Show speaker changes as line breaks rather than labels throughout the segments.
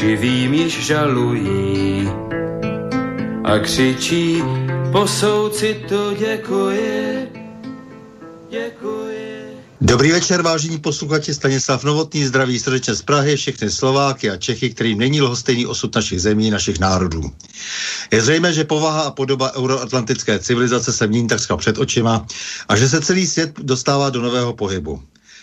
živým již žalují a křičí po soucitu děkuji, děkuji.
Dobrý večer, vážení posluchači, Stanislav Novotný, zdraví srdečně z Prahy, všechny Slováky a Čechy, kterým není lhostejný osud našich zemí, našich národů. Je zřejmé, že povaha a podoba euroatlantické civilizace se mění takřka před očima a že se celý svět dostává do nového pohybu.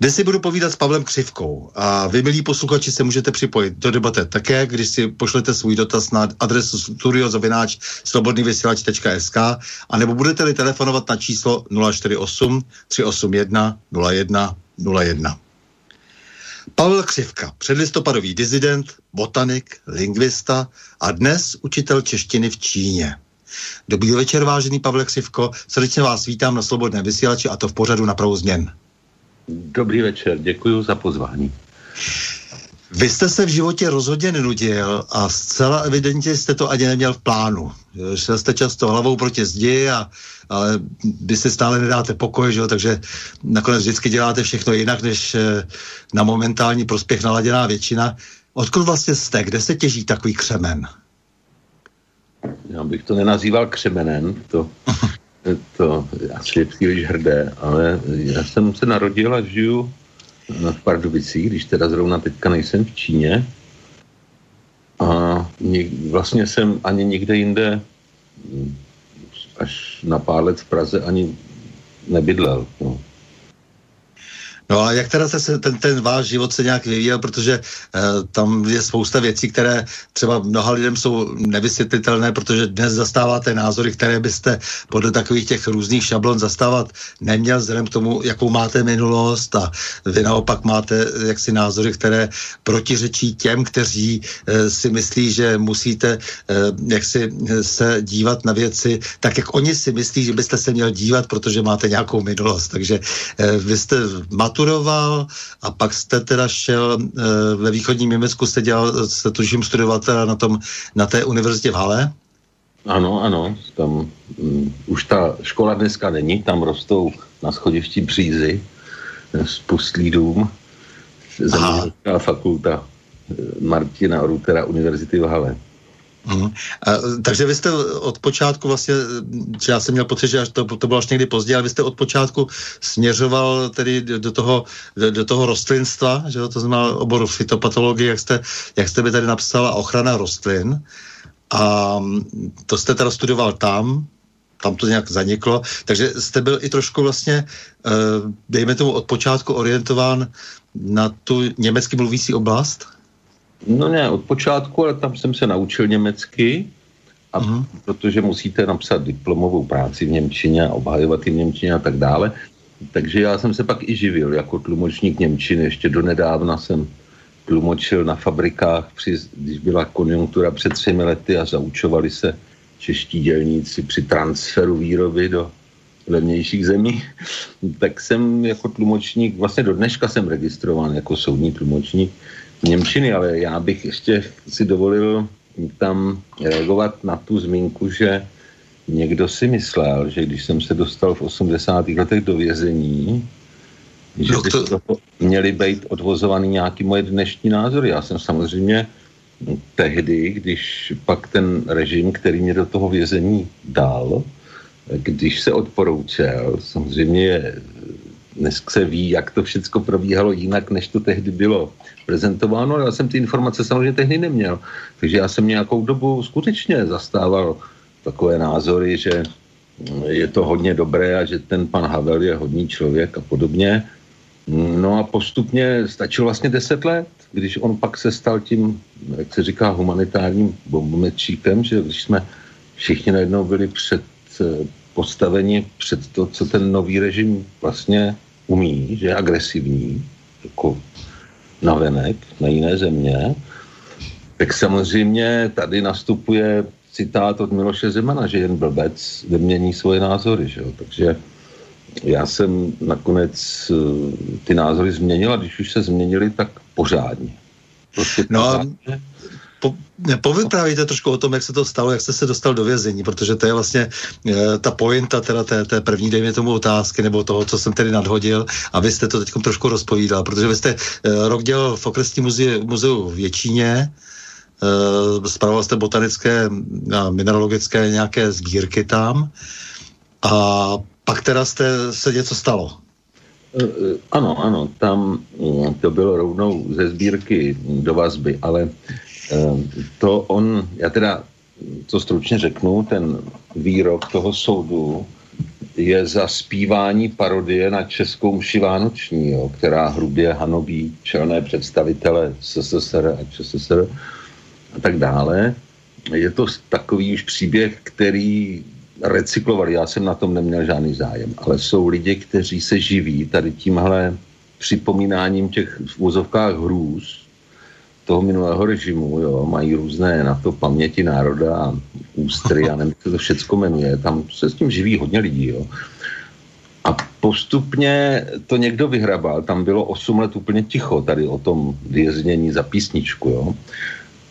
Dnes si budu povídat s Pavlem Křivkou a vy, milí posluchači, se můžete připojit do debaty také, když si pošlete svůj dotaz na adresu studiozavináč slobodnývysílač.sk a nebo budete-li telefonovat na číslo 048 381 01 01. Pavel Křivka, předlistopadový dizident, botanik, lingvista a dnes učitel češtiny v Číně. Dobrý večer, vážený Pavle Křivko, srdečně vás vítám na Slobodné vysílači a to v pořadu na změn.
Dobrý večer, děkuji za pozvání.
Vy jste se v životě rozhodně nenudil a zcela evidentně jste to ani neměl v plánu. Šel jste často hlavou proti zdi, a, ale vy si stále nedáte pokoj, že jo? takže nakonec vždycky děláte všechno jinak, než eh, na momentální prospěch naladěná většina. Odkud vlastně jste? Kde se těží takový křemen?
Já bych to nenazýval křemenem, to to asi je příliš hrdé, ale já jsem se narodil a žiju v Pardubicích, když teda zrovna teďka nejsem v Číně. A vlastně jsem ani nikde jinde až na pár let v Praze ani nebydlel. No.
No a jak teda se ten, ten váš život se nějak vyvíjel, protože uh, tam je spousta věcí, které třeba mnoha lidem jsou nevysvětlitelné, protože dnes zastáváte názory, které byste podle takových těch různých šablon zastávat neměl, vzhledem k tomu, jakou máte minulost a vy naopak máte jaksi názory, které protiřečí těm, kteří uh, si myslí, že musíte uh, jaksi se dívat na věci tak, jak oni si myslí, že byste se měl dívat, protože máte nějakou minulost. Takže uh, vy jste mat maturoval a pak jste teda šel e, ve východním Německu, jste dělal, jste tuším studovat teda na, tom, na té univerzitě v Hale?
Ano, ano, tam um, už ta škola dneska není, tam rostou na schodišti břízy, eh, spustlý dům, zemědělská fakulta eh, Martina Rutera Univerzity v Hale.
Mm. A, takže vy jste od počátku vlastně, já jsem měl pocit, že až to, to bylo až někdy později, ale vy jste od počátku směřoval tedy do toho, do, do toho rostlinstva, že to znamená oboru fitopatologie, jak jste, jak jste by tady napsala ochrana rostlin. A to jste teda studoval tam, tam to nějak zaniklo, takže jste byl i trošku vlastně, eh, dejme tomu od počátku orientován na tu německy mluvící oblast?
No ne, od počátku, ale tam jsem se naučil německy, a uh-huh. protože musíte napsat diplomovou práci v Němčině a obhajovat i v Němčině a tak dále. takže já jsem se pak i živil jako tlumočník Němčiny. Ještě donedávna jsem tlumočil na fabrikách, při, když byla konjunktura před třemi lety a zaučovali se čeští dělníci při transferu výroby do levnějších zemí, tak jsem jako tlumočník, vlastně do dneška jsem registrován jako soudní tlumočník Němčiny, ale já bych ještě si dovolil tam reagovat na tu zmínku, že někdo si myslel, že když jsem se dostal v 80. letech do vězení, že by to... to měly být odvozovaný nějaký moje dnešní názory. Já jsem samozřejmě tehdy, když pak ten režim, který mě do toho vězení dal, když se odporoučel, samozřejmě je, dnes se ví, jak to všechno probíhalo jinak, než to tehdy bylo prezentováno, já jsem ty informace samozřejmě tehdy neměl. Takže já jsem nějakou dobu skutečně zastával takové názory, že je to hodně dobré a že ten pan Havel je hodný člověk a podobně. No a postupně stačilo vlastně deset let, když on pak se stal tím, jak se říká, humanitárním bombometčíkem, že když jsme všichni najednou byli před eh, postaveni před to, co ten nový režim vlastně umí, že je agresivní, jako navenek, na jiné země, tak samozřejmě tady nastupuje citát od Miloše Zemana, že jen blbec vymění svoje názory. Že jo? Takže já jsem nakonec eh, ty názory změnil a když už se změnili, tak pořádně.
Prostě no pořádně. Po, povyprávíte trošku o tom, jak se to stalo, jak jste se dostal do vězení, protože to je vlastně e, ta pointa teda té, té první, dejme tomu otázky, nebo toho, co jsem tedy nadhodil, abyste to teď trošku rozpovídal, protože vy jste e, rok dělal v okresním muzeu, muzeu v Ječíně, e, spravoval jste botanické a mineralogické nějaké sbírky tam a pak teda jste, se něco stalo.
Ano, ano, tam to bylo rovnou ze sbírky do vazby, ale to on, já teda to stručně řeknu, ten výrok toho soudu je za zpívání parodie na českou mši vánoční, jo, která hrubě hanobí čelné představitele SSSR a ČSSR a tak dále. Je to takový už příběh, který recyklovali, já jsem na tom neměl žádný zájem, ale jsou lidi, kteří se živí tady tímhle připomínáním těch v úzovkách hrůz, toho minulého režimu, jo, mají různé na to paměti národa a ústry, a nevím, co to všecko jmenuje, tam se s tím živí hodně lidí, jo. A postupně to někdo vyhrabal, tam bylo 8 let úplně ticho tady o tom věznění za písničku, jo.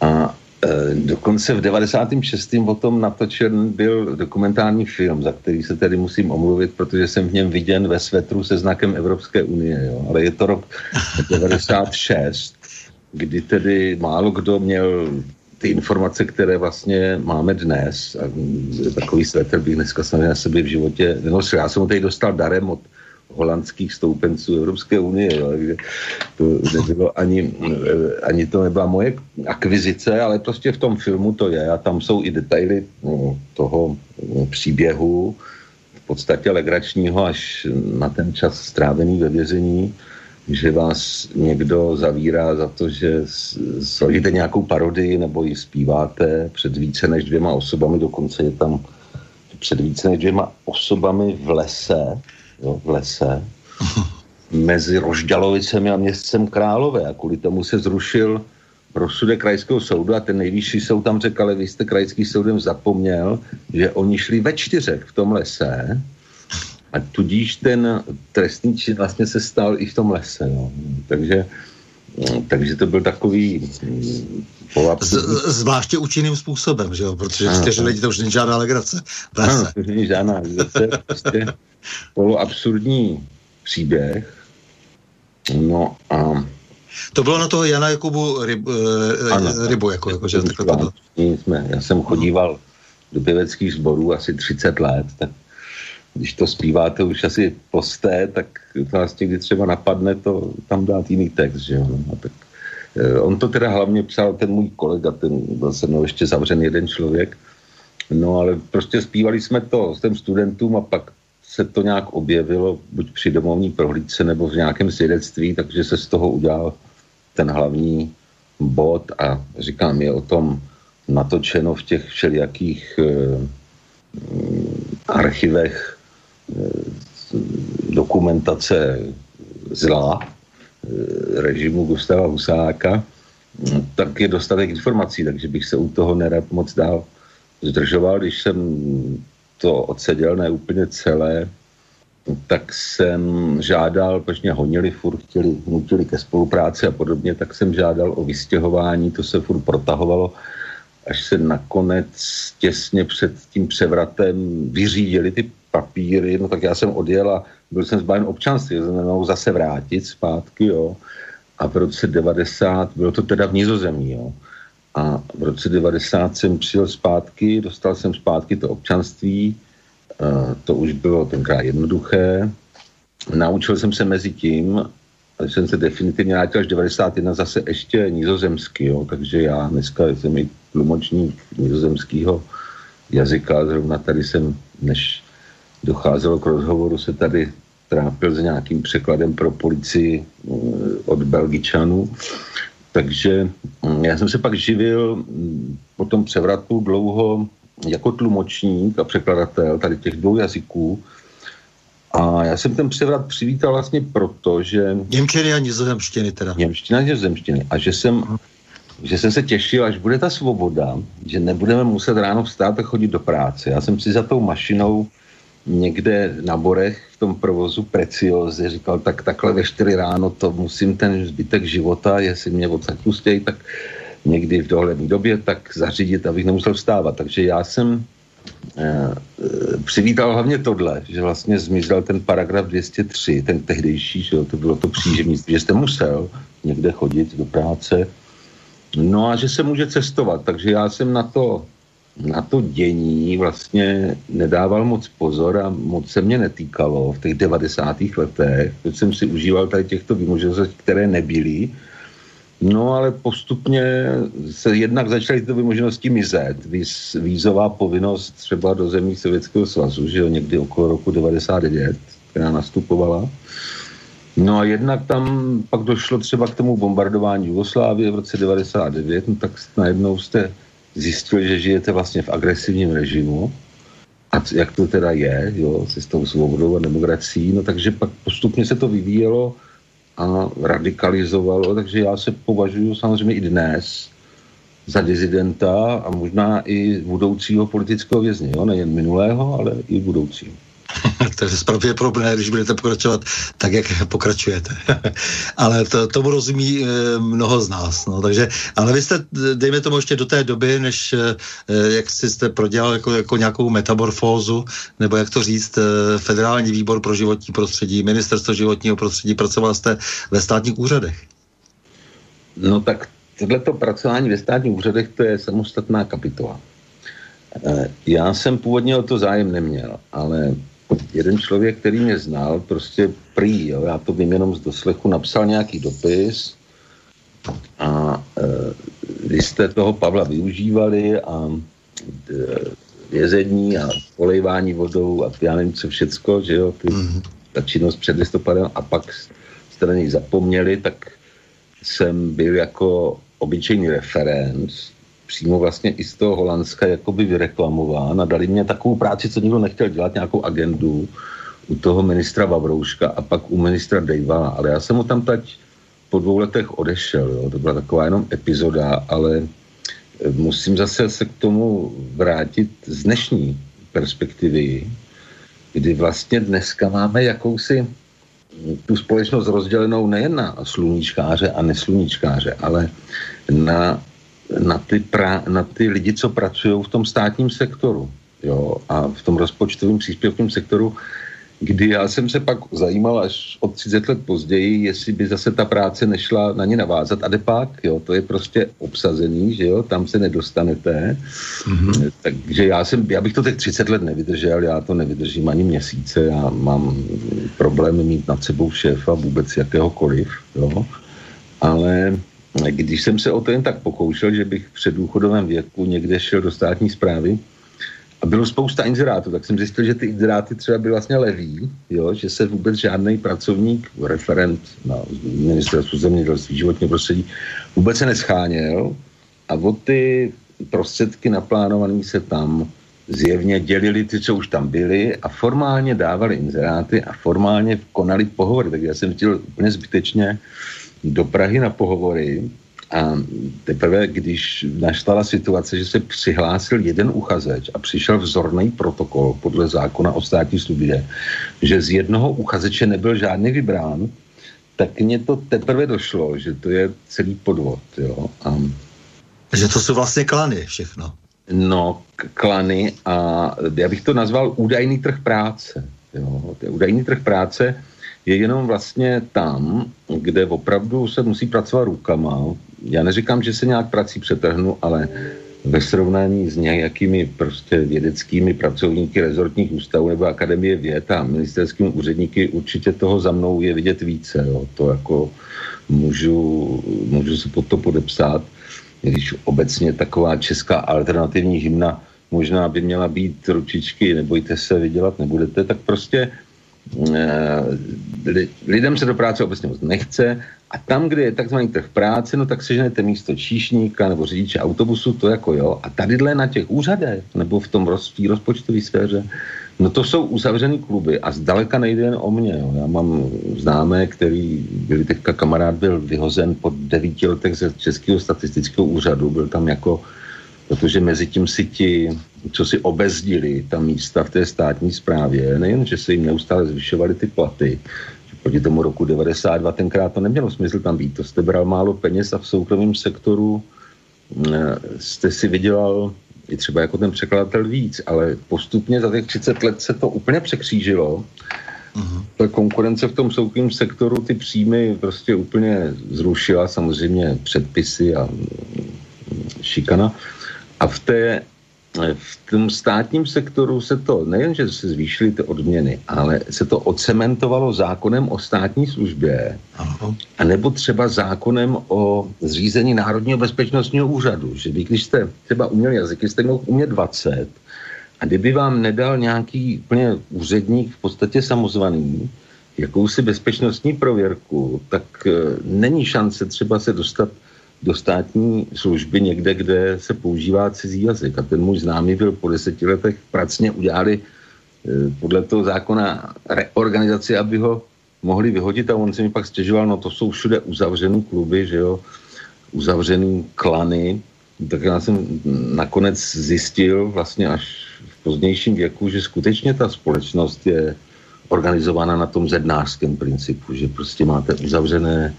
A e, dokonce v 96. o tom natočen byl dokumentární film, za který se tedy musím omluvit, protože jsem v něm viděn ve svetru se znakem Evropské unie, jo. Ale je to rok 96 kdy tedy málo kdo měl ty informace, které vlastně máme dnes, a takový svetr bych dneska sami na sebe v životě nenosil. Já jsem ho tady dostal darem od holandských stoupenců Evropské unie, jo, kde to nebylo ani, ani to nebyla moje akvizice, ale prostě v tom filmu to je. A tam jsou i detaily no, toho no, příběhu, v podstatě legračního až na ten čas strávený ve vězení že vás někdo zavírá za to, že složíte nějakou parodii nebo ji zpíváte před více než dvěma osobami, dokonce je tam před více než dvěma osobami v lese, jo, v lese, mezi Rožďalovicemi a městcem Králové. A kvůli tomu se zrušil rozsudek krajského soudu a ten nejvyšší soud tam řekl, ale vy jste krajský soudem zapomněl, že oni šli ve čtyřech v tom lese a tudíž ten trestný čin vlastně se stal i v tom lese. No. Takže, takže to byl takový
mm, Z, zvláště účinným způsobem, že jo? protože čtyři lidi to už není žádná legrace.
Ano, to není žádná legrace, prostě poloabsurdní příběh. No a
to bylo na toho Jana Jakubu ryb, eh, ano, rybu, jako, jako že takhle to.
Jsme, já jsem chodíval do pěveckých sborů asi 30 let, tak když to zpíváte už asi posté, tak vás někdy třeba napadne to tam dát jiný text, že jo. No, tak, eh, on to teda hlavně psal ten můj kolega, ten byl se mnou ještě zavřen jeden člověk, no ale prostě zpívali jsme to s těm studentům a pak se to nějak objevilo, buď při domovní prohlídce nebo v nějakém svědectví, takže se z toho udělal ten hlavní bod a říkám, je o tom natočeno v těch všelijakých e, archivech dokumentace zla režimu Gustava Husáka, tak je dostatek informací, takže bych se u toho nerad moc dál zdržoval, když jsem to odseděl ne úplně celé, tak jsem žádal, protože mě honili, furt chtěli, nutili ke spolupráci a podobně, tak jsem žádal o vystěhování, to se furt protahovalo, až se nakonec těsně před tím převratem vyřídili ty papíry, no tak já jsem odjel a byl jsem zbaven občanství, znamená zase vrátit zpátky, jo. A v roce 90, bylo to teda v Nizozemí, jo. A v roce 90 jsem přijel zpátky, dostal jsem zpátky to občanství, uh, to už bylo tenkrát jednoduché. Naučil jsem se mezi tím, ale jsem se definitivně vrátil až 91 zase ještě nizozemsky, jo, takže já dneska jsem i tlumočník nizozemského jazyka, zrovna tady jsem, než docházelo k rozhovoru, se tady trápil s nějakým překladem pro policii eh, od Belgičanů. Takže hm, já jsem se pak živil hm, po tom převratu dlouho jako tlumočník a překladatel tady těch dvou jazyků. A já jsem ten převrat přivítal vlastně proto, že...
Němčiny a nizozemštiny teda.
Němčina a nizozemštiny. A že jsem, že jsem se těšil, až bude ta svoboda, že nebudeme muset ráno vstát a chodit do práce. Já jsem si za tou mašinou někde na Borech v tom provozu Precioze říkal, tak takhle ve 4 ráno to musím ten zbytek života, jestli mě odsaď pustějí, tak někdy v dohledné době, tak zařídit, abych nemusel vstávat. Takže já jsem eh, přivítal hlavně tohle, že vlastně zmizel ten paragraf 203, ten tehdejší, že jo, to bylo to příživnictví, že jste musel někde chodit do práce, no a že se může cestovat, takže já jsem na to na to dění vlastně nedával moc pozor a moc se mě netýkalo v těch 90. letech. Teď jsem si užíval tady těchto vymožeností, které nebyly. No ale postupně se jednak začaly tyto vymoženosti mizet. Víz, vízová povinnost třeba do zemí Sovětského svazu, že jo, někdy okolo roku 99, která nastupovala. No a jednak tam pak došlo třeba k tomu bombardování Jugoslávie v roce 99, no tak najednou jste zjistili, že žijete vlastně v agresivním režimu a jak to teda je, jo, se s tou svobodou a demokracií, no takže pak postupně se to vyvíjelo a radikalizovalo, takže já se považuji samozřejmě i dnes za dizidenta a možná i budoucího politického vězně, jo, nejen minulého, ale i budoucího.
Takže pravděpodobné, když budete pokračovat tak, jak pokračujete. ale to, tomu rozumí e, mnoho z nás. No. Takže, ale vy jste, dejme tomu ještě do té doby, než e, jak si jste prodělal jako, jako nějakou metamorfózu, nebo jak to říct, e, Federální výbor pro životní prostředí, Ministerstvo životního prostředí, pracoval jste ve státních úřadech.
No tak tohleto pracování ve státních úřadech, to je samostatná kapitola. Já jsem původně o to zájem neměl, ale jeden člověk, který mě znal, prostě prý, jo, já to vím jenom z doslechu, napsal nějaký dopis a e, vy jste toho Pavla využívali a e, vězení a polejvání vodou a já nevím co všecko, že jo, ty, mm-hmm. ta činnost před listopadem. A pak jste na něj zapomněli, tak jsem byl jako obyčejný referent přímo vlastně i z toho Holandska jakoby vyreklamován a dali mě takovou práci, co nikdo nechtěl dělat, nějakou agendu u toho ministra Vavrouška a pak u ministra Dejvala. Ale já jsem mu tam teď po dvou letech odešel. Jo. To byla taková jenom epizoda, ale eh, musím zase se k tomu vrátit z dnešní perspektivy, kdy vlastně dneska máme jakousi tu společnost rozdělenou nejen na sluníčkáře a nesluníčkáře, ale na na ty, pra, na ty lidi, co pracují v tom státním sektoru jo, a v tom rozpočtovém příspěvkovém sektoru, kdy já jsem se pak zajímal až od 30 let později, jestli by zase ta práce nešla na ně navázat. A pak, jo, to je prostě obsazený, že jo, tam se nedostanete. Mm-hmm. Takže já, jsem, já bych to těch 30 let nevydržel, já to nevydržím ani měsíce, já mám problémy mít nad sebou šéfa vůbec jakéhokoliv, jo. Ale když jsem se o to jen tak pokoušel, že bych v předdůchodovém věku někde šel do státní zprávy a bylo spousta inzerátů, tak jsem zjistil, že ty inzeráty třeba byly vlastně levý, jo, že se vůbec žádný pracovník, referent na ministerstvu zemědělství, životního prostředí vůbec se nescháněl a o ty prostředky naplánované se tam zjevně dělili ty, co už tam byli a formálně dávali inzeráty a formálně konali pohovory. Tak já jsem chtěl úplně zbytečně do Prahy na pohovory a teprve, když nastala situace, že se přihlásil jeden uchazeč a přišel vzorný protokol podle zákona o státní službě, že z jednoho uchazeče nebyl žádný vybrán, tak mně to teprve došlo, že to je celý podvod. Jo? A...
Že to jsou vlastně klany všechno.
No, klany a já bych to nazval údajný trh práce. Jo? Údajný trh práce je jenom vlastně tam, kde opravdu se musí pracovat rukama. Já neříkám, že se nějak prací přetrhnu, ale ve srovnání s nějakými prostě vědeckými pracovníky rezortních ústavů nebo Akademie věd a ministerskými úředníky určitě toho za mnou je vidět více. Jo. To jako můžu, můžu se pod to podepsat, když obecně taková česká alternativní hymna možná by měla být ručičky, nebojte se, vydělat nebudete, tak prostě lidem se do práce obecně moc nechce a tam, kde je takzvaný trh práce, no tak seženete místo číšníka nebo řidiče autobusu, to jako jo. A tadyhle na těch úřadech nebo v tom roz, rozpočtové sféře, no to jsou uzavřený kluby a zdaleka nejde jen o mě. Jo. Já mám známé, který byli teďka kamarád byl vyhozen po devíti letech ze Českého statistického úřadu, byl tam jako protože mezi tím si ti, co si obezdili ta místa v té státní správě, nejen, že se jim neustále zvyšovaly ty platy, proti tomu roku 92 tenkrát to nemělo smysl tam být, to jste bral málo peněz a v soukromém sektoru eh, jste si vydělal i třeba jako ten překladatel víc, ale postupně za těch 30 let se to úplně překřížilo. Uh-huh. Ta konkurence v tom soukromém sektoru ty příjmy prostě úplně zrušila, samozřejmě předpisy a šikana. A v, té, v tom státním sektoru se to, nejen, že se zvýšily ty odměny, ale se to ocementovalo zákonem o státní službě, a nebo třeba zákonem o zřízení Národního bezpečnostního úřadu, že vy, když jste třeba uměl jazyky, jste mohl umět 20, a kdyby vám nedal nějaký úplně úředník v podstatě samozvaný, jakousi bezpečnostní prověrku, tak e, není šance třeba se dostat do státní služby někde, kde se používá cizí jazyk. A ten můj známý byl po deseti letech pracně udělali eh, podle toho zákona reorganizaci, aby ho mohli vyhodit a on se mi pak stěžoval, no to jsou všude uzavřený kluby, že jo, uzavřený klany, tak já jsem nakonec zjistil vlastně až v pozdějším věku, že skutečně ta společnost je organizována na tom zednářském principu, že prostě máte uzavřené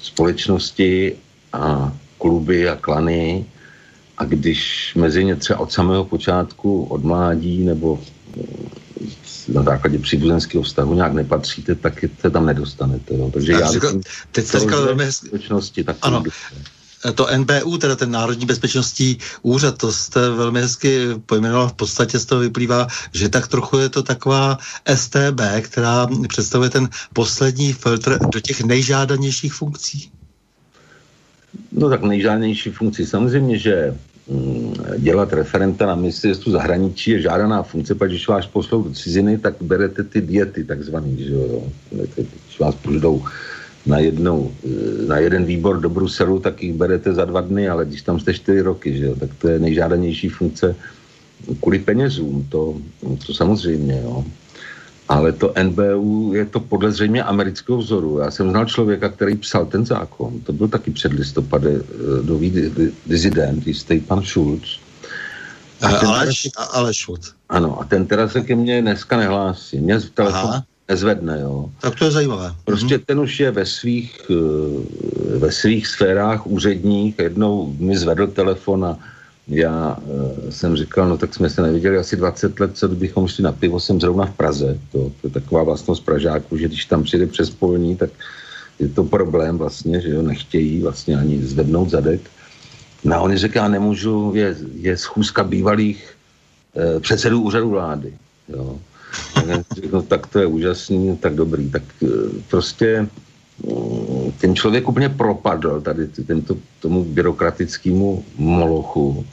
společnosti a kluby a klany a když mezi ně třeba od samého počátku, od mládí nebo eh, na základě příbuzenského vztahu nějak nepatříte, tak se tam nedostanete. Jo. Takže já, já řekl,
teď jste říkal velmi hezky. Ano, to NBU, teda ten Národní bezpečnostní úřad, to jste velmi hezky pojmenoval, v podstatě z toho vyplývá, že tak trochu je to taková STB, která představuje ten poslední filtr do těch nejžádanějších funkcí.
No tak nejžádnější funkci. Samozřejmě, že mm, dělat referenta na ministerstvu zahraničí je žádaná funkce, pak když vás poslou do ciziny, tak berete ty diety takzvaný, že jo. Když vás poždou na, jednou, e, na jeden výbor do Bruselu, tak jich berete za dva dny, ale když tam jste čtyři roky, že jo, tak to je nejžádanější funkce kvůli penězům, to, to samozřejmě, jo ale to NBU je to podle zřejmě amerického vzoru. Já jsem znal člověka, který psal ten zákon, to byl taky před listopady nový dizident, jistý pan Schulz.
A Aleš, teda, Aleš Schulz.
Ano, a ten teda se ke mně dneska nehlásí. Mě v telefon nezvedne, jo.
Tak to je zajímavé.
Prostě mhm. ten už je ve svých, eh, ve svých sférách úředních. Jednou mi zvedl telefon a já uh, jsem říkal, no tak jsme se neviděli asi 20 let, co bychom šli na pivo, jsem zrovna v Praze. To, to je taková vlastnost Pražáku, že když tam přijde přes polní, tak je to problém vlastně, že jo, nechtějí vlastně ani zvednout zadek. No a on říká, nemůžu, je, je schůzka bývalých uh, předsedů úřadu vlády. Jo. No, tak to je úžasný, no, tak dobrý. Tak uh, prostě ten člověk úplně propadl tady tento, tomu byrokratickému molochu.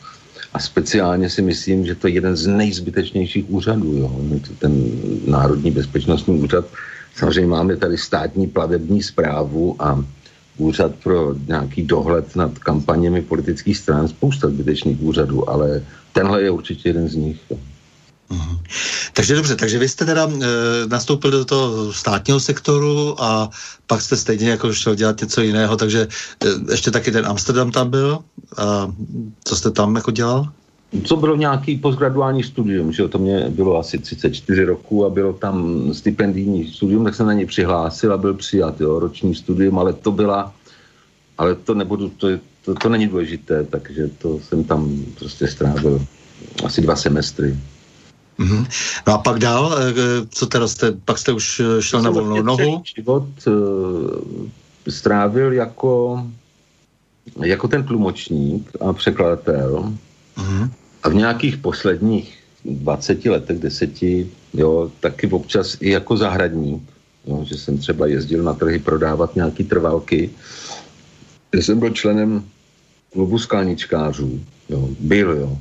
A speciálně si myslím, že to je jeden z nejzbytečnějších úřadů. Jo. Ten Národní bezpečnostní úřad. Samozřejmě máme tady státní plavební zprávu a úřad pro nějaký dohled nad kampaněmi politických stran, spousta zbytečných úřadů, ale tenhle je určitě jeden z nich. Jo.
Mm-hmm. Takže dobře, takže vy jste teda e, nastoupil do toho státního sektoru a pak jste stejně jako šel dělat něco jiného, takže e, ještě taky ten Amsterdam tam byl. A co jste tam jako dělal?
Co bylo nějaký postgraduální studium, že to mě bylo asi 34 roku a bylo tam stipendijní studium, tak jsem na něj přihlásil a byl přijat, jo, roční studium, ale to byla, ale to nebudu, to, to, to není důležité, takže to jsem tam prostě strávil asi dva semestry.
Mm-hmm. No a pak dál, eh, co teda jste, pak jste už eh, šel na volnou nohu?
život uh, strávil jako, jako ten tlumočník a překladatel. Mm-hmm. A v nějakých posledních 20 letech, deseti, jo, taky občas i jako zahradník, jo, že jsem třeba jezdil na trhy prodávat nějaký trvalky. Já jsem byl členem klubu skalničkářů, jo, byl, jo,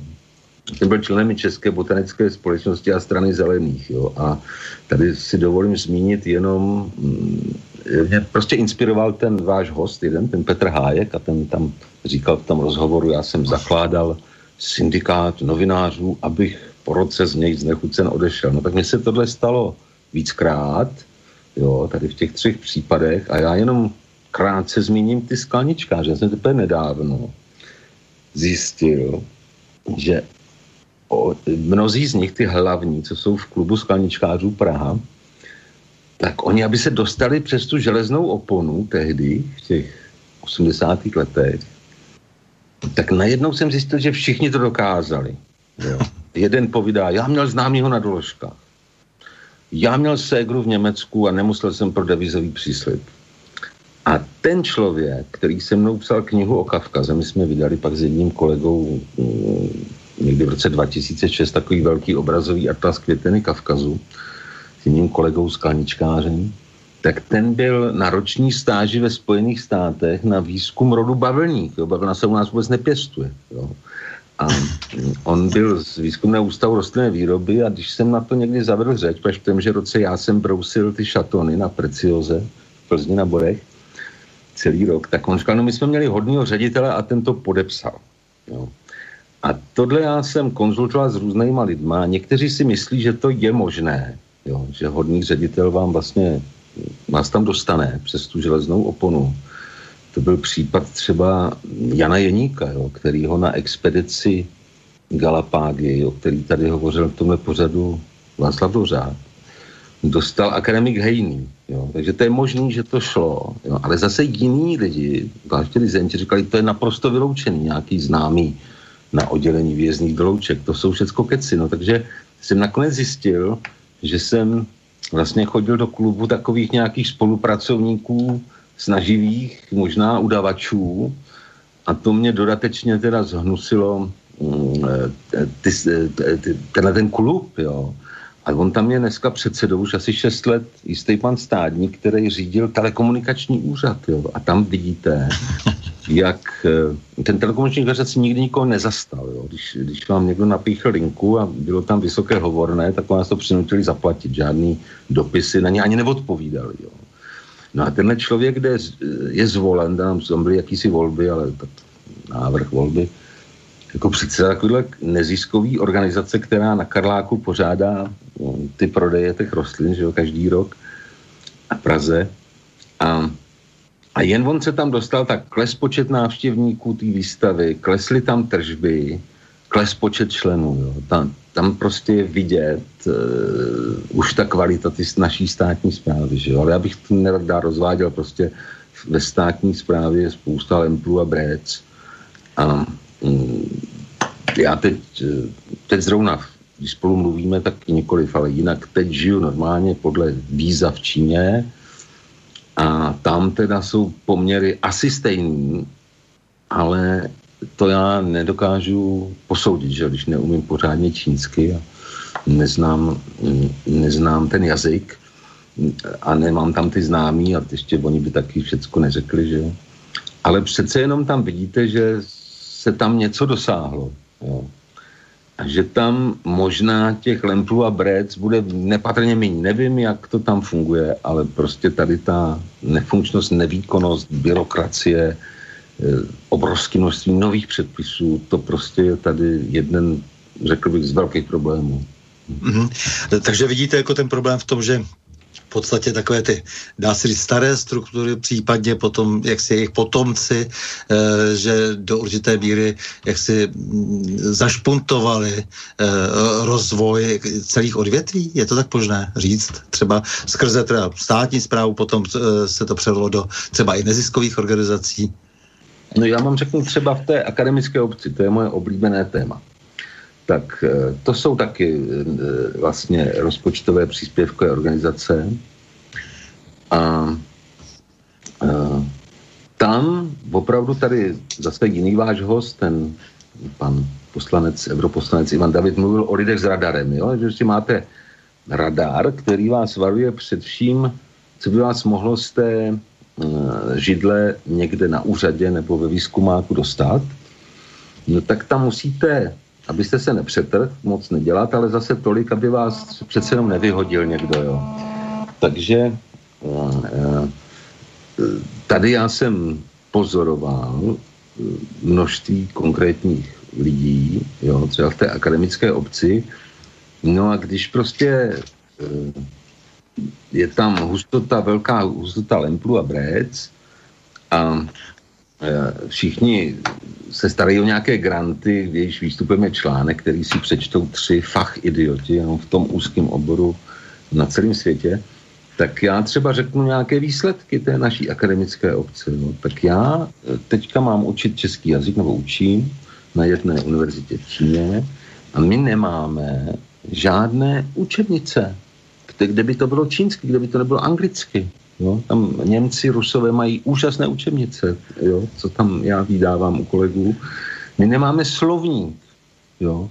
byl členem České botanické společnosti a strany zelených. Jo. A tady si dovolím zmínit jenom, mm, mě prostě inspiroval ten váš host, jeden, ten Petr Hájek, a ten tam říkal v tom rozhovoru, já jsem zakládal syndikát novinářů, abych po roce z něj znechucen odešel. No tak mně se tohle stalo víckrát, jo, tady v těch třech případech a já jenom krátce zmíním ty skalničkáře. Já jsem teprve nedávno zjistil, že o, mnozí z nich, ty hlavní, co jsou v klubu skalničkářů Praha, tak oni, aby se dostali přes tu železnou oponu tehdy, v těch 80. letech, tak najednou jsem zjistil, že všichni to dokázali. Jo. Jeden povídá, já měl známýho na doložkách. Já měl ségru v Německu a nemusel jsem pro devizový příslip. A ten člověk, který se mnou psal knihu o Kavkaze, my jsme vydali pak s jedním kolegou mm, někdy v roce 2006 takový velký obrazový atlas květeny Kavkazu s jiným kolegou skalničkářem, tak ten byl na roční stáži ve Spojených státech na výzkum rodu bavlník. Jo. Bavlna se u nás vůbec nepěstuje. Jo. A on byl z výzkumného ústavu rostlinné výroby a když jsem na to někdy zavedl řeč, protože v témže roce já jsem brousil ty šatony na Precioze v Plzni na Borech celý rok, tak on říkal, no my jsme měli hodného ředitele a ten to podepsal. Jo. A tohle já jsem konzultoval s různýma lidma. Někteří si myslí, že to je možné, jo, že hodný ředitel vám vlastně vás tam dostane přes tu železnou oponu. To byl případ třeba Jana Jeníka, jo, který ho na expedici Galapágy, o který tady hovořil v tomhle pořadu Václav Dořád, dostal akademik Hejný. Jo. Takže to je možné, že to šlo. Jo. Ale zase jiní lidi, zvláště Lizenti, říkali, to je naprosto vyloučený, nějaký známý na oddělení vězných dolouček. To jsou všechno keci. No, takže jsem nakonec zjistil, že jsem vlastně chodil do klubu takových nějakých spolupracovníků, snaživých, možná udavačů a to mě dodatečně teda zhnusilo mm, eh, ty, ty, ty, tenhle ten klub, jo. A on tam je dneska předsedou už asi 6 let jistý pan Stádník, který řídil telekomunikační úřad. Jo. A tam vidíte, jak eh, ten telekomunikační si nikdy nikoho nezastal. Jo. Když, když vám někdo napíchl linku a bylo tam vysoké hovorné, tak vás to přinutili zaplatit. Žádný dopisy na ně ani neodpovídali. Jo. No a tenhle člověk, kde je zvolen, tam byly jakýsi volby, ale tak návrh volby, jako předseda takovéhle neziskový organizace, která na Karláku pořádá no, ty prodeje těch rostlin, že jo, každý rok a Praze. A, a jen on se tam dostal, tak kles počet návštěvníků té výstavy, klesly tam tržby, kles počet členů. Jo. Tam, tam prostě je vidět uh, už ta kvalita ty naší státní zprávy. Že jo. Ale já bych to nerad dál rozváděl, prostě ve státní správě je spousta lemplů a brec. A Mm, já teď, eh, teď zrovna, když spolu mluvíme, tak nikoliv, ale jinak teď žiju normálně podle víza v Číně a tam teda jsou poměry asi stejný, ale to já nedokážu posoudit, že když neumím pořádně čínsky a neznám, neznám ten jazyk a nemám tam ty známí a ještě oni by taky všecko neřekli, že ale přece jenom tam vidíte, že se tam něco dosáhlo. Jo. Že tam možná těch lemplů a brec bude nepatrně méně. Nevím, jak to tam funguje, ale prostě tady ta nefunkčnost, nevýkonnost, byrokracie, eh, obrovské množství nových předpisů, to prostě je tady jeden, řekl bych, z velkých problémů.
Mm-hmm. Takže vidíte jako ten problém v tom, že v podstatě takové ty, dá se říct, staré struktury, případně potom, jak si jejich potomci, e, že do určité míry, jak si mm, zašpuntovali e, rozvoj celých odvětví. Je to tak možné říct? Třeba skrze teda státní zprávu, potom e, se to převelo do třeba i neziskových organizací.
No já mám řeknu třeba v té akademické obci, to je moje oblíbené téma tak eh, to jsou taky eh, vlastně rozpočtové příspěvkové organizace. A, a eh, tam opravdu tady zase jiný váš host, ten pan poslanec, europoslanec Ivan David mluvil o lidech s radarem, jo? že si máte radar, který vás varuje před vším, co by vás mohlo z té židle někde na úřadě nebo ve výzkumáku dostat, no tak tam musíte abyste se nepřetrh, moc nedělat, ale zase tolik, aby vás přece jenom nevyhodil někdo, jo. Takže eh, tady já jsem pozoroval eh, množství konkrétních lidí, jo, třeba v té akademické obci, no a když prostě eh, je tam hustota, velká hustota lemplu a brec a všichni se starají o nějaké granty, jejíž výstupem je článek, který si přečtou tři fach idioti, jenom v tom úzkém oboru na celém světě, tak já třeba řeknu nějaké výsledky té naší akademické obce. No. Tak já eh, teďka mám učit český jazyk, nebo učím na jedné univerzitě v Číně a my nemáme žádné učebnice, kde by to bylo čínsky, kde by to nebylo anglicky. Jo? Tam Němci, Rusové mají úžasné učebnice, jo? co tam já vydávám u kolegů. My nemáme slovník. Jo?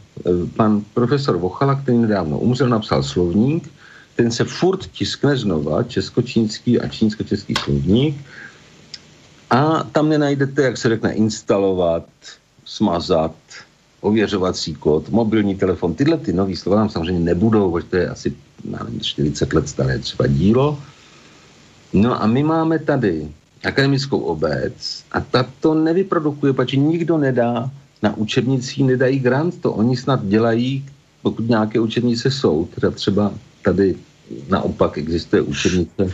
Pan profesor Vochala, který nedávno umřel, napsal slovník, ten se furt tiskne znova, česko-čínský a čínsko-český slovník, a tam nenajdete, jak se řekne, instalovat, smazat, ověřovací kód, mobilní telefon. Tyhle ty nové slova tam samozřejmě nebudou, protože to je asi nevím, 40 let staré třeba dílo. No a my máme tady akademickou obec a ta to nevyprodukuje, protože nikdo nedá na učebnicích, nedají grant, to oni snad dělají, pokud nějaké učebnice jsou, teda třeba tady naopak existuje učebnice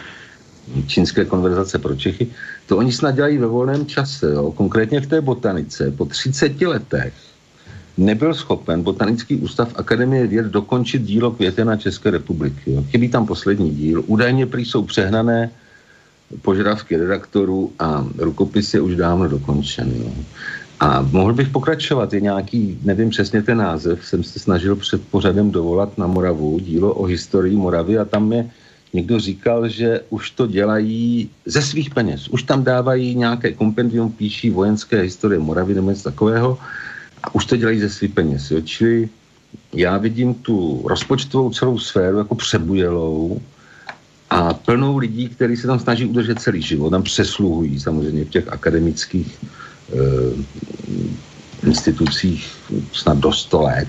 čínské konverzace pro Čechy, to oni snad dělají ve volném čase, jo? konkrétně v té botanice, po 30 letech nebyl schopen Botanický ústav Akademie věd dokončit dílo Květena České republiky. Jo? Chybí tam poslední díl. Údajně prý jsou přehnané požadavky redaktorů a rukopis je už dávno dokončen. Jo. A mohl bych pokračovat, je nějaký, nevím přesně ten název, jsem se snažil před pořadem dovolat na Moravu, dílo o historii Moravy a tam je někdo říkal, že už to dělají ze svých peněz. Už tam dávají nějaké kompendium, píší vojenské historie Moravy nebo něco takového a už to dělají ze svých peněz. Jo. Čili já vidím tu rozpočtovou celou sféru jako přebujelou, a plnou lidí, kteří se tam snaží udržet celý život, tam přesluhují samozřejmě v těch akademických e, institucích snad do 100 let.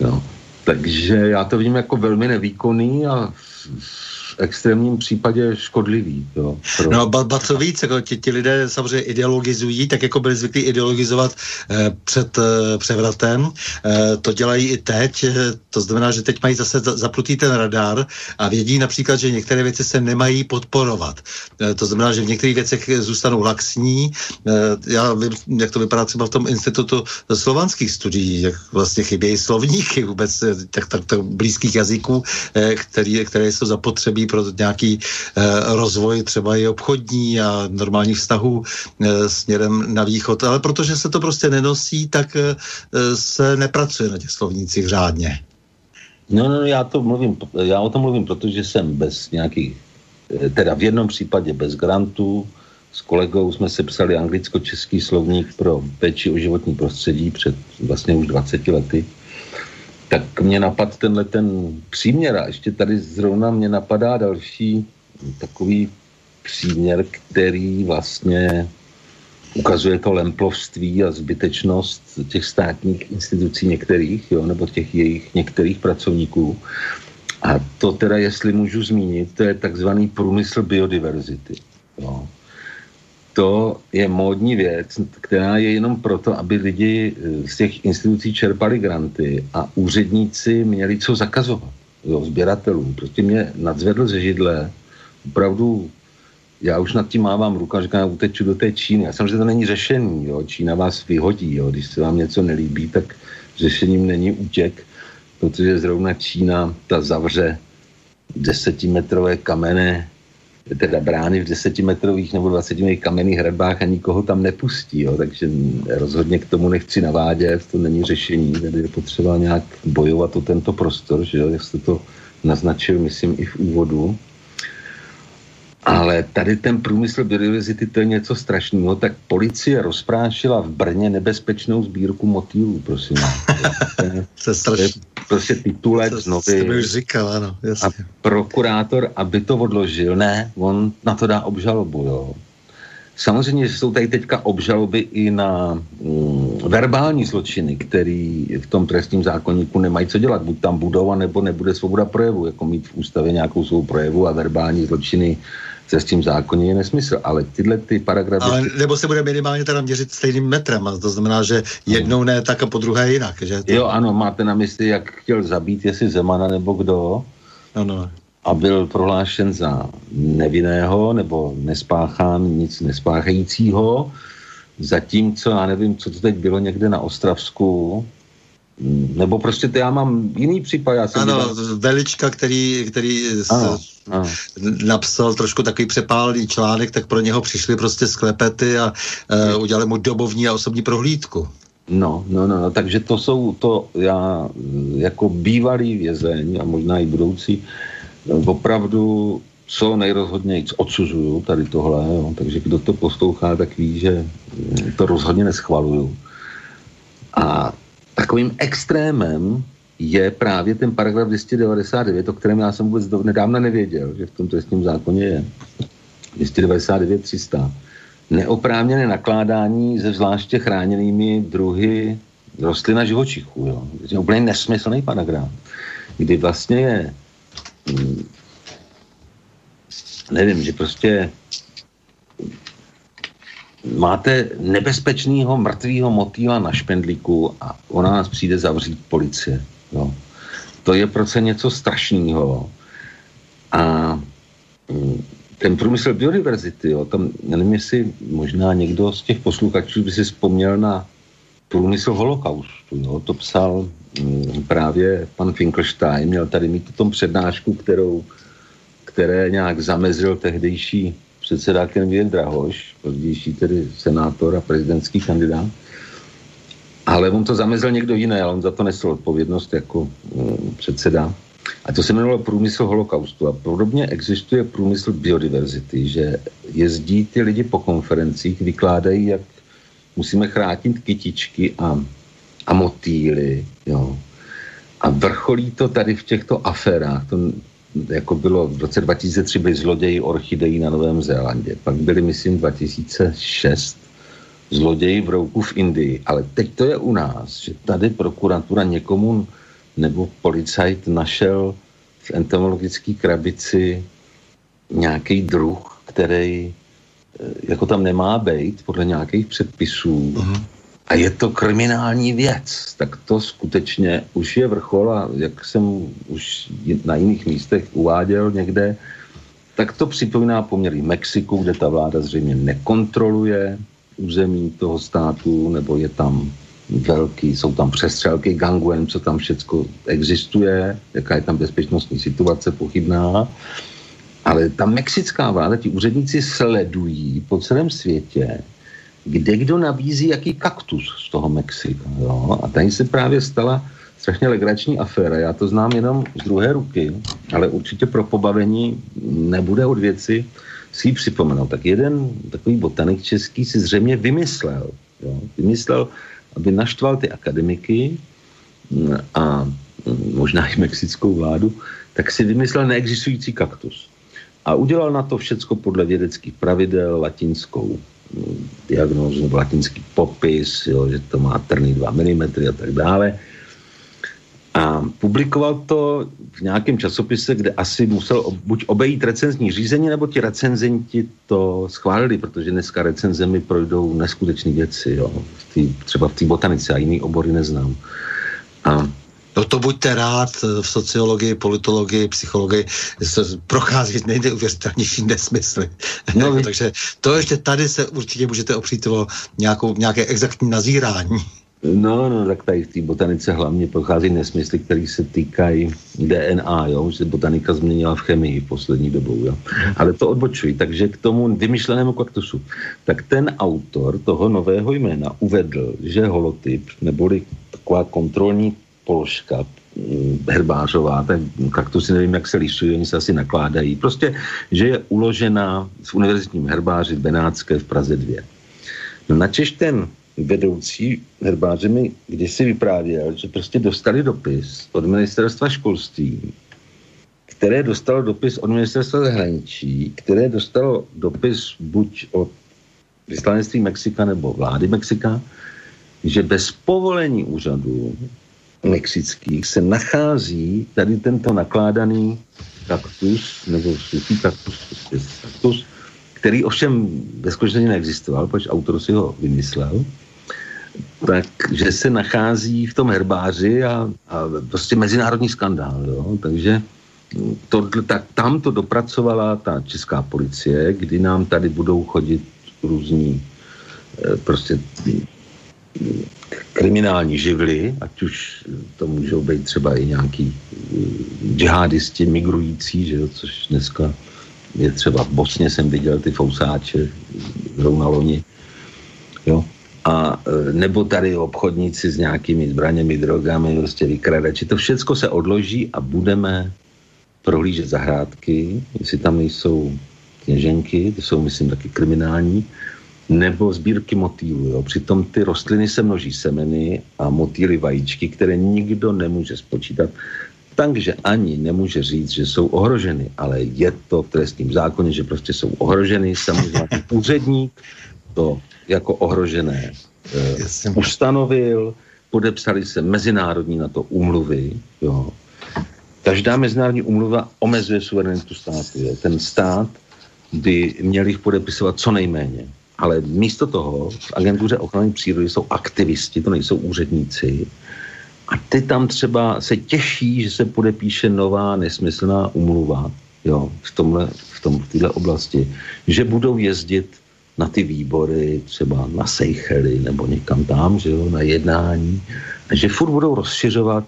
Jo. Takže já to vidím jako velmi nevýkonný a extrémním případě škodlivý. Jo,
pro... No ba, ba co víc, jako ti, ti lidé samozřejmě ideologizují, tak jako byli zvyklí ideologizovat eh, před eh, převratem. Eh, to dělají i teď, eh, to znamená, že teď mají zase zaplutý ten radar a vědí například, že některé věci se nemají podporovat. Eh, to znamená, že v některých věcech zůstanou laxní. Eh, já vím, jak to vypadá třeba v tom institutu slovanských studií, jak vlastně chybějí slovníky vůbec eh, tak, tak, tak blízkých jazyků, eh, který, které jsou zapotřebí pro nějaký eh, rozvoj třeba i obchodní a normálních vztahů eh, směrem na východ. Ale protože se to prostě nenosí, tak eh, se nepracuje na těch slovnících řádně.
No, no, já to mluvím, já o tom mluvím, protože jsem bez nějakých, teda v jednom případě bez grantů, s kolegou jsme se psali anglicko-český slovník pro péči o životní prostředí před vlastně už 20 lety tak mě napad tenhle ten příměr a ještě tady zrovna mě napadá další takový příměr, který vlastně ukazuje to lemplovství a zbytečnost těch státních institucí některých, jo, nebo těch jejich některých pracovníků. A to teda, jestli můžu zmínit, to je takzvaný průmysl biodiverzity. Jo. To je módní věc, která je jenom proto, aby lidi eh, z těch institucí čerpali granty a úředníci měli co zakazovat jo, sběratelům. Prostě mě nadzvedl ze židle, opravdu já už nad tím mávám ruku a říkám, uteču do té Číny. Já samozřejmě to není řešení, jo. Čína vás vyhodí, jo. když se vám něco nelíbí, tak řešením není útěk, protože zrovna Čína ta zavře desetimetrové kamene teda brány v desetimetrových nebo dvacetimetrových kamenných hradbách a nikoho tam nepustí, jo, takže rozhodně k tomu nechci navádět, to není řešení, tady je potřeba nějak bojovat o tento prostor, že jo, jak jste to naznačil, myslím, i v úvodu. Ale tady ten průmysl biodiverzity, to je něco strašného. Tak policie rozprášila v Brně nebezpečnou sbírku motýlů, prosím.
to je strašný.
Prostě titulek
z novy. To už říkal, ano,
jasně. A prokurátor, aby to odložil, ne, on na to dá obžalobu, jo. Samozřejmě jsou tady teďka obžaloby i na mm, verbální zločiny, který v tom trestním zákonníku nemají co dělat. Buď tam budou, nebo nebude svoboda projevu, jako mít v ústavě nějakou svou projevu a verbální zločiny se s tím zákoně je nesmysl, ale tyhle ty paragrafy...
Ale nebo se bude minimálně teda měřit stejným metrem, a to znamená, že jednou ne, tak a po druhé jinak, že?
To... Jo, ano, máte na mysli, jak chtěl zabít, jestli Zemana nebo kdo.
Ano.
A byl prohlášen za nevinného nebo nespáchán nic nespáchajícího, zatímco, já nevím, co to teď bylo někde na Ostravsku, nebo prostě to já mám jiný případ. Já jsem
ano, dělal... Velička, který, který ano, s, ano. napsal trošku takový přepálený článek, tak pro něho přišli prostě sklepety a uh, udělali mu dobovní a osobní prohlídku.
No, no, no, no, takže to jsou, to já jako bývalý vězeň a možná i budoucí, opravdu co nejrozhodněji odsuzuju tady tohle, jo, takže kdo to poslouchá, tak ví, že to rozhodně neschvaluju. A Takovým extrémem je právě ten paragraf 299, o kterém já jsem vůbec do, nedávno nevěděl, že v tom trestním zákoně je. 299 300. Neoprávněné nakládání se zvláště chráněnými druhy rostlin a živočichů. Jo. Je úplně nesmyslný paragraf, kdy vlastně je hm, nevím, že prostě máte nebezpečného mrtvého motýla na špendlíku a ona nás přijde zavřít policie. Jo. To je prostě něco strašného. A mm, ten průmysl biodiverzity, jo, tam, nevím, jestli možná někdo z těch posluchačů by si vzpomněl na průmysl holokaustu. Jo. To psal mm, právě pan Finkelstein, měl tady mít tom přednášku, kterou, které nějak zamezil tehdejší předseda Kenvien Drahoš, pozdější tedy senátor a prezidentský kandidát. Ale on to zamezl někdo jiný, ale on za to nesl odpovědnost jako um, předseda. A to se jmenovalo průmysl holokaustu. A podobně existuje průmysl biodiverzity, že jezdí ty lidi po konferencích, vykládají, jak musíme chránit kytičky a, a motýly. Jo. A vrcholí to tady v těchto aférách. To jako bylo v roce 2003 byli zloději orchidejí na Novém Zélandě. Pak byli, myslím, 2006 zloději v rouku v Indii. Ale teď to je u nás, že tady prokuratura někomu nebo policajt našel v entomologické krabici nějaký druh, který eh, jako tam nemá být podle nějakých předpisů. Uh-huh a je to kriminální věc, tak to skutečně už je vrchol a jak jsem už na jiných místech uváděl někde, tak to připomíná poměrně Mexiku, kde ta vláda zřejmě nekontroluje území toho státu, nebo je tam velký, jsou tam přestřelky, ganguen, co tam všecko existuje, jaká je tam bezpečnostní situace pochybná. Ale ta mexická vláda, ti úředníci sledují po celém světě, kde kdo nabízí jaký kaktus z toho Mexika. Jo? A tady se právě stala strašně legrační aféra. Já to znám jenom z druhé ruky, ale určitě pro pobavení nebude od věci si ji připomenout. Tak jeden takový botanik český si zřejmě vymyslel, jo? vymyslel, aby naštval ty akademiky mm, a mm, možná i mexickou vládu, tak si vymyslel neexistující kaktus. A udělal na to všecko podle vědeckých pravidel, latinskou diagnózu latinský popis, jo, že to má trny 2 mm a tak dále. A publikoval to v nějakém časopise, kde asi musel buď obejít recenzní řízení, nebo ti recenzenti to schválili, protože dneska recenzemi projdou neskutečné věci, jo. V tý, třeba v té botanice a jiný obory neznám.
A No to buďte rád, v sociologii, politologii, psychologii se prochází nejneuvěřitelnější nesmysly. No, Takže to ještě tady se určitě můžete opřít o nějakou, nějaké exaktní nazírání.
No, no, tak tady v té botanice hlavně prochází nesmysly, které se týkají DNA, jo, že botanika změnila v chemii v poslední dobou, jo. Ale to odbočují, takže k tomu vymyšlenému kaktusu. Tak ten autor toho nového jména uvedl, že holotyp, neboli taková kontrolní položka mm, herbářová, tak kaktusy nevím, jak se lišují, oni se asi nakládají. Prostě, že je uložená v univerzitním herbáři Benátské v Praze 2. No načež ten vedoucí herbáře mi kdysi vyprávěl, že prostě dostali dopis od ministerstva školství, které dostalo dopis od ministerstva zahraničí, které dostalo dopis buď od vyslanectví Mexika nebo vlády Mexika, že bez povolení úřadu mexických se nachází tady tento nakládaný kaktus, nebo suchý kaktus, kaktus, který ovšem ve skutečnosti neexistoval, protože autor si ho vymyslel, takže se nachází v tom herbáři a, a prostě mezinárodní skandál. Jo? Takže to, tak, tam to dopracovala ta česká policie, kdy nám tady budou chodit různí eh, prostě kriminální živly, ať už to můžou být třeba i nějaký eh, džihadisti migrující, že jo, což dneska je třeba v Bosně jsem viděl ty fousáče zrovna loni, jo, a e, nebo tady obchodníci s nějakými zbraněmi, drogami, prostě vykradači. To všechno se odloží a budeme prohlížet zahrádky, jestli tam nejsou kněženky, ty jsou, myslím, taky kriminální, nebo sbírky motýlů. Jo. Přitom ty rostliny se množí semeny a motýly vajíčky, které nikdo nemůže spočítat, takže ani nemůže říct, že jsou ohroženy, ale je to v trestním zákoně, že prostě jsou ohroženy. Samozřejmě úředník to jako ohrožené e, ustanovil, podepsali se mezinárodní na to úmluvy, jo. Každá mezinárodní úmluva omezuje suverenitu státu. Jo. Ten stát by měl jich podepisovat co nejméně. Ale místo toho v agentuře ochrany přírody jsou aktivisti, to nejsou úředníci. A ty tam třeba se těší, že se podepíše nová nesmyslná umluva jo, v, tomhle, v, tom, v této oblasti, že budou jezdit na ty výbory, třeba na Seychely nebo někam tam, že jo, na jednání, a že furt budou rozšiřovat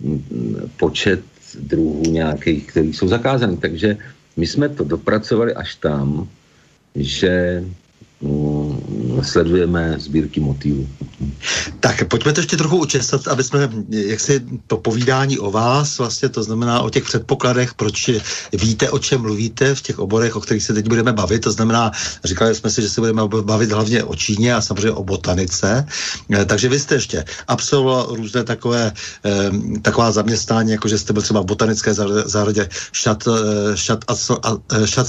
mm, počet druhů nějakých, který jsou zakázaný. Takže my jsme to dopracovali až tam, že sledujeme sbírky motivů.
Tak pojďme to ještě trochu učestat, aby jsme, jak si to povídání o vás, vlastně to znamená o těch předpokladech, proč víte, o čem mluvíte v těch oborech, o kterých se teď budeme bavit, to znamená, říkali jsme si, že se budeme bavit hlavně o Číně a samozřejmě o botanice, eh, takže vy jste ještě absolvoval různé takové, eh, taková zaměstnání, jako že jste byl třeba v botanické zahradě Schatz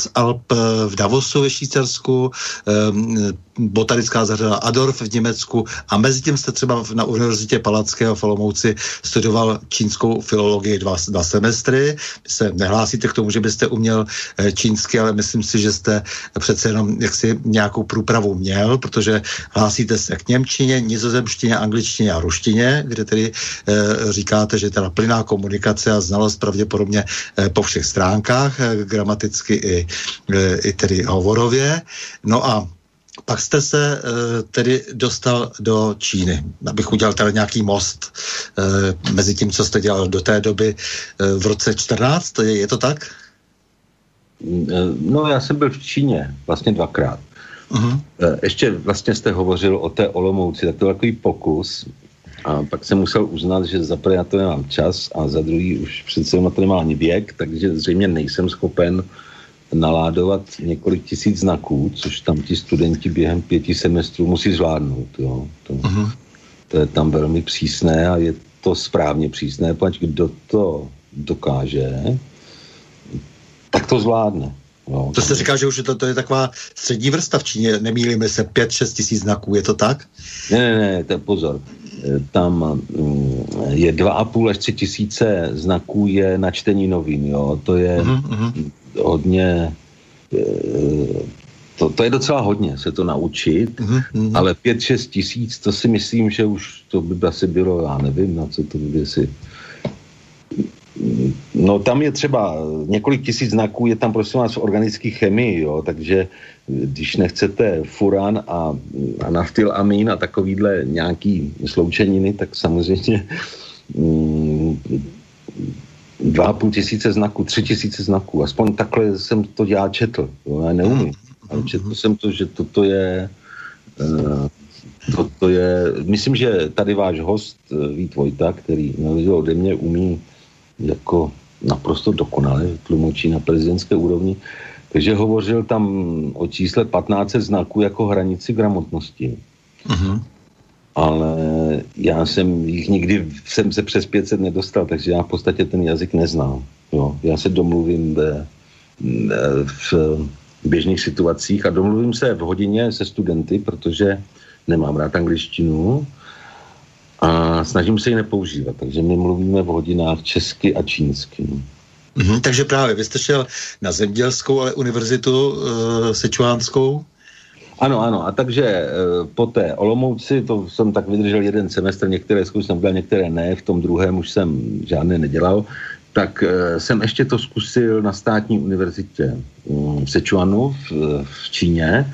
eh, Alp v Davosu ve Švýcarsku, botanická zahrada Adorf v Německu a mezi tím jste třeba na Univerzitě Palackého v Olomouci studoval čínskou filologii dva, dva semestry. Vy se nehlásíte k tomu, že byste uměl eh, čínsky, ale myslím si, že jste přece jenom jaksi nějakou průpravu měl, protože hlásíte se k Němčině, nizozemštině, angličtině a ruštině, kde tedy e, říkáte, že teda plná komunikace a znalost pravděpodobně e, po všech stránkách, e, gramaticky i, e, i tedy hovorově. No a pak jste se uh, tedy dostal do Číny, abych udělal tady nějaký most uh, mezi tím, co jste dělal do té doby uh, v roce 14, je, je to tak?
No, já jsem byl v Číně vlastně dvakrát. Uh-huh. Ještě vlastně jste hovořil o té Olomouci, tak to je takový pokus. A pak jsem musel uznat, že za prvé na to nemám čas a za druhý už přece na to nemá ani věk, takže zřejmě nejsem schopen uh, naládovat několik tisíc znaků, což tam ti studenti během pěti semestrů musí zvládnout. Jo. To, uh-huh. to je tam velmi přísné a je to správně přísné, pač kdo to dokáže, tak to zvládne.
No, to jste říkal, že už to, to je taková střední vrsta v Číně, nemýlíme se, 5-6 tisíc znaků, je to tak?
Ne, ne, ne, to je pozor. tam mm, je 2,5 až 3 tisíce znaků je na čtení novin, jo. To je mm-hmm. Hodně to, to je docela hodně se to naučit, mm-hmm. ale 5-6 tisíc, to si myslím, že už to by asi bylo, já nevím, na co to by si... No tam je třeba několik tisíc znaků, je tam prosím vás v organické chemii, jo, takže když nechcete furan a, a naftylamín a takovýhle nějaký sloučeniny, tak samozřejmě mm, dva a půl tisíce znaků, tři tisíce znaků, aspoň takhle jsem to já četl, jo, já neumím. Ale četl jsem to, že toto je uh, toto je, myslím, že tady váš host eh, Vít Vojta, který na ode mě umí jako naprosto dokonale tlumočí na prezidentské úrovni, takže hovořil tam o čísle 15 znaků jako hranici gramotnosti. Uh-huh. Ale já jsem jich nikdy jsem se přes 500 nedostal, takže já v podstatě ten jazyk neznám. Jo. Já se domluvím ve, v běžných situacích a domluvím se v hodině se studenty, protože nemám rád angličtinu a snažím se ji nepoužívat. Takže my mluvíme v hodinách česky a čínsky.
Mm-hmm, takže právě vy jste šel na zemědělskou, ale univerzitu e, sečuánskou?
Ano, ano. A takže e, po té Olomouci, to jsem tak vydržel jeden semestr, některé zkoušky jsem některé ne, v tom druhém už jsem žádné nedělal tak e, jsem ještě to zkusil na státní univerzitě mm, v Sečuanu v, v Číně.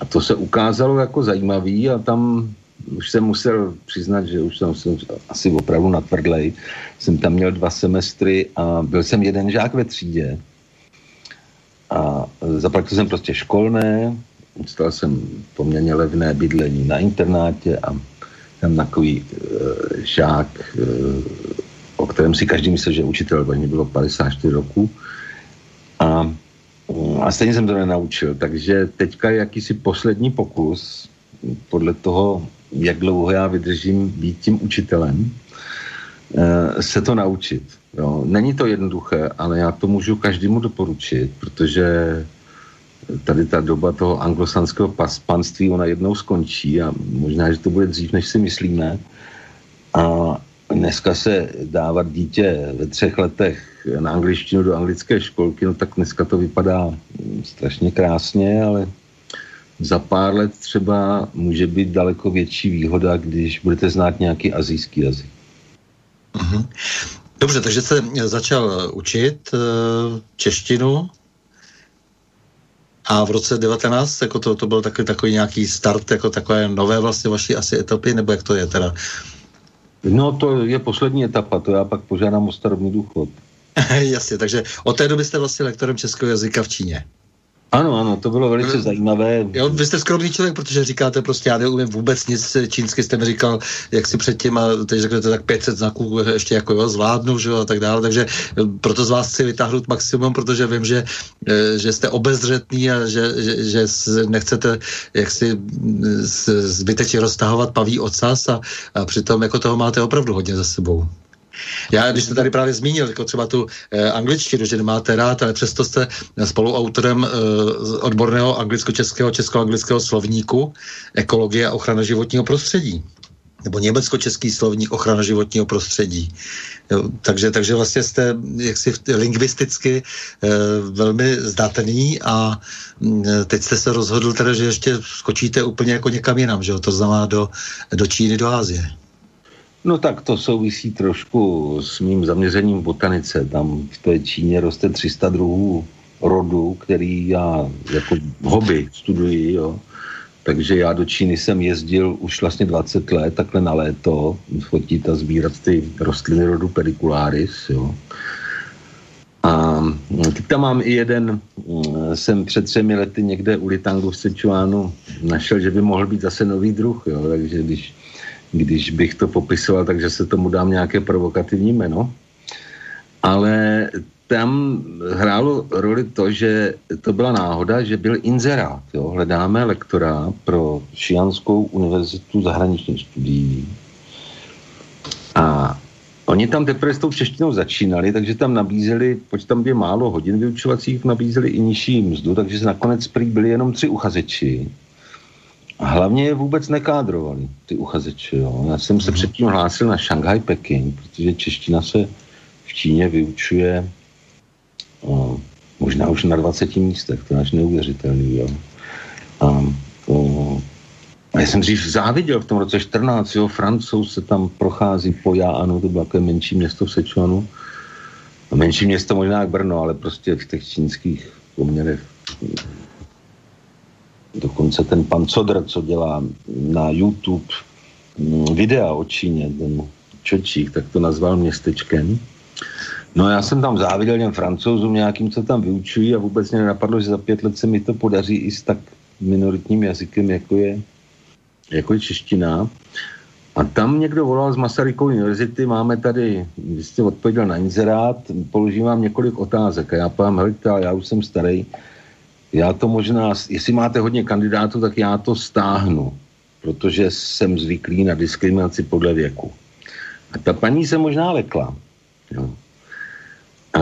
A to se ukázalo jako zajímavý a tam už jsem musel přiznat, že už jsem, jsem asi opravdu natvrdlej. Jsem tam měl dva semestry a byl jsem jeden žák ve třídě. A zaplatil jsem prostě školné, dostal jsem poměrně levné bydlení na internátě a tam takový e, žák e, o kterém si každý myslel, že učitel, mi bylo 54 roku. A, a stejně jsem to nenaučil, takže teďka je jakýsi poslední pokus podle toho, jak dlouho já vydržím být tím učitelem, eh, se to naučit. Jo. Není to jednoduché, ale já to můžu každému doporučit, protože tady ta doba toho anglosanského panství, ona jednou skončí a možná, že to bude dřív, než si myslíme. A dneska se dávat dítě ve třech letech na angličtinu do anglické školky, no tak dneska to vypadá strašně krásně, ale za pár let třeba může být daleko větší výhoda, když budete znát nějaký azijský jazyk.
Mhm. Dobře, takže jste začal učit eh, češtinu a v roce 19 jako to, to byl takový, takový nějaký start, jako takové nové vlastně vaší asi etapy, nebo jak to je teda?
No to je poslední etapa, to já pak požádám o starobní důchod.
Jasně, takže od té doby jste vlastně lektorem českého jazyka v Číně.
Ano, ano, to bylo velice uh, zajímavé.
Jo, vy jste skromný člověk, protože říkáte prostě, já neumím vůbec nic čínsky, jste mi říkal, jak si předtím, a teď řeknete tak 500 znaků, ještě jako jo, zvládnu, že jo, a tak dále, takže eh, proto z vás chci vytáhnout maximum, protože vím, že, eh, že jste obezřetný a že, že, že nechcete jaksi zbytečně roztahovat paví ocas a, a přitom jako toho máte opravdu hodně za sebou. Já, když jste tady právě zmínil, jako třeba tu eh, angličtinu, že nemáte rád, ale přesto jste spoluautorem eh, odborného anglicko-českého, česko-anglického slovníku ekologie a ochrana životního prostředí nebo německo-český slovník ochrana životního prostředí. Jo, takže, takže vlastně jste jaksi lingvisticky e, velmi zdatný a mm, teď jste se rozhodl teda, že ještě skočíte úplně jako někam jinam, že jo? to znamená do, do Číny, do Ázie.
No tak to souvisí trošku s mým zaměřením v botanice. Tam v té Číně roste 300 druhů rodu, který já jako hobby studuji, jo. Takže já do Číny jsem jezdil už vlastně 20 let, takhle na léto, fotit a sbírat ty rostliny rodu pedicularis, jo. A teď tam mám i jeden, jsem před třemi lety někde u Litangu v Sečuánu našel, že by mohl být zase nový druh, jo. Takže když když bych to popisoval, takže se tomu dám nějaké provokativní jméno. Ale tam hrálo roli to, že to byla náhoda, že byl inzerát. Jo? Hledáme lektora pro Šianskou univerzitu zahraničních studií. A oni tam teprve s tou češtinou začínali, takže tam nabízeli, počít tam je málo hodin vyučovacích, nabízeli i nižší mzdu, takže nakonec prý byli jenom tři uchazeči A hlavně je vůbec nekádrovali, ty uchazeči. Jo. Já jsem se mhm. předtím hlásil na Shanghai Peking, protože čeština se v Číně vyučuje o, možná už na 20 místech, to je až neuvěřitelný. Jo. A, o, a já jsem dřív záviděl v tom roce 14, jo, francouz se tam prochází po Jánu, to bylo takové menší město v Sečuanu. A menší město možná jak Brno, ale prostě v těch čínských poměrech dokonce ten pan Codr, co dělá na YouTube mm, videa o Číně, ten Čočík, tak to nazval městečkem. No já jsem tam záviděl těm francouzům nějakým, co tam vyučují a vůbec mě nenapadlo, že za pět let se mi to podaří i s tak minoritním jazykem, jako je, jako je čeština. A tam někdo volal z Masarykové univerzity, máme tady, vy jste odpověděl na inzerát, položím vám několik otázek a já povím, helejte, já už jsem starý, já to možná, jestli máte hodně kandidátů, tak já to stáhnu, protože jsem zvyklý na diskriminaci podle věku. A ta paní se možná lekla. Jo. A,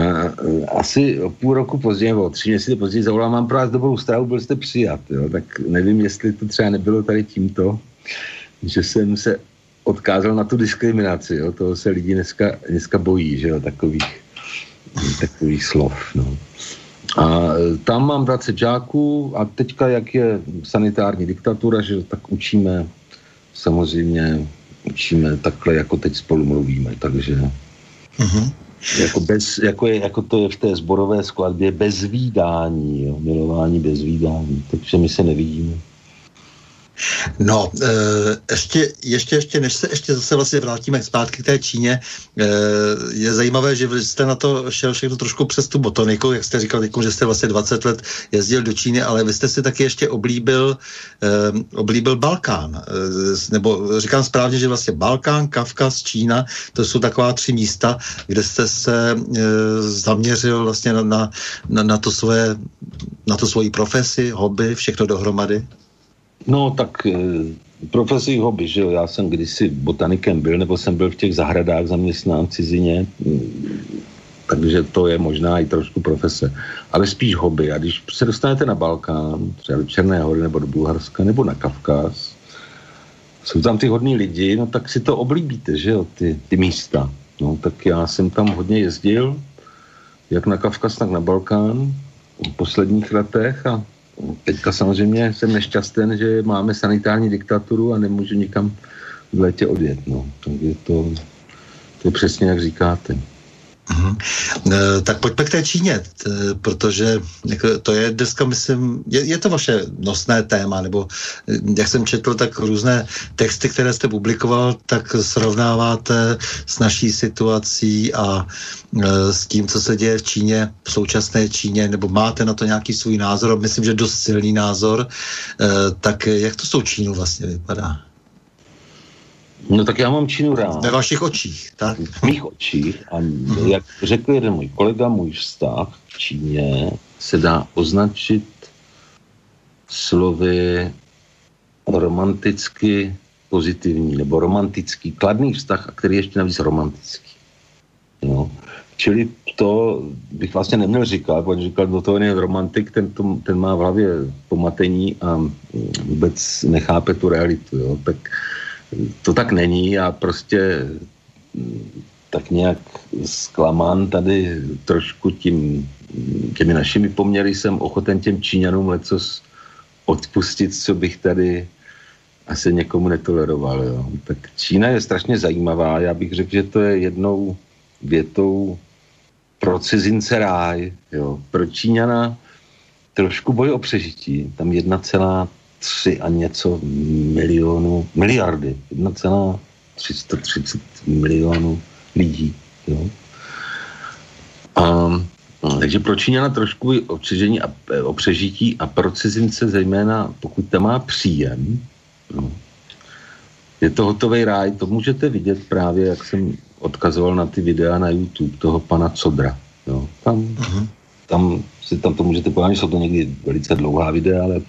asi o půl roku později, nebo tři měsíce později zavolám vám pro vás dobrou stravu, byl jste přijat. Jo. Tak nevím, jestli to třeba nebylo tady tímto, že jsem se odkázal na tu diskriminaci. Jo. Toho se lidi dneska, dneska bojí, že jo, takových, takových slov. No. A e, tam mám 20 žáků a teďka, jak je sanitární diktatura, že tak učíme, samozřejmě učíme takhle, jako teď spolu mluvíme, takže uh-huh. jako, bez, jako, je, jako to je v té zborové skladbě bez výdání, jo, milování bez výdání, takže my se nevidíme.
No, e, ještě, ještě, ještě, než se ještě zase vlastně vrátíme zpátky k té Číně, e, je zajímavé, že jste na to šel všechno trošku přes tu botoniku, jak jste říkal, že jste vlastně 20 let jezdil do Číny, ale vy jste si taky ještě oblíbil, e, oblíbil Balkán, nebo říkám správně, že vlastně Balkán, Kavkaz, Čína, to jsou taková tři místa, kde jste se zaměřil vlastně na, na, na, to svoje, na to svoji profesi, hobby, všechno dohromady.
No tak e, profesí hobby, že jo, já jsem kdysi botanikem byl, nebo jsem byl v těch zahradách zaměstnán v cizině, mm, takže to je možná i trošku profese, ale spíš hobby. A když se dostanete na Balkán, třeba do Černé hory nebo do Bulharska nebo na Kavkaz, jsou tam ty hodní lidi, no tak si to oblíbíte, že jo, ty, ty místa. No tak já jsem tam hodně jezdil, jak na Kavkaz, tak na Balkán v posledních letech a teďka samozřejmě jsem nešťastný, že máme sanitární diktaturu a nemůžu nikam v létě odjet. No. Takže to, to je přesně jak říkáte.
E, tak pojďme k té Číně, t, protože jako, to je dneska, myslím, je, je to vaše nosné téma, nebo e, jak jsem četl, tak různé texty, které jste publikoval, tak srovnáváte s naší situací a e, s tím, co se děje v Číně, v současné Číně, nebo máte na to nějaký svůj názor, myslím, že dost silný názor, e, tak jak to s tou Čínou vlastně vypadá?
No tak já mám Čínu rád.
Ve vašich očích, tak?
V mých očích. A jak řekl jeden můj kolega, můj vztah v Číně se dá označit slovy romanticky pozitivní, nebo romantický, kladný vztah, a který je ještě navíc romantický. No. Čili to bych vlastně neměl říkat, protože říkal, no to je romantik, ten, to, ten má v hlavě pomatení a vůbec nechápe tu realitu. Jo. Tak to tak není a prostě mm, tak nějak zklamán tady trošku tím, těmi našimi poměry jsem ochoten těm Číňanům lecos odpustit, co bych tady asi někomu netoleroval. Jo. Tak Čína je strašně zajímavá. Já bych řekl, že to je jednou větou pro cizince ráj. Jo. Pro Číňana trošku boj o přežití. Tam 3 a něco milionů, miliardy, 1,330 milionů lidí. Jo. A, takže pro Číňana trošku o přežení a, o přežití a pro cizince zejména, pokud tam má příjem, no, je to hotový ráj, to můžete vidět právě, jak jsem odkazoval na ty videa na YouTube toho pana Codra. Jo. Tam, uh-huh. tam si tam to můžete podívat, jsou to někdy velice dlouhá videa, ale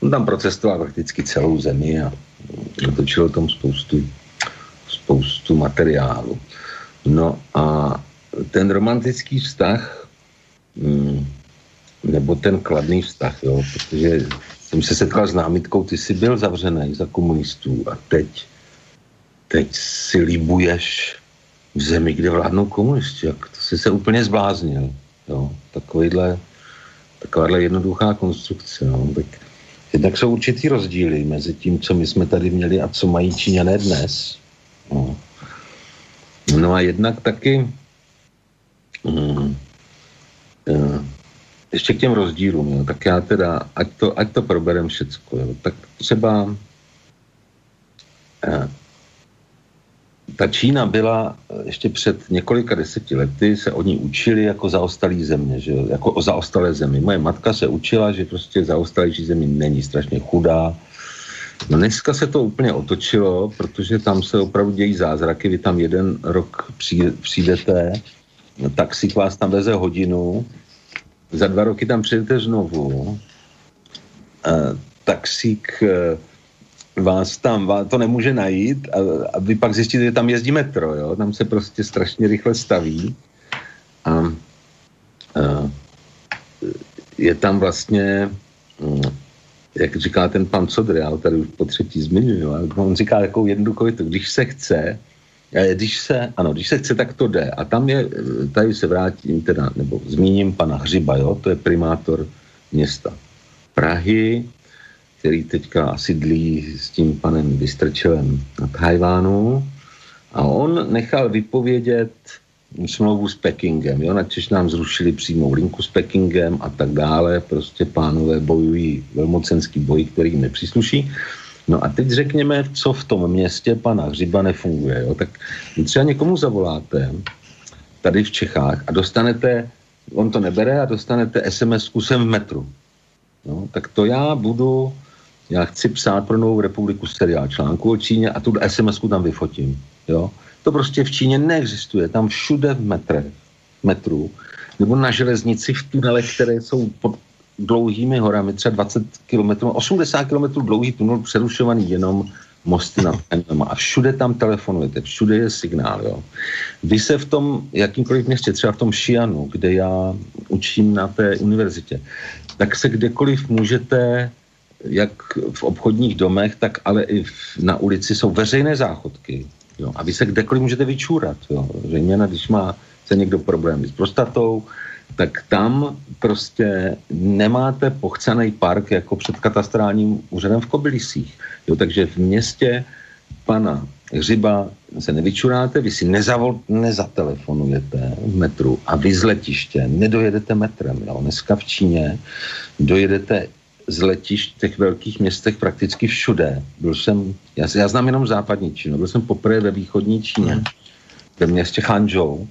On tam procestoval prakticky celou zemi a natočil tam spoustu, spoustu materiálu. No a ten romantický vztah, mm, nebo ten kladný vztah, jo, protože jsem se setkal s námitkou, ty jsi byl zavřený za komunistů a teď, teď si líbuješ v zemi, kde vládnou komunisti. Jak to jsi se úplně zbláznil. Jo? Takovýhle, takováhle jednoduchá konstrukce. Jo? Tak, jednak jsou určitý rozdíly mezi tím, co my jsme tady měli a co mají Číňané dnes. No, no a jednak taky mm, uh, ještě k těm rozdílům, jo, tak já teda, ať to, ať to proberem všecko, jo, tak třeba uh, ta Čína byla eh, ještě před několika deseti lety, se oni učili jako zaostalý země, že jako o zaostalé zemi. Moje matka se učila, že prostě zaostalejší zemi není strašně chudá. No dneska se to úplně otočilo, protože tam se opravdu dějí zázraky. Vy tam jeden rok přijdete, no, taxík vás tam veze hodinu, za dva roky tam přijdete znovu, eh, taxík vás tam, vás to nemůže najít a, a vy pak zjistíte, že tam jezdí metro, jo? tam se prostě strašně rychle staví a, a je tam vlastně, mm, jak říká ten pan Codr, já ho tady už po třetí zmiňuji, on říká takovou jednoduchou to, když se chce, když se, ano, když se chce, tak to jde. A tam je, tady se vrátím teda, nebo zmíním pana Hřiba, jo, to je primátor města Prahy, který teďka dlí s tím panem Vystrčelem na Tajvánu a on nechal vypovědět smlouvu s Pekingem. Jo? Načež nám zrušili přímou linku s Pekingem a tak dále. Prostě pánové bojují velmocenský boj, který jim nepřísluší. No a teď řekněme, co v tom městě pana Hřiba nefunguje. Jo? Tak třeba někomu zavoláte tady v Čechách a dostanete, on to nebere a dostanete SMS-ku sem v metru. No, tak to já budu já chci psát pro Novou republiku seriál článku o Číně a tu sms tam vyfotím. Jo? To prostě v Číně neexistuje. Tam všude v metrech, metru, nebo na železnici v tunelech, které jsou pod dlouhými horami, třeba 20 km, 80 km dlouhý tunel přerušovaný jenom mosty nad Enema a všude tam telefonujete, všude je signál, jo. Vy se v tom jakýmkoliv městě, třeba v tom Šianu, kde já učím na té univerzitě, tak se kdekoliv můžete jak v obchodních domech, tak ale i na ulici jsou veřejné záchodky. Jo? A vy se kdekoliv můžete vyčůrat. Jo? Zejména, když má se někdo problémy s prostatou, tak tam prostě nemáte pochcený park jako před katastrálním úřadem v Kobylisích. Jo? Takže v městě pana Hřiba se nevyčuráte, vy si nezavol, nezatelefonujete v metru a vy z letiště nedojedete metrem. Jo? Dneska v Číně dojedete z letišť v těch velkých městech prakticky všude. Byl jsem, já, já znám jenom západní Čínu, byl jsem poprvé ve východní Číně, mm. ve městě Hangzhou,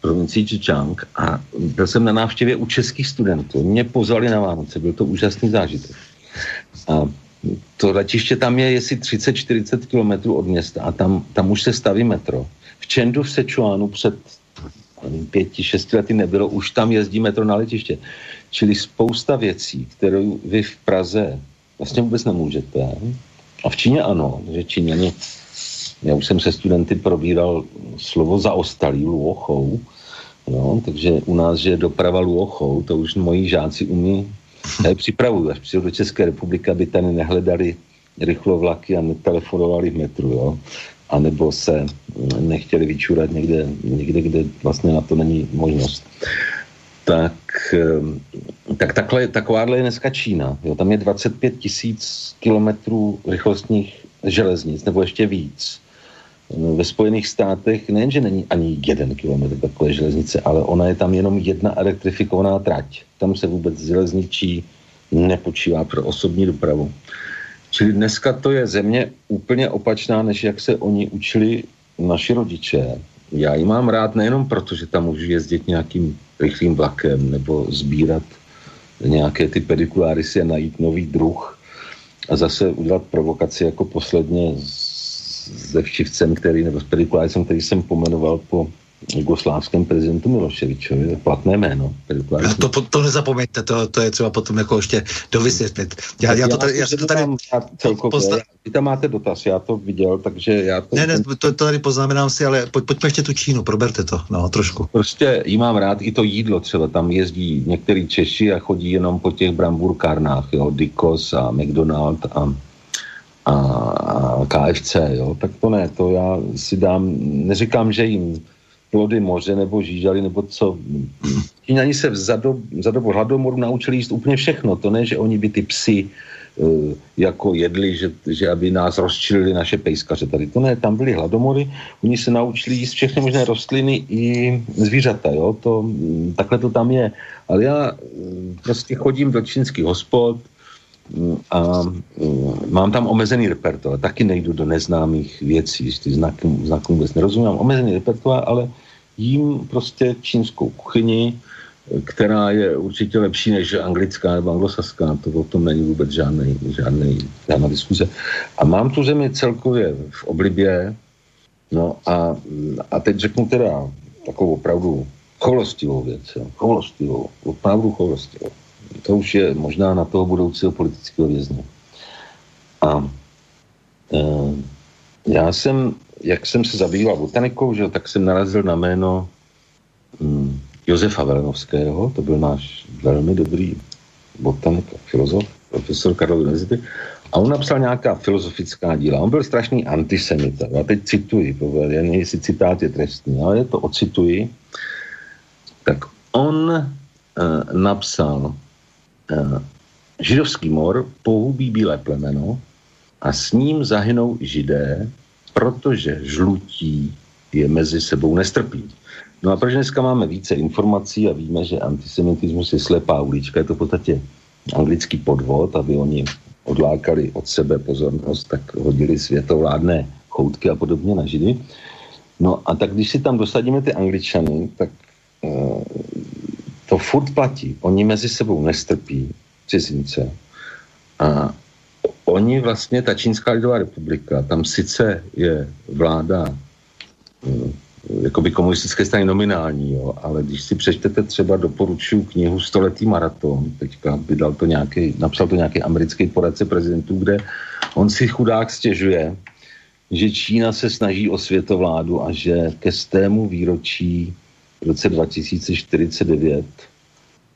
provincii Zhejiang a byl jsem na návštěvě u českých studentů. Mě pozvali na Vánoce, byl to úžasný zážitek. A to letiště tam je jestli 30-40 kilometrů od města a tam, tam už se staví metro. V Čendu v Sečuánu před pěti, šesti lety nebylo, už tam jezdí metro na letiště. Čili spousta věcí, kterou vy v Praze vlastně vůbec nemůžete. A v Číně ano, že Číňani, já už jsem se studenty probíral slovo zaostalý luochou, no, takže u nás, že je doprava luochou, to už moji žáci umí, já je připravuju, až přijdu do České republiky, aby tady nehledali rychlovlaky a netelefonovali v metru, jo anebo se nechtěli vyčurat někde, někde, kde vlastně na to není možnost. Tak, ehm, tak takhle, takováhle je dneska Čína. Jo, tam je 25 tisíc kilometrů rychlostních železnic, nebo ještě víc. Ve Spojených státech nejenže není ani jeden kilometr takové železnice, ale ona je tam jenom jedna elektrifikovaná trať. Tam se vůbec železničí nepočívá pro osobní dopravu. Čili dneska to je země úplně opačná, než jak se oni učili naši rodiče. Já ji mám rád nejenom proto, že tam můžu jezdit nějakým rychlým vlakem nebo sbírat nějaké ty pedikulárisy a najít nový druh a zase udělat provokaci jako posledně se všivcem, který, nebo s pedikulárisem, který jsem pomenoval po jugoslávském prezidentu Miloševičovi, platné jméno.
No to, to nezapomeňte, to, to je třeba potom jako ještě dovysvětlit. Já, já, to tady, já, já to tady
celkově, pozna... vy tam máte dotaz, já to viděl, takže já to...
Ne, ne, to, to tady poznamenám si, ale pojď, pojďme ještě tu Čínu, proberte to, no, trošku.
Prostě jí mám rád, i to jídlo třeba, tam jezdí některý Češi a chodí jenom po těch bramburkárnách, jo, Dikos a McDonald a a, a KFC, jo, tak to ne, to já si dám, neříkám, že jim plody moře nebo žížaly nebo co. Číňani se za, do, za dobu hladomoru naučili jíst úplně všechno. To ne, že oni by ty psy uh, jako jedli, že, že aby nás rozčilili naše pejskaře tady. To ne, tam byly hladomory, oni se naučili jíst všechny možné rostliny i zvířata, jo, to, takhle to tam je. Ale já prostě chodím do čínských hospod, a mám tam omezený repertoár, taky nejdu do neznámých věcí, ty znaky, znaků vůbec nerozumím, mám omezený repertoár, ale jím prostě čínskou kuchyni, která je určitě lepší než anglická nebo anglosaská, to o tom není vůbec žádný, žádný, žádná diskuze. A mám tu zemi celkově v oblibě, no a, a teď řeknu teda takovou opravdu choulostivou věc, jo. choulostivou, opravdu choulostivou to už je možná na toho budoucího politického vězně. A e, já jsem, jak jsem se zabýval botanikou, že, tak jsem narazil na jméno hm, Josefa Velenovského, to byl náš velmi dobrý botanik filozof, profesor Karlovy univerzity, a on napsal nějaká filozofická díla. On byl strašný antisemita. Já teď cituji, jen jestli citát je trestný, ale to ocituji. Tak on e, napsal židovský mor pohubí bílé plemeno a s ním zahynou židé, protože žlutí je mezi sebou nestrpí. No a proč dneska máme více informací a víme, že antisemitismus je slepá ulička, je to v podstatě anglický podvod, aby oni odlákali od sebe pozornost, tak hodili světovládné choutky a podobně na židy. No a tak když si tam dosadíme ty angličany, tak uh, to furt platí. Oni mezi sebou nestrpí cizince. A oni vlastně, ta Čínská lidová republika, tam sice je vláda hm, jakoby komunistické strany nominální, jo, ale když si přečtete třeba doporučuju knihu Stoletý maraton, teďka by dal to nějaký, napsal to nějaký americký poradce prezidentů, kde on si chudák stěžuje, že Čína se snaží o světovládu a že ke stému výročí v roce 2049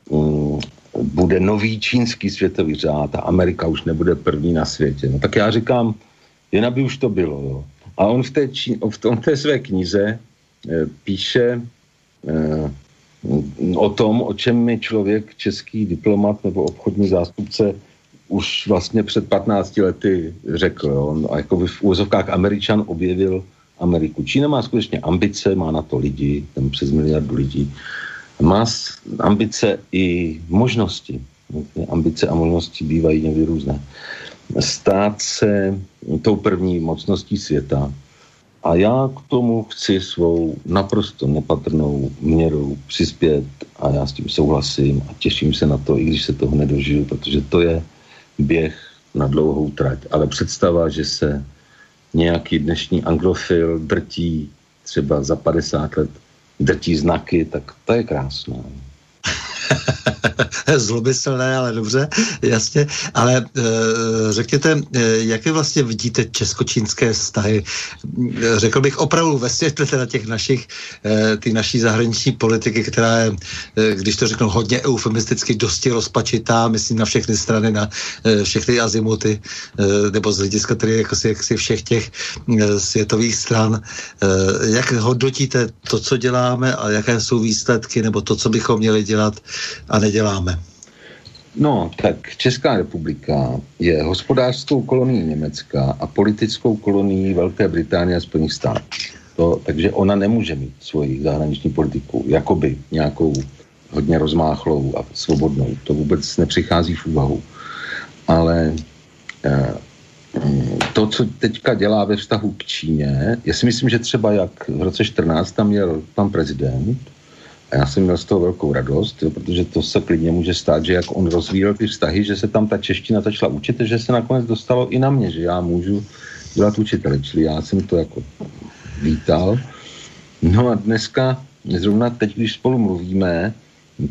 um, bude nový čínský světový řád a Amerika už nebude první na světě. No tak já říkám, jen aby už to bylo. Jo. A on v té, Čín, v tom té své knize e, píše e, o tom, o čem mi člověk, český diplomat nebo obchodní zástupce už vlastně před 15 lety řekl. Jo. On jako v úvozovkách Američan objevil Ameriku. Čína má skutečně ambice, má na to lidi, tam přes miliardu lidí, má ambice i možnosti. Ambice a možnosti bývají někdy různé. Stát se tou první mocností světa a já k tomu chci svou naprosto nepatrnou měrou přispět a já s tím souhlasím a těším se na to, i když se toho nedožiju, protože to je běh na dlouhou trať. Ale představa, že se nějaký dnešní anglofil drtí třeba za 50 let drtí znaky, tak to je krásné.
Zlomyslné, ale dobře, jasně. Ale e, řekněte, e, jaké vlastně vidíte česko-čínské vztahy? Řekl bych opravdu ve světle teda těch našich, e, ty naší zahraniční politiky, která je, e, když to řeknu hodně eufemisticky, dosti rozpačitá, myslím na všechny strany, na e, všechny azimuty, e, nebo z hlediska tedy jako si, jak si všech těch e, světových stran. E, jak hodnotíte to, co děláme a jaké jsou výsledky, nebo to, co bychom měli dělat a neděláme?
No, tak Česká republika je hospodářskou kolonií Německa a politickou kolonií Velké Británie a Spojených států. To, takže ona nemůže mít svoji zahraniční politiku, jakoby nějakou hodně rozmáchlou a svobodnou. To vůbec nepřichází v úvahu. Ale eh, to, co teďka dělá ve vztahu k Číně, já si myslím, že třeba jak v roce 14 tam měl pan prezident, a já jsem měl z toho velkou radost, jo, protože to se klidně může stát, že jak on rozvíjel ty vztahy, že se tam ta čeština začala učit, že se nakonec dostalo i na mě, že já můžu dělat učitele. Čili já jsem to jako vítal. No a dneska, zrovna teď, když spolu mluvíme,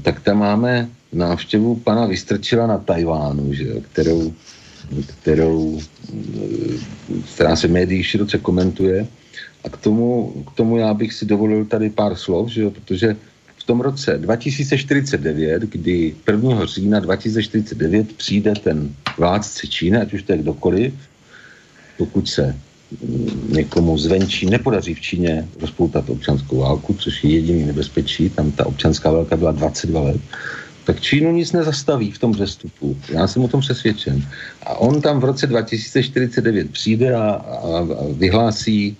tak tam máme návštěvu pana Vystrčila na Tajvánu, že, kterou, kterou, která se médií široce komentuje. A k tomu, k tomu já bych si dovolil tady pár slov, že, protože tom roce 2049, kdy 1. října 2049 přijde ten vládce Číny, ať už to je kdokoliv, pokud se někomu zvenčí nepodaří v Číně rozpoutat občanskou válku, což je jediný nebezpečí, tam ta občanská válka byla 22 let, tak Čínu nic nezastaví v tom přestupu. Já jsem o tom přesvědčen. A on tam v roce 2049 přijde a, a, a vyhlásí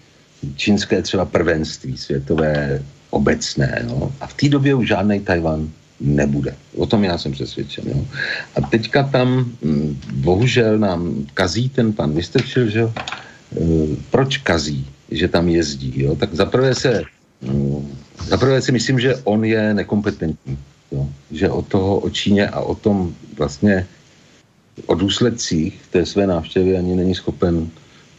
čínské třeba prvenství světové obecné. No? A v té době už žádný Tajvan nebude. O tom já jsem přesvědčen. Jo? A teďka tam m, hm, bohužel nám kazí ten pan Vystrčil, že Eh, proč kazí, že tam jezdí. Jo? Tak zaprvé se, mm, zaprvé si myslím, že on je nekompetentní. Jo? Že o toho, o Číně a o tom vlastně o důsledcích té své návštěvy ani není schopen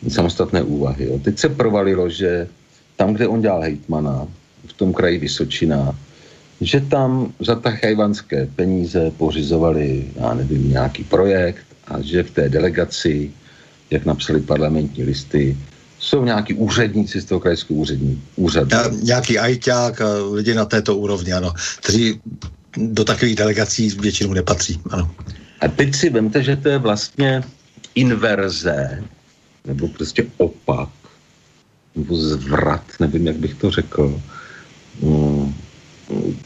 samostatné úvahy. Jo? Teď se provalilo, že tam, kde on dělal hejtmana, v tom kraji Vysočina, že tam za chajvanské peníze pořizovali, já nevím, nějaký projekt a že v té delegaci jak napsali parlamentní listy, jsou nějaký úředníci z toho krajského úřední, úřadu.
Ja, nějaký ajťák a lidi na této úrovni, ano, kteří do takových delegací většinou nepatří, ano.
A teď si vemte, že to je vlastně inverze, nebo prostě opak, nebo zvrat, nevím, jak bych to řekl,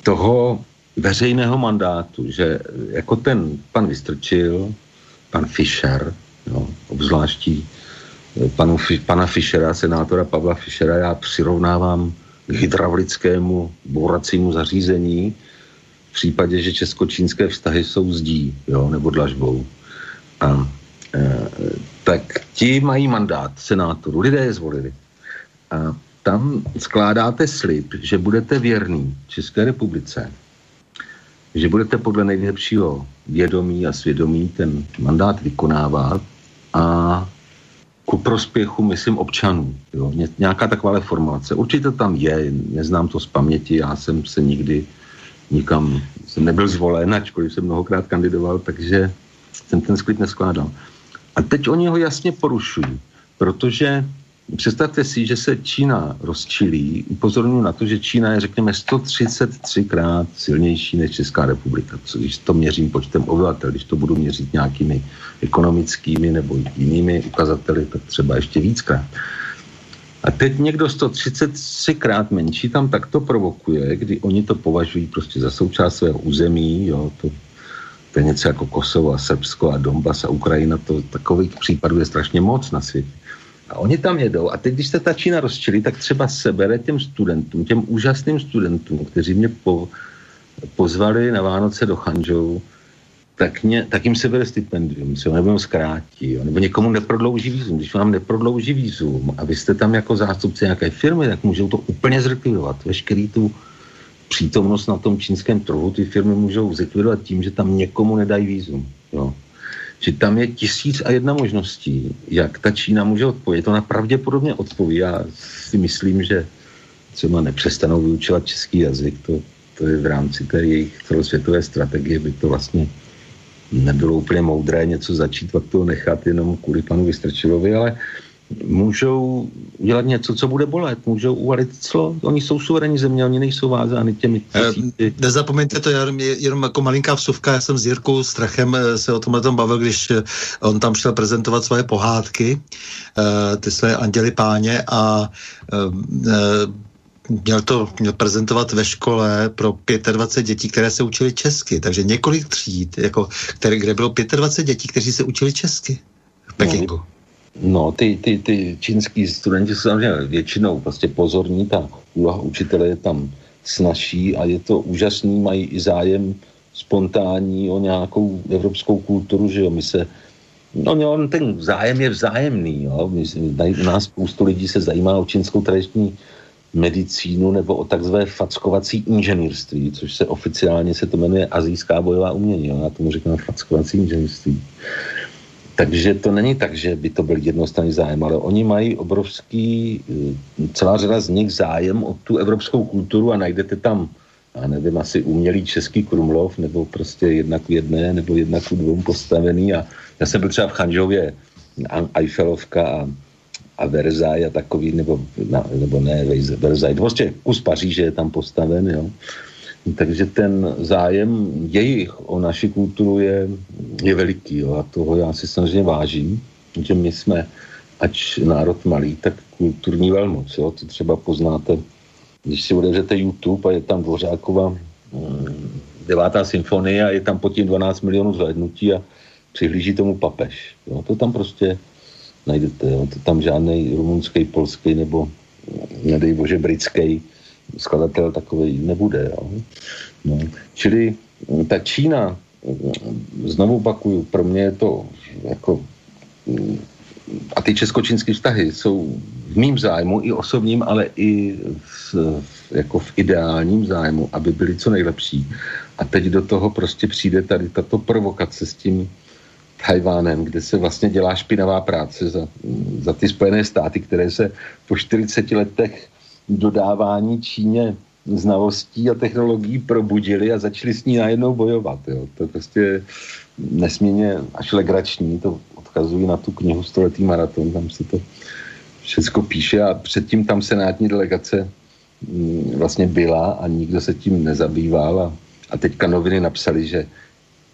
toho veřejného mandátu, že jako ten pan Vystrčil, pan Fischer, No, obzvláští eh, panu, pana Fischera, senátora Pavla Fischera, já přirovnávám k hydraulickému bouracímu zařízení v případě, že česko-čínské vztahy jsou zdí, jo, nebo dlažbou. A e, tak ti mají mandát senátoru, lidé je zvolili. A tam skládáte slib, že budete věrný České republice, že budete podle nejlepšího vědomí a svědomí ten mandát vykonávat a ku prospěchu, myslím, občanů. Jo? Nějaká taková formulace. Určitě tam je, neznám to z paměti, já jsem se nikdy nikam, jsem nebyl zvolen, ačkoliv jsem mnohokrát kandidoval, takže jsem ten sklid neskládal. A teď oni ho jasně porušují, protože Představte si, že se Čína rozčilí. Upozorňuji na to, že Čína je, řekněme, 133 krát silnější než Česká republika. Co, když to měřím počtem obyvatel, když to budu měřit nějakými ekonomickými nebo jinými ukazateli, tak třeba ještě víckrát. A teď někdo 133 krát menší tam takto provokuje, kdy oni to považují prostě za součást svého území, jo, to, to je něco jako Kosovo a Srbsko a Donbas a Ukrajina, to takových případů je strašně moc na světě. A oni tam jedou a teď, když se ta Čína rozčilí, tak třeba sebere těm studentům, těm úžasným studentům, kteří mě po, pozvali na Vánoce do Chanžou, tak, mě, tak jim se bere stipendium, ho nebo zkrátí, jo, nebo někomu neprodlouží vízum. Když vám neprodlouží vízum a vy jste tam jako zástupce nějaké firmy, tak můžou to úplně zlikvidovat. Veškerý tu přítomnost na tom čínském trhu ty firmy můžou zlikvidovat tím, že tam někomu nedají vízum. Jo že tam je tisíc a jedna možností, jak ta Čína může odpovědět. Ona pravděpodobně odpoví. Já si myslím, že třeba nepřestanou vyučovat český jazyk. To, to je v rámci té jejich celosvětové strategie, by to vlastně nebylo úplně moudré něco začít, pak to nechat jenom kvůli panu Vystrčilovi, ale uh, můžou dělat něco, co bude bolet, můžou uvalit clo. Oni jsou suverénní země, oni nejsou vázány těmi
eh, tisíci. Nezapomeňte to, jenom, jenom jako malinká vsuvka, já jsem s Jirkou Strachem eh, se o tomhle tom bavil, když eh, on tam šel prezentovat svoje pohádky, ty své anděly páně a měl to měl prezentovat ve škole pro 25 dětí, které se učili česky. Takže několik tříd, jako, které, kde bylo 25 dětí, kteří se učili česky v Pekingu. No.
No, ty, ty, ty čínský studenti jsou samozřejmě většinou prostě pozorní, ta úloha učitele je tam snažší a je to úžasný, mají i zájem spontánní o nějakou evropskou kulturu, že jo, my se No, no ten zájem je vzájemný, jo. My, u nás spoustu lidí se zajímá o čínskou tradiční medicínu nebo o takzvané fackovací inženýrství, což se oficiálně se to jmenuje azijská bojová umění. Jo? Já tomu říkám fackovací inženýrství. Takže to není tak, že by to byl jednostranný zájem, ale oni mají obrovský, celá řada z nich zájem o tu evropskou kulturu a najdete tam já nevím, asi umělý český Krumlov, nebo prostě jednak v jedné, nebo jednak v dvou postavený. A já jsem byl třeba v Chanžově, Eiffelovka a, a Versailles a takový, nebo, na, nebo ne, Versailles, prostě kus Paříže je tam postaven, jo. Takže ten zájem jejich o naši kulturu je, je veliký jo, a toho já si samozřejmě vážím, že my jsme, ač národ malý, tak kulturní velmoc. Jo. To třeba poznáte když si otevřete YouTube a je tam Dvořákova mm, devátá symfonie a je tam pod tím 12 milionů zhlédnutí a přihlíží tomu papež. Jo, to tam prostě najdete. Jo. To tam žádný rumunský, polský nebo nedej bože britský skladatel takový nebude. Jo. No. Čili mm, ta Čína, mm, znovu opakuju, pro mě je to jako a ty českočínské vztahy jsou v mým zájmu i osobním, ale i v, jako v ideálním zájmu, aby byly co nejlepší. A teď do toho prostě přijde tady tato provokace s tím Tajvánem, kde se vlastně dělá špinavá práce za, za ty Spojené státy, které se po 40 letech dodávání Číně znalostí a technologií probudili a začali s ní najednou bojovat. Jo. To je prostě nesmírně až legrační, to odkazují na tu knihu Stoletý maraton, tam se to všechno píše a předtím tam senátní delegace mm, vlastně byla a nikdo se tím nezabýval a, a teďka noviny napsali, že,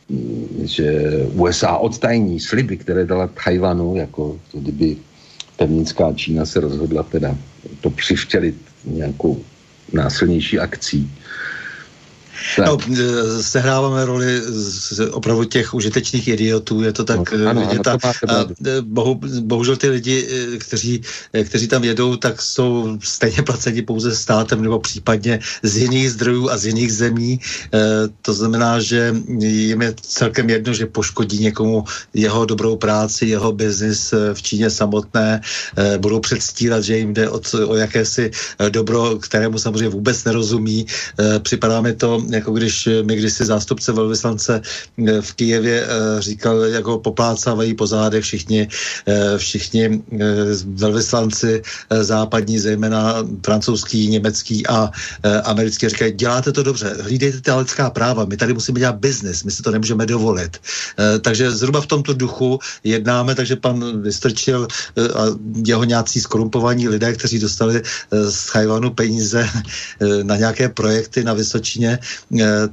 mm, že USA odtajní sliby, které dala Tajvanu, jako to, kdyby pevnická Čína se rozhodla teda to přivtělit nějakou násilnější akcí,
No, e, sehráváme roli z opravdu těch užitečných idiotů, je to tak no, ano, vidět. Ano, a, a bohu, bohužel ty lidi, e, kteří, e, kteří tam jedou, tak jsou stejně placeni pouze státem nebo případně z jiných zdrojů a z jiných zemí. To znamená, že jim je celkem jedno, že poškodí někomu jeho dobrou práci, jeho biznis v Číně samotné. Budou předstírat, že jim jde o, o jakési dobro, kterému samozřejmě vůbec nerozumí. Připadá mi to jako když mi kdysi zástupce velvyslance eh, v Kijevě eh, říkal, jak ho poplácávají po zádech všichni, eh, všichni velvyslanci západní, zejména francouzský, německý a americký, říkají, děláte to dobře, hlídejte ta lidská práva, my tady musíme dělat biznis, my si to nemůžeme dovolit. Takže zhruba v tomto duchu jednáme, takže pan Vystrčil a jeho nějací skorumpovaní lidé, kteří dostali z Chajvanu peníze na nějaké projekty na Vysočině, Eh,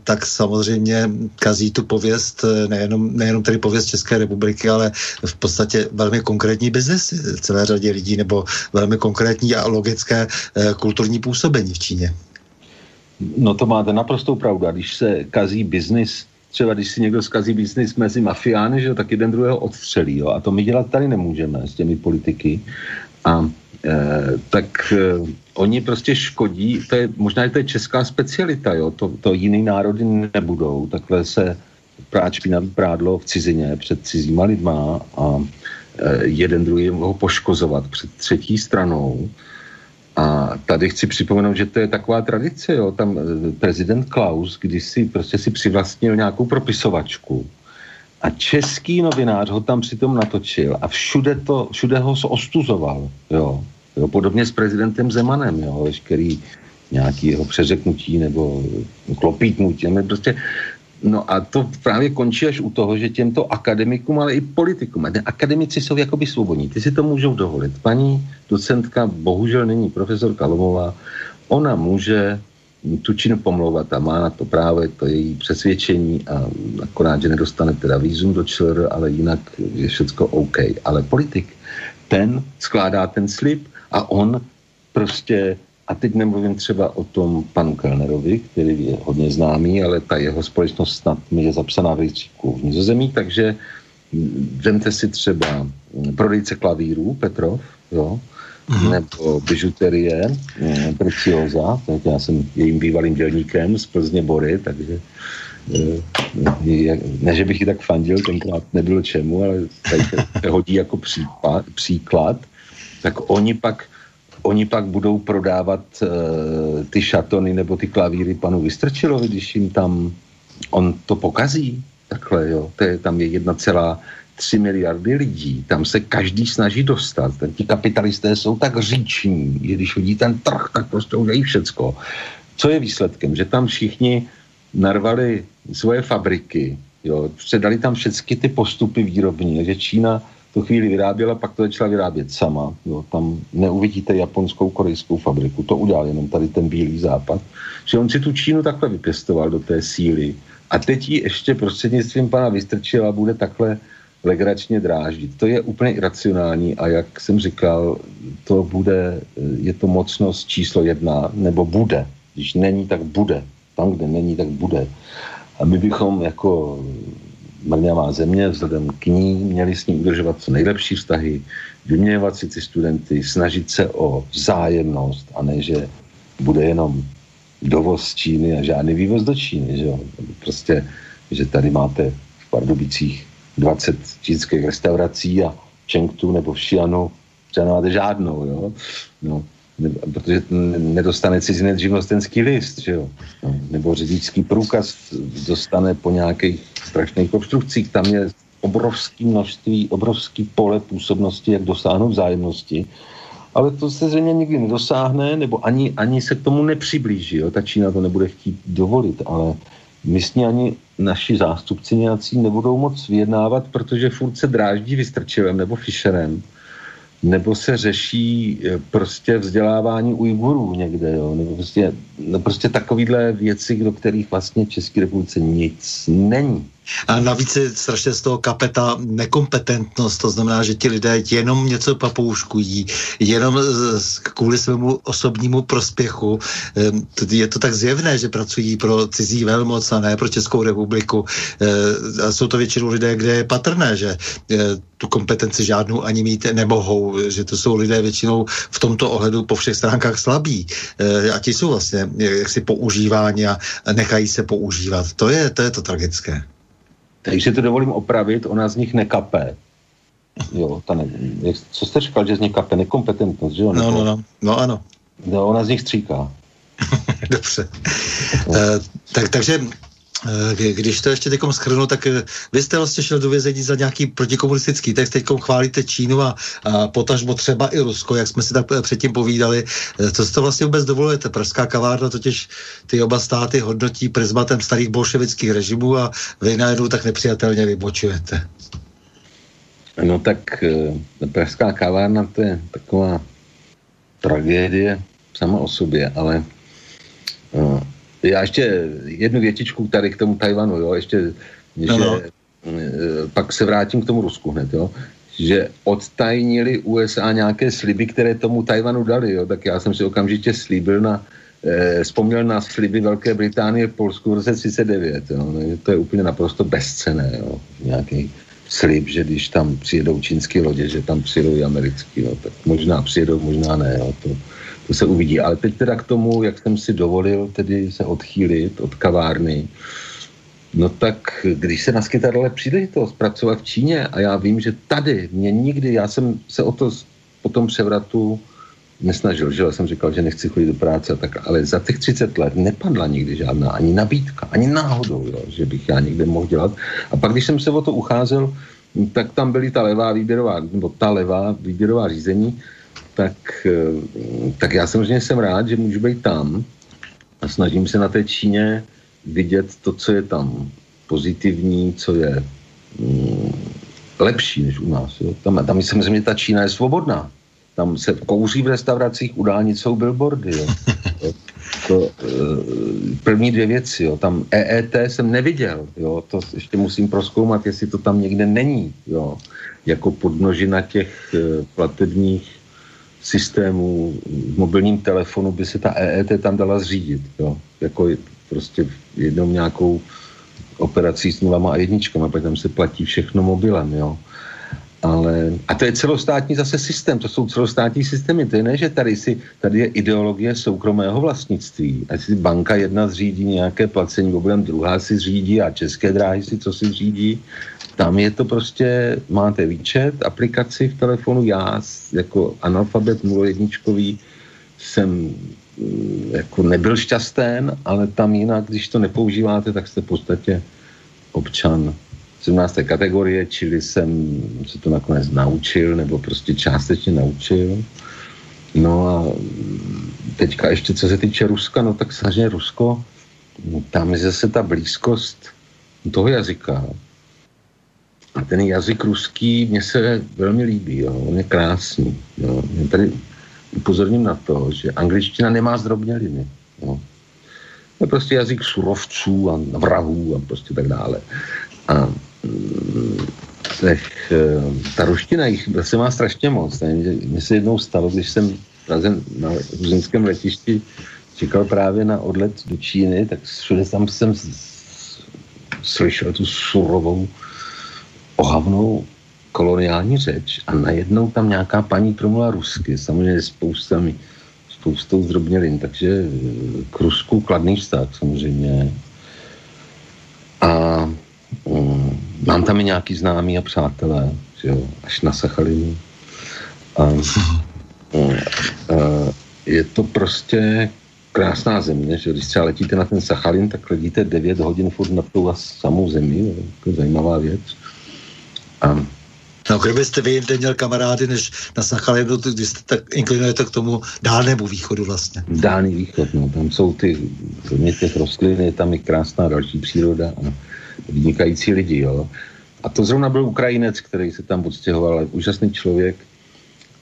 tak samozřejmě kazí tu pověst, eh, nejenom, nejenom tedy pověst České republiky, ale v podstatě velmi konkrétní biznes celé řadě lidí, nebo velmi konkrétní a logické eh, kulturní působení v Číně.
No to máte naprostou pravdu. A když se kazí biznis, třeba když si někdo zkazí biznis mezi mafiány, že tak jeden druhého odstřelí. Jo? A to my dělat tady nemůžeme s těmi politiky. A Eh, tak eh, oni prostě škodí, to je, možná to je česká specialita, jo, to, to jiný národy nebudou, takhle se prát špinavý prádlo v cizině před cizíma lidma a eh, jeden druhý ho poškozovat před třetí stranou. A tady chci připomenout, že to je taková tradice, jo, tam prezident Klaus, když si prostě si přivlastnil nějakou propisovačku, a český novinář ho tam přitom natočil a všude, to, všude ho ostuzoval. Jo. Jo. Podobně s prezidentem Zemanem, jo. veškerý nějaký jeho přeřeknutí nebo klopítnutí. Prostě, no a to právě končí až u toho, že těmto akademikům, ale i politikům, akademici jsou jakoby svobodní, ty si to můžou dovolit. Paní docentka bohužel není profesorka Lomová, ona může tu činu pomlouvat a má na to právo, to její přesvědčení a akorát, že nedostane teda výzum do ČR, ale jinak je všecko OK. Ale politik, ten skládá ten slib a on prostě, a teď nemluvím třeba o tom panu Kellnerovi, který je hodně známý, ale ta jeho společnost snad je zapsaná v rejstříku v Nizozemí, takže vemte si třeba prodejce klavírů Petrov, jo, mm-hmm. nebo bižuterie eh, Preciosa, tak já jsem jejím bývalým dělníkem z Plzně Bory, takže eh, ne, že bych ji tak fandil, tenkrát nebylo čemu, ale tady se hodí jako případ, příklad, tak oni pak oni pak budou prodávat uh, ty šatony nebo ty klavíry panu Vystrčilovi, když jim tam on to pokazí. Takhle, jo. To je, tam je jedna celá 3 miliardy lidí, tam se každý snaží dostat. Ten, ti kapitalisté jsou tak říční, že když vidí ten trh, tak prostě udělají všecko. Co je výsledkem? Že tam všichni narvali svoje fabriky, jo, předali tam všechny ty postupy výrobní, že Čína tu chvíli vyráběla, pak to začala vyrábět sama. Jo. Tam neuvidíte japonskou, korejskou fabriku, to udělal jenom tady ten bílý západ. Že on si tu Čínu takhle vypěstoval do té síly a teď ji ještě prostřednictvím pana Vystrčila bude takhle legračně dráždit. To je úplně iracionální a jak jsem říkal, to bude, je to mocnost číslo jedna, nebo bude. Když není, tak bude. Tam, kde není, tak bude. A my bychom jako mrňavá země, vzhledem k ní, měli s ní udržovat co nejlepší vztahy, vyměňovat si ty studenty, snažit se o vzájemnost a ne, že bude jenom dovoz Číny a žádný vývoz do Číny, že jo. Prostě, že tady máte v Pardubicích 20 čínských restaurací a v Čengtu nebo v Xianu třeba nemáte žádnou, jo. No, protože nedostane cizinec živnostenský list, že jo? No, nebo řidičský průkaz dostane po nějakých strašných obstrukcích. Tam je obrovský množství, obrovský pole působnosti, jak dosáhnout vzájemnosti. Ale to se zřejmě nikdy nedosáhne, nebo ani, ani se k tomu nepřiblíží. Jo? Ta Čína to nebude chtít dovolit, ale my s ní ani naši zástupci nějací nebudou moc vyjednávat, protože furt se dráždí Vystrčevem nebo Fischerem nebo se řeší eh, prostě vzdělávání Ujgurů někde, jo, nebo prostě, no prostě takovýhle věci, do kterých vlastně České republice nic není.
A navíc je strašně z toho kapeta nekompetentnost, to znamená, že ti lidé jenom něco papouškují, jenom kvůli svému osobnímu prospěchu. Ehm, je to tak zjevné, že pracují pro cizí velmoc a ne pro Českou republiku. Ehm, a jsou to většinou lidé, kde je patrné, že eh, tu kompetenci žádnou ani mít nemohou, že to jsou lidé většinou v tomto ohledu po všech stránkách slabí. Ehm, a ti jsou vlastně jaksi používáni a nechají se používat. To je to, je to tragické.
Takže to dovolím opravit, ona z nich nekapé. Jo, ta ne, co jste říkal, že z nich kape nekompetentnost, že jo?
No, no, no, no ano.
No, ona z nich stříká.
Dobře. uh, tak, takže když to ještě teď schrnu, tak eh, vy jste vlastně šel do vězení za nějaký protikomunistický text, teď chválíte Čínu a, a potažmo třeba i Rusko, jak jsme si tak eh, předtím povídali. Co si to vlastně vůbec dovolujete? Pražská kavárna totiž ty oba státy hodnotí prismatem starých bolševických režimů a vy najednou tak nepřijatelně vybočujete.
No tak Pražská kavárna to je taková tragédie sama o sobě, ale já ještě jednu větičku tady k tomu Tajvanu, jo, ještě, no, že no. Eh, pak se vrátím k tomu Rusku hned, jo, že odtajnili USA nějaké sliby, které tomu Tajvanu dali, jo, tak já jsem si okamžitě slíbil na, eh, vzpomněl na sliby Velké Británie v Polsku v roce 39, jo, no, to je úplně naprosto bezcené, jo, nějaký slib, že když tam přijedou čínské lodě, že tam přijedou i americký, no, tak možná přijedou, možná ne, jo, to, to se uvidí. Ale teď teda k tomu, jak jsem si dovolil tedy se odchýlit od kavárny, no tak když se naskytá dole příležitost pracovat v Číně a já vím, že tady mě nikdy, já jsem se o to po tom převratu nesnažil, že já jsem říkal, že nechci chodit do práce, tak, ale za těch 30 let nepadla nikdy žádná ani nabídka, ani náhodou, jo, že bych já někde mohl dělat. A pak, když jsem se o to ucházel, tak tam byly ta levá výběrová, nebo ta levá výběrová řízení, tak, eh, tak já samozřejmě jsem rád, že můžu být tam a snažím se na té Číně vidět to, co je tam pozitivní, co je mm, lepší než u nás. Jo. Tam, tam samozřejmě ta Čína je svobodná. Tam se kouří v restauracích, u dálnic jsou billboardy. Jo. To, to, eh, první dvě věci. Jo. Tam EET jsem neviděl. Jo. To ještě musím proskoumat, jestli to tam někde není. Jo. Jako podnožina těch eh, platebních systému v mobilním telefonu by se ta EET tam dala zřídit. Jo? Jako prostě jednou nějakou operací s nulama a jedničkama, pak tam se platí všechno mobilem. Jo? Ale, a to je celostátní zase systém, to jsou celostátní systémy, to je ne, že tady, si, tady je ideologie soukromého vlastnictví. A si banka jedna zřídí nějaké placení mobilem, druhá si zřídí a české dráhy si co si zřídí tam je to prostě, máte výčet, aplikaci v telefonu, já jako analfabet nulojedničkový jsem mm, jako nebyl šťastný, ale tam jinak, když to nepoužíváte, tak jste v podstatě občan 17. kategorie, čili jsem se to nakonec naučil, nebo prostě částečně naučil. No a teďka ještě co se týče Ruska, no tak samozřejmě Rusko, tam je zase ta blízkost toho jazyka. A ten jazyk ruský mně se velmi líbí, jo. on je krásný. Jo. Mě tady upozorním na to, že angličtina nemá zdrobněliny. Jo. Je prostě jazyk surovců a vrahů a prostě tak dále. A mm, těch, eh, ta ruština jich se má strašně moc. Mně se jednou stalo, když jsem na ruzinském letišti čekal právě na odlet do Číny, tak všude tam jsem slyšel tu surovou, ohavnou koloniální řeč a najednou tam nějaká paní promluvila rusky, samozřejmě spoustami, spoustou zdrobnělin, takže k Rusku kladný vztah samozřejmě. A um, mám tam i nějaký známý a přátelé, že jo, až na Sachalinu. A, um, uh, je to prostě krásná země, že když třeba letíte na ten Sachalin, tak letíte 9 hodin furt na tou samou zemi, je zajímavá věc. A
No, kdybyste vy jinde měl kamarády než na Sachalinu, když jste tak inklinujete k tomu dálnému východu vlastně.
Dálný východ, no, tam jsou ty, hodně těch rostlin, je tam i krásná další příroda a vynikající lidi, jo. A to zrovna byl Ukrajinec, který se tam odstěhoval, úžasný člověk,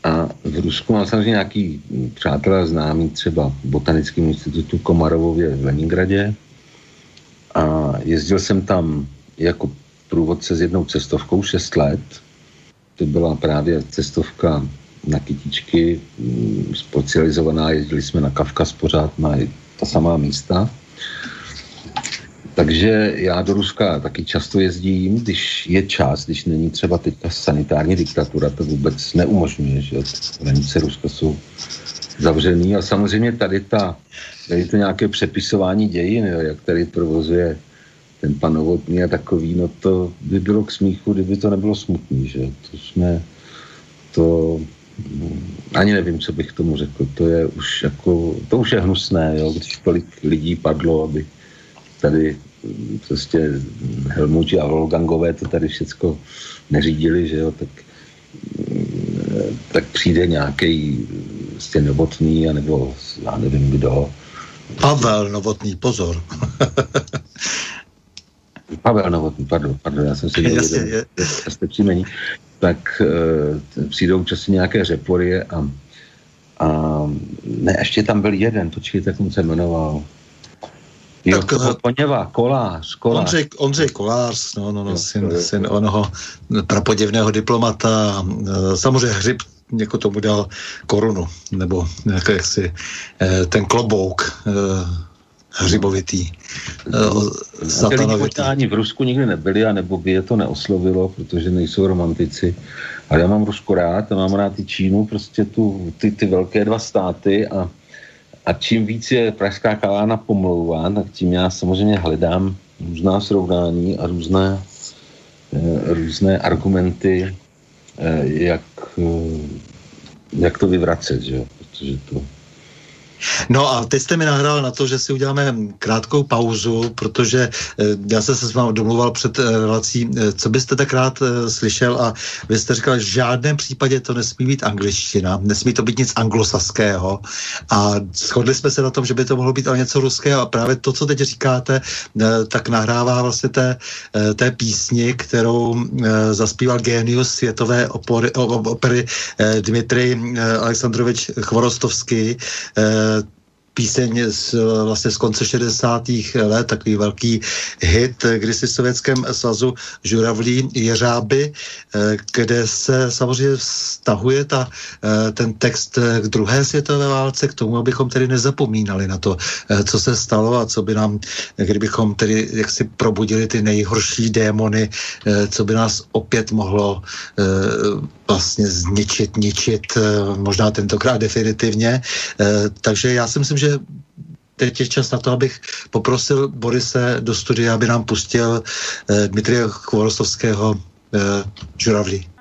a v Rusku mám samozřejmě nějaký přátelé známý třeba v Botanickém institutu Komarovově v Leningradě a jezdil jsem tam jako průvodce s jednou cestovkou 6 let. To byla právě cestovka na kytičky, mm, specializovaná, jezdili jsme na Kavkaz pořád na ta samá místa. Takže já do Ruska taky často jezdím, když je čas, když není třeba teďka sanitární diktatura, to vůbec neumožňuje, že hranice Ruska jsou zavřený a samozřejmě tady ta, tady to nějaké přepisování dějin, jak tady provozuje ten pan Novotný a takový, no to by bylo k smíchu, kdyby to nebylo smutný, že to jsme, to ani nevím, co bych tomu řekl, to je už jako, to už je hnusné, jo, když tolik lidí padlo, aby tady prostě Helmuti a Wolfgangové to tady všecko neřídili, že jo, tak, tak přijde nějaký prostě novotný, anebo já nevím kdo.
Pavel Novotný, pozor.
Pavel Novotný, pardon, pardon, já jsem si Jasně, je. jste příjmení. Tak uh, přijdou časy nějaké řepory a, a ne, ještě tam byl jeden, počkejte, jak on se jmenoval. Jo, tak, to Koněva, Kolář, Kolář.
Ondřej, Ondřej Kolář, no, no, no, syn, syn onoho prapoděvného diplomata. E, samozřejmě Hřib jako tomu dal korunu, nebo jak, jaksi e, ten klobouk hřibovitý,
satanovitý. ani v Rusku nikdy nebyli, anebo by je to neoslovilo, protože nejsou romantici. Ale já mám Rusko rád, a mám rád i Čínu, prostě tu, ty, ty velké dva státy a a čím víc je Pražská kalána pomlouvá, tak tím já samozřejmě hledám různá srovnání a různé, eh, různé argumenty, eh, jak, jak to vyvracet, že? protože to
No a teď jste mi nahrál na to, že si uděláme krátkou pauzu, protože eh, já jsem se s vámi domluval před eh, relací, eh, co byste tak rád slyšel a vy jste říkal, že v žádném případě to nesmí být angličtina, nesmí to být nic anglosaského. A shodli jsme se na tom, že by to mohlo být ale něco ruského a právě to, co teď říkáte, tak nahrává vlastně té, té písni, kterou zaspíval genius světové opory, opery Dmitrij Aleksandrovič Chvorostovský, uh, píseň z, vlastně z konce 60. let, takový velký hit kdysi v Sovětském svazu Žuravlí Jeřáby, eh, kde se samozřejmě vztahuje ta, eh, ten text k druhé světové válce, k tomu, abychom tedy nezapomínali na to, eh, co se stalo a co by nám, kdybychom tedy jaksi probudili ty nejhorší démony, co by nás opět mohlo vlastně zničit, ničit, možná tentokrát definitivně. Takže já si myslím, že že teď je čas na to, abych poprosil Borise do studia, aby nám pustil eh, Dmitrie Chvorostovského eh, žuravlí.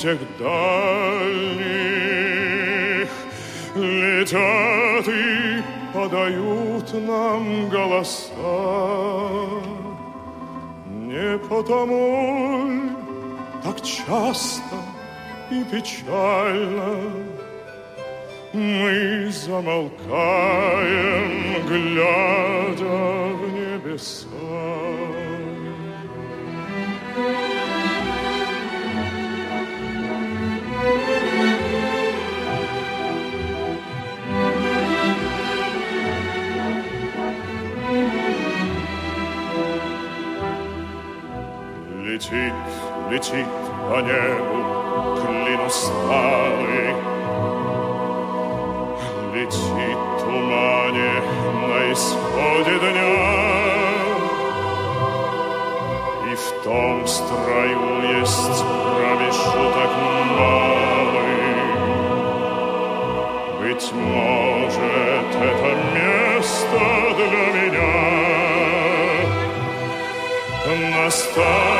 Тех дальних летят и подают нам голоса. Не потому так часто и печально мы замолкаем, глядя в небеса. Летит, летит по небу клин усталый, летит тумане на исходе дня. И в том строю есть промежуток малый. Быть может, это место для меня настанет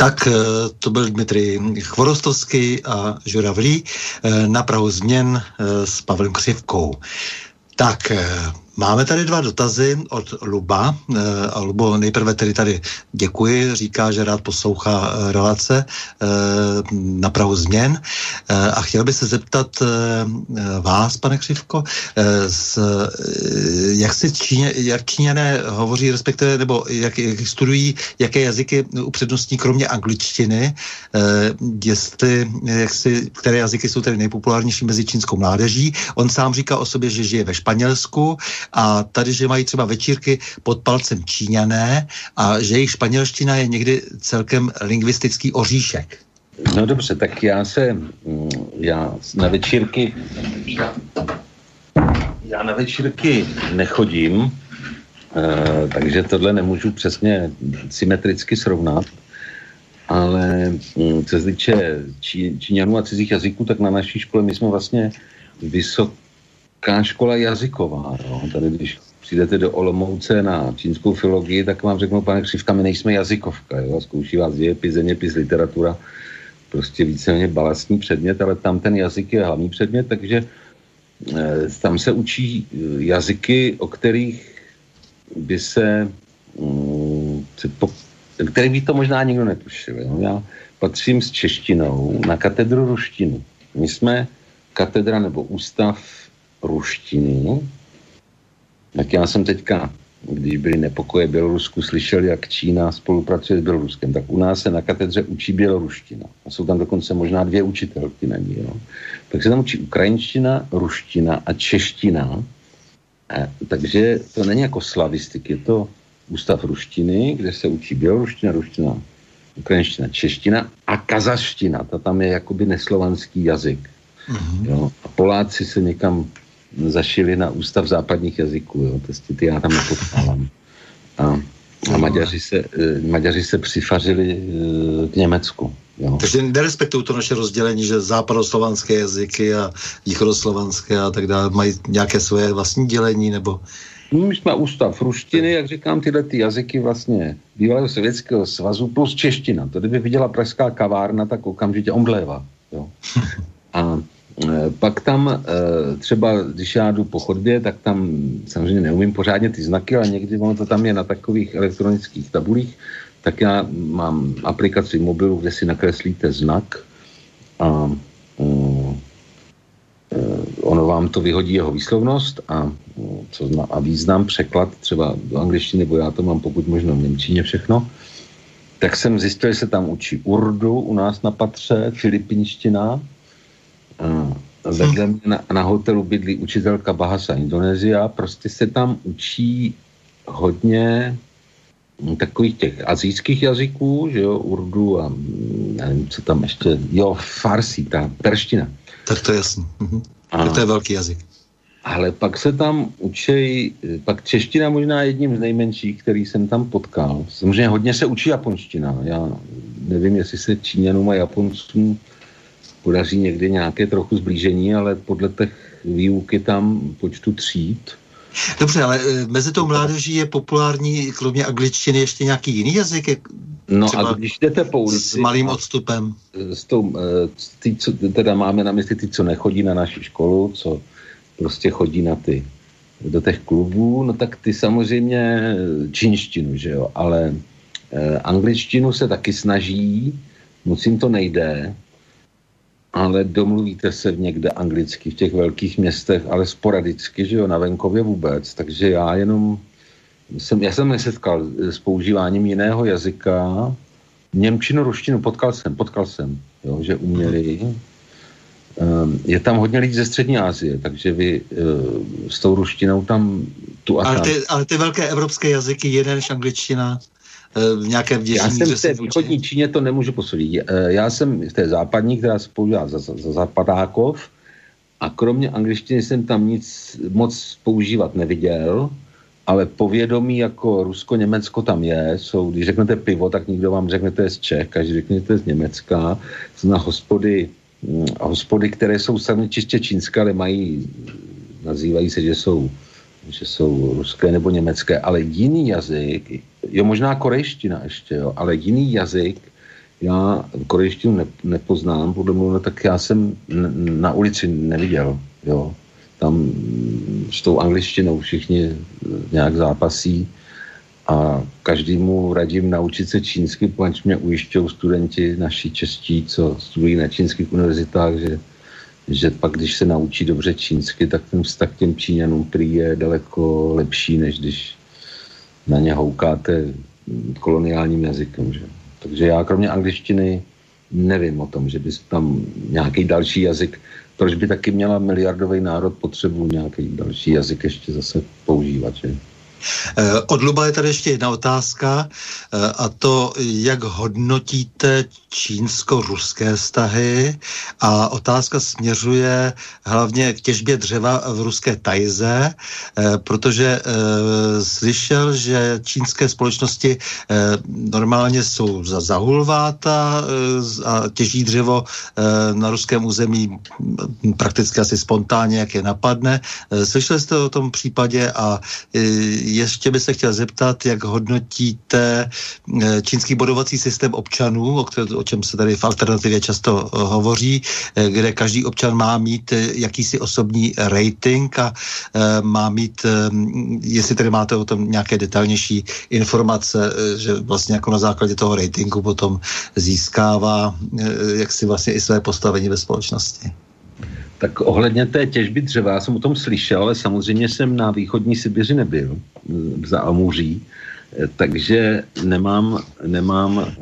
Tak eh, to byl Dmitrij Chvorostovský a Žuravlí eh, na Prahu změn eh, s Pavlem Křivkou. Tak Máme tady dva dotazy od Luba. A Lubo, nejprve tedy tady děkuji, říká, že rád poslouchá eh, relace eh, na Prahu změn. A chtěl bych se zeptat vás, pane Křivko, jak, si Číně, jak Číňané hovoří, respektive, nebo jak, jak studují, jaké jazyky upřednostní, kromě angličtiny, jestli, jak si, které jazyky jsou tedy nejpopulárnější mezi čínskou mládeží. On sám říká o sobě, že žije ve Španělsku a tady, že mají třeba večírky pod palcem Číňané a že jejich španělština je někdy celkem lingvistický oříšek.
No dobře, tak já se, mm, já na večírky, já na večírky nechodím, eh, takže tohle nemůžu přesně symetricky srovnat, ale mm, co se týče Čí, Číňanů a cizích jazyků, tak na naší škole my jsme vlastně vysok, vysoká škola jazyková. No. Tady, když přijdete do Olomouce na čínskou filologii, tak vám řeknu, pane Křivka, my nejsme jazykovka. Jo? Zkouší vás dějepis, zeměpis, literatura, prostě víceméně balastní předmět, ale tam ten jazyk je hlavní předmět, takže e, tam se učí eh, jazyky, o kterých by se, mm, který by to možná nikdo netušil. Jo? Já patřím s češtinou na katedru ruštiny. My jsme katedra nebo ústav ruštiny, tak já jsem teďka když byly nepokoje v Bělorusku, slyšeli, jak Čína spolupracuje s Běloruskem, tak u nás se na katedře učí běloruština. A jsou tam dokonce možná dvě učitelky na ní. Jo. Tak se tam učí ukrajinština, ruština a čeština. A, takže to není jako slavistik, je to ústav ruštiny, kde se učí běloruština, ruština, ukrajinština, čeština a kazaština. Ta tam je jakoby neslovanský jazyk. Mm-hmm. Jo. A Poláci se někam zašili na ústav západních jazyků. Jo. Prostě ty já tam nepotkávám. A, a Maďaři, se, eh, Maďaři se přifařili eh, k Německu. Jo.
Takže nerespektují to naše rozdělení, že západoslovanské jazyky a východoslovanské a tak dále mají nějaké svoje vlastní dělení, nebo...
No, my jsme ústav ruštiny, jak říkám, tyhle ty jazyky vlastně bývalého sovětského svazu plus čeština. To kdyby viděla pražská kavárna, tak okamžitě omdlévá. Jo. A e, pak tam e, třeba, když já jdu po chodbě, tak tam samozřejmě neumím pořádně ty znaky, ale někdy ono to tam je na takových elektronických tabulích, tak já mám aplikaci mobilu, kde si nakreslíte znak a e, ono vám to vyhodí jeho výslovnost a, co zna, a význam, překlad třeba do angličtiny, nebo já to mám pokud možno v Němčině všechno, tak jsem zjistil, že se tam učí urdu u nás na patře, filipinština, vedle mě na, na hotelu bydlí učitelka Bahasa Indonésia, prostě se tam učí hodně takových těch azijských jazyků, že jo, urdu a nevím, co tam ještě, jo, farsi, ta perština.
Tak to je jasný. Mhm. A, to je velký jazyk.
Ale pak se tam učí, pak čeština možná jedním z nejmenších, který jsem tam potkal. Samozřejmě hodně se učí japonština. Já nevím, jestli se Číňanům a Japoncům podaří někdy nějaké trochu zblížení, ale podle těch výuky tam počtu tříd.
Dobře, ale e, mezi tou mládeží je populární, kromě angličtiny, ještě nějaký jiný jazyk?
No a když jdete po ulici...
S malým odstupem.
S tou, e, ty, co, teda máme na mysli ty, co nechodí na naši školu, co prostě chodí na ty, do těch klubů, no tak ty samozřejmě čínštinu, že jo, ale eh, angličtinu se taky snaží, moc jim to nejde, ale domluvíte se v někde anglicky v těch velkých městech, ale sporadicky, že jo, na venkově vůbec. Takže já jenom, jsem, já jsem nesetkal s používáním jiného jazyka, Němčinu, ruštinu potkal jsem, potkal jsem, jo, že uměli. Um, je tam hodně lidí ze střední Asie, takže vy uh, s tou ruštinou tam tu
a ale ty, ale ty velké evropské jazyky, jeden než angličtina, v nějakém
děžení. Já jsem v té východní Číně to nemůžu posoudit. Eh, já jsem v té západní, která se používá za, za, za zapadákov a kromě angličtiny jsem tam nic moc používat neviděl, ale povědomí jako Rusko-Německo tam je. Jsou, když řeknete pivo, tak nikdo vám řekne, to je z Čech, každý řekne, to je z Německa. Jsou na hospody, hm, hospody, které jsou sami čistě čínské, ale mají, nazývají se, že jsou že jsou ruské nebo německé, ale jiný jazyk, jo možná korejština ještě, jo, ale jiný jazyk, já korejštinu ne, nepoznám, podle mě, tak já jsem na ulici neviděl, jo. Tam s tou angličtinou všichni nějak zápasí a každému radím naučit se čínsky, protože mě ujišťují studenti naši čestí, co studují na čínských univerzitách, že že pak, když se naučí dobře čínsky, tak ten vztah k těm Číňanům prý je daleko lepší, než když na ně houkáte koloniálním jazykem. Že? Takže já kromě angličtiny nevím o tom, že by tam nějaký další jazyk, proč by taky měla miliardový národ potřebu nějaký další jazyk ještě zase používat. Že?
Eh, od Luba je tady ještě jedna otázka eh, a to, jak hodnotíte čínsko-ruské vztahy a otázka směřuje hlavně k těžbě dřeva v ruské Tajze, eh, protože slyšel, že čínské společnosti normálně jsou za zahulváta a těží dřevo na ruském území prakticky asi spontánně, jak je napadne. Slyšeli jste o tom případě a ještě by se chtěl zeptat, jak hodnotíte eh, čínský bodovací systém občanů, o, o čem se tady v alternativě často eh, hovoří, eh, kde každý občan má mít jakýsi osobní rating a má mít, jestli tady máte o tom nějaké detailnější informace, že vlastně jako na základě toho ratingu potom získává jak si vlastně i své postavení ve společnosti.
Tak ohledně té těžby dřeva, já jsem o tom slyšel, ale samozřejmě jsem na východní Sibiři nebyl, za Amuří, takže nemám, nemám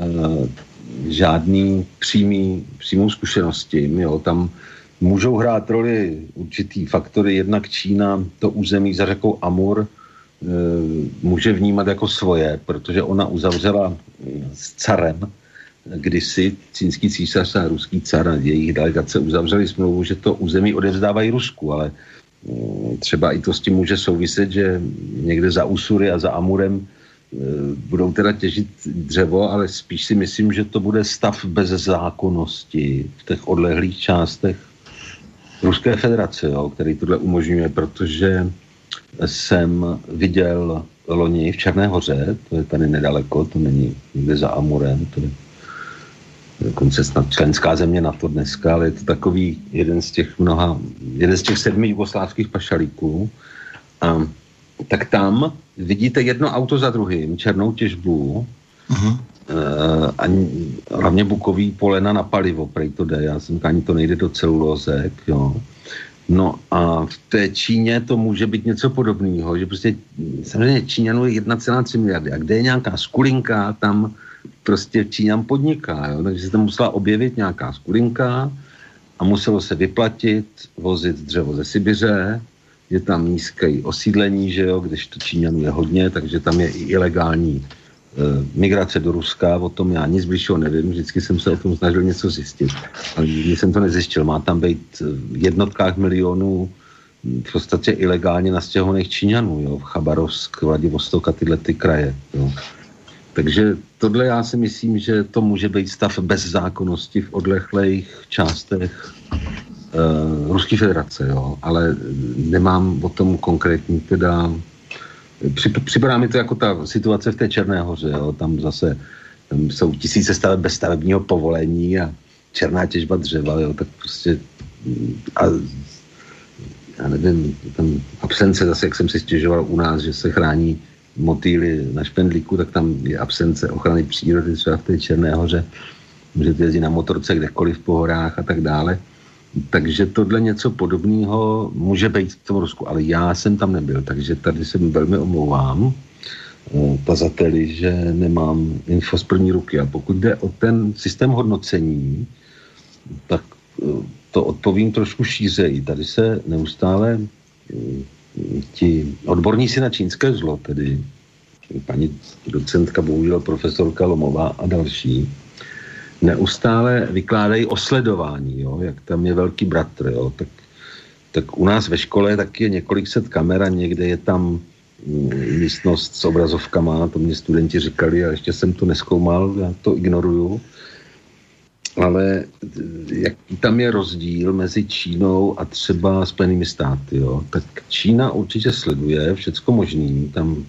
žádný přímý, přímou zkušenosti. Jo. Tam můžou hrát roli určitý faktory, jednak Čína to území za řekou Amur uh, může vnímat jako svoje, protože ona uzavřela s carem kdysi čínský císař a ruský car a jejich delegace uzavřeli smlouvu, že to území odevzdávají Rusku, ale mm, třeba i to s tím může souviset, že někde za Usury a za Amurem budou teda těžit dřevo, ale spíš si myslím, že to bude stav bez zákonnosti v těch odlehlých částech Ruské federace, jo, který tohle umožňuje, protože jsem viděl loni v Černé hoře, to je tady nedaleko, to není někde za Amurem, to je dokonce snad členská země na to dneska, ale je to takový jeden z těch mnoha, jeden z těch sedmi jugoslávských pašalíků. A, tak tam vidíte jedno auto za druhým, černou těžbu, uh-huh. a hlavně bukový polena na palivo, prej to jde, já jsem ani to nejde do celulózek, jo. No a v té Číně to může být něco podobného, že prostě samozřejmě Číňanů je 1,3 miliardy a kde je nějaká skulinka, tam prostě Číňan podniká, jo? takže se tam musela objevit nějaká skulinka a muselo se vyplatit, vozit dřevo ze Sibiře, je tam nízké osídlení, že jo, když to Číňanů je hodně, takže tam je i ilegální e, migrace do Ruska, o tom já nic bližšího nevím, vždycky jsem se o tom snažil něco zjistit, ale nikdy jsem to nezjistil. Má tam být v jednotkách milionů v podstatě ilegálně nastěhovaných Číňanů, jo, v Chabarovsk, Vladivostok a tyhle ty kraje. Jo. Takže tohle já si myslím, že to může být stav bez zákonnosti v odlechlých částech uh, Ruské federace, jo. ale nemám o tom konkrétní teda... připadá mi to jako ta situace v té Černé hoře, jo. tam zase tam jsou tisíce staveb bez stavebního povolení a černá těžba dřeva, jo, tak prostě a já nevím, tam absence zase, jak jsem si stěžoval u nás, že se chrání motýly na špendlíku, tak tam je absence ochrany přírody, třeba v té Černé hoře. Můžete jezdit na motorce kdekoliv po horách a tak dále. Takže tohle něco podobného může být v tom Rusku, ale já jsem tam nebyl, takže tady se velmi omlouvám eh, tazateli, že nemám info z první ruky. A pokud jde o ten systém hodnocení, tak eh, to odpovím trošku šířeji. Tady se neustále eh, ti odborníci na čínské zlo, tedy paní docentka, bohužel profesorka Lomová a další, neustále vykládají o sledování, jo, jak tam je velký bratr, jo, tak, tak u nás ve škole taky je několik set kamer a někde je tam mm, místnost s obrazovkama, to mě studenti říkali a ještě jsem to neskoumal, já to ignoruju, ale jaký tam je rozdíl mezi Čínou a třeba Spojenými státy, jo? tak Čína určitě sleduje všecko možný, tam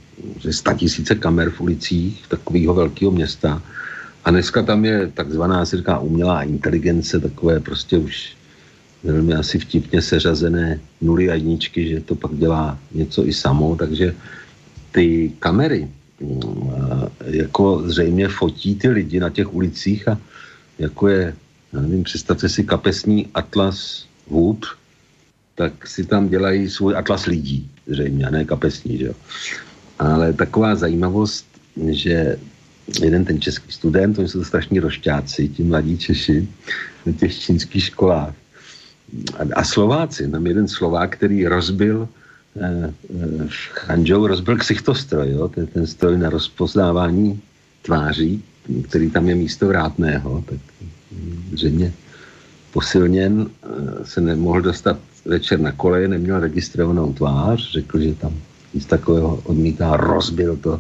je tisíce kamer v ulicích takového velkého města a dneska tam je takzvaná, se říká, umělá inteligence, takové prostě už velmi asi vtipně seřazené nuly a jedničky, že to pak dělá něco i samo, takže ty kamery mm, jako zřejmě fotí ty lidi na těch ulicích a jako je, já nevím, představte si kapesní atlas hůb, tak si tam dělají svůj atlas lidí, zřejmě, ne kapesní, že jo. Ale taková zajímavost, že jeden ten český student, oni jsou to strašní rošťáci, ti mladí Češi, na těch čínských školách. A, a Slováci, tam jeden Slovák, který rozbil eh, eh, v rozbil ksichtostroj, jo? Je ten stroj na rozpoznávání tváří který tam je místo vrátného, tak zřejmě posilněn eh, se nemohl dostat večer na koleje, neměl registrovanou tvář, řekl, že tam nic takového odmítá, rozbil to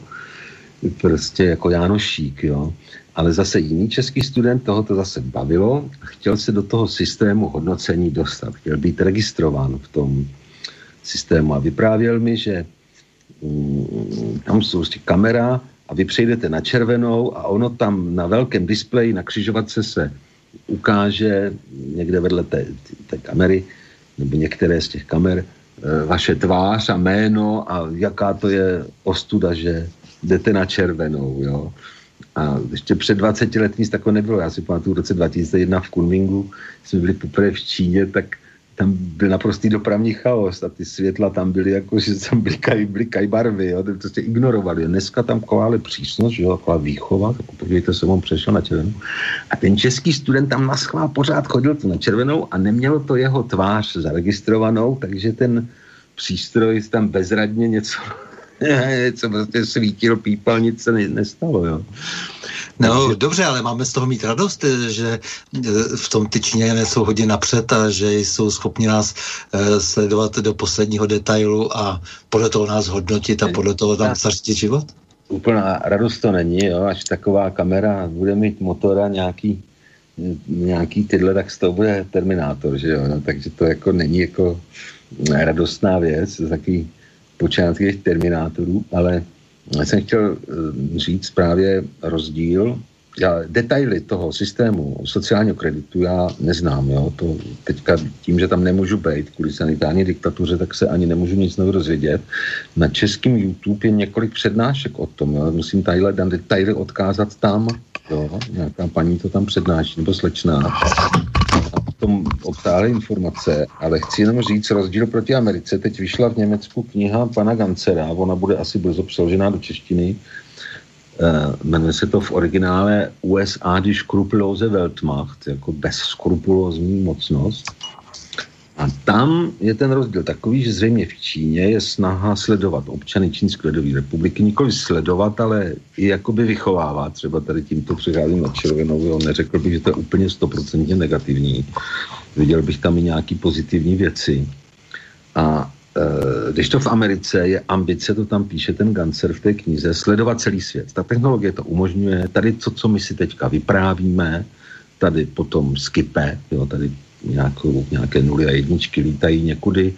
prostě jako Jánošík, jo. Ale zase jiný český student toho to zase bavilo a chtěl se do toho systému hodnocení dostat. Chtěl být registrován v tom systému a vyprávěl mi, že mm, tam jsou prostě kamera, a vy přejdete na červenou a ono tam na velkém displeji na křižovatce se ukáže někde vedle té, té kamery, nebo některé z těch kamer, e, vaše tvář a jméno a jaká to je ostuda, že jdete na červenou, jo. A ještě před 20 lety nic takového nebylo. Já si pamatuju v roce 2001 v Kunmingu, jsme byli poprvé v Číně, tak tam byl naprostý dopravní chaos a ty světla tam byly jako, že tam blikají, blikají barvy, jo, to prostě ignorovali. Dneska tam kolále přísnost, že jo, taková výchova, tak podívejte se, on přešel na červenou. A ten český student tam na schvál pořád chodil to na červenou a nemělo to jeho tvář zaregistrovanou, takže ten přístroj tam bezradně něco, něco prostě svítil, pípal, nic se nestalo, jo.
No Takže... dobře, ale máme z toho mít radost, eh, že eh, v tom ty Číňané jsou hodně napřed a že jsou schopni nás eh, sledovat do posledního detailu a podle toho nás hodnotit a podle toho tam zařídit život?
Úplná radost to není, jo, až taková kamera bude mít motora nějaký, nějaký tyhle, tak z toho bude Terminátor, že jo, no, takže to jako není jako radostná věc, takový počátky Terminátorů, ale já jsem chtěl eh, říct právě rozdíl. Já detaily toho systému sociálního kreditu já neznám. Jo? To teďka tím, že tam nemůžu být kvůli sanitární diktatuře, tak se ani nemůžu nic dozvědět. Na českém YouTube je několik přednášek o tom. Jo? Musím tadyhle detaily odkázat tam. Jo? Nějaká paní to tam přednáší, nebo slečná obsáhlé informace, ale chci jenom říct rozdíl proti Americe. Teď vyšla v Německu kniha pana Gancera, ona bude asi brzo přeložená do češtiny. Uh, jmenuje se to v originále USA die skrupulóze Weltmacht, jako bezskrupulózní mocnost. A tam je ten rozdíl takový, že zřejmě v Číně je snaha sledovat občany Čínské lidové republiky, nikoli sledovat, ale i jakoby vychovávat. Třeba tady tímto přicházím na červenou, neřekl bych, že to je úplně stoprocentně negativní. Viděl bych tam i nějaký pozitivní věci. A e, když to v Americe je ambice, to tam píše ten Ganser v té knize, sledovat celý svět. Ta technologie to umožňuje. Tady to, co my si teďka vyprávíme, tady potom skipe, jo, tady nějakou, nějaké nuly a jedničky lítají někudy,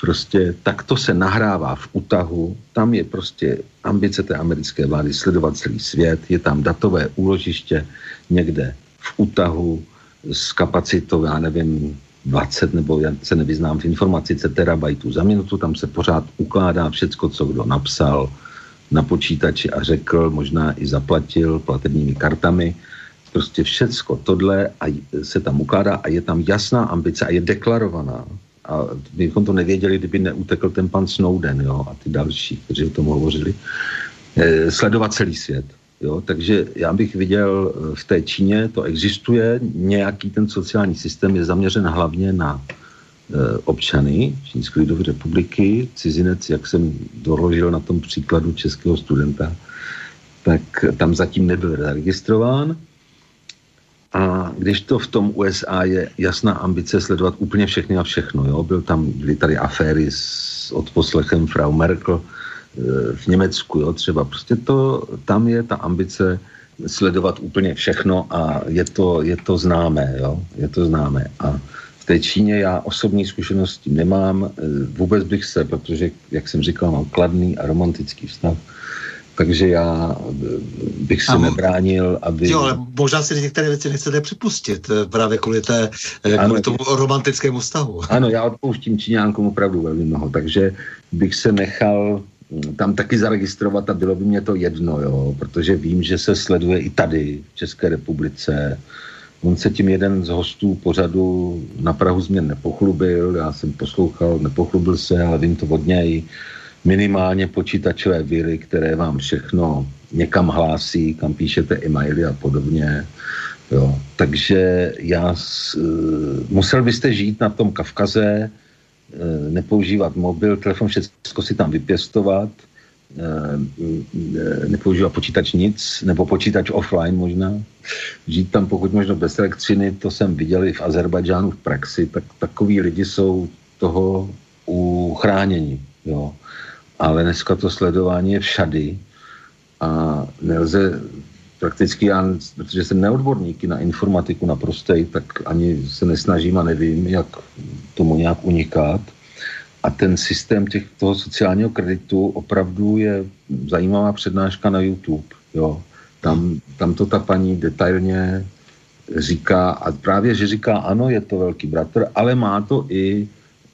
prostě takto se nahrává v útahu, tam je prostě ambice té americké vlády sledovat celý svět, je tam datové úložiště někde v útahu s kapacitou, já nevím, 20 nebo já se nevyznám v informaci, terabajtů za minutu, tam se pořád ukládá všecko, co kdo napsal na počítači a řekl, možná i zaplatil platebními kartami Prostě všecko tohle a se tam ukládá a je tam jasná ambice a je deklarovaná. A bychom to nevěděli, kdyby neutekl ten pan Snowden jo, a ty další, kteří o tom hovořili. E, sledovat celý svět. Jo, takže já bych viděl eh, v té Číně, to existuje, nějaký ten sociální systém je zaměřen hlavně na e, občany Čínské lidové republiky, cizinec, jak jsem doložil na tom příkladu českého studenta, tak tam zatím nebyl registrován a když to v tom USA je jasná ambice sledovat úplně všechny a všechno, jo? Byl tam, byly tady aféry s odposlechem Frau Merkel e, v Německu, jo? třeba prostě to, tam je ta ambice sledovat úplně všechno a je to, je to známé, jo? je to známé. A v té Číně já osobní zkušenosti nemám, e, vůbec bych se, protože, jak jsem říkal, mám kladný a romantický vztah takže já bych si nebránil, aby...
Jo, ale možná si některé věci nechcete připustit eh, právě kvůli, té, eh, ano, kvůli tomu romantickému vztahu.
Ano, já odpouštím Číňánkům opravdu velmi mnoho, takže bych se nechal hm, tam taky zaregistrovat a bylo by mě to jedno, jo, protože vím, že se sleduje i tady v České republice. On se tím jeden z hostů pořadu na Prahu změn nepochlubil, já jsem poslouchal, nepochlubil se, ale vím to od něj minimálně počítačové viry, které vám všechno někam hlásí, kam píšete e-maily a podobně. Jo. Takže já s, uh, musel byste žít na tom Kavkaze, uh, nepoužívat mobil, telefon, všechno si tam vypěstovat, uh, nepoužívat počítač nic, nebo počítač offline možná. Žít tam pokud možno bez elektřiny, to jsem viděl i v Azerbajdžánu v praxi, tak takový lidi jsou toho uchránění. Jo ale dneska to sledování je všady a nelze prakticky já, protože jsem neodborník na informatiku naprostej, tak ani se nesnažím a nevím, jak tomu nějak unikat. A ten systém těch, toho sociálního kreditu opravdu je zajímavá přednáška na YouTube. Jo. Tam, tam to ta paní detailně říká a právě, že říká, ano, je to velký bratr, ale má to i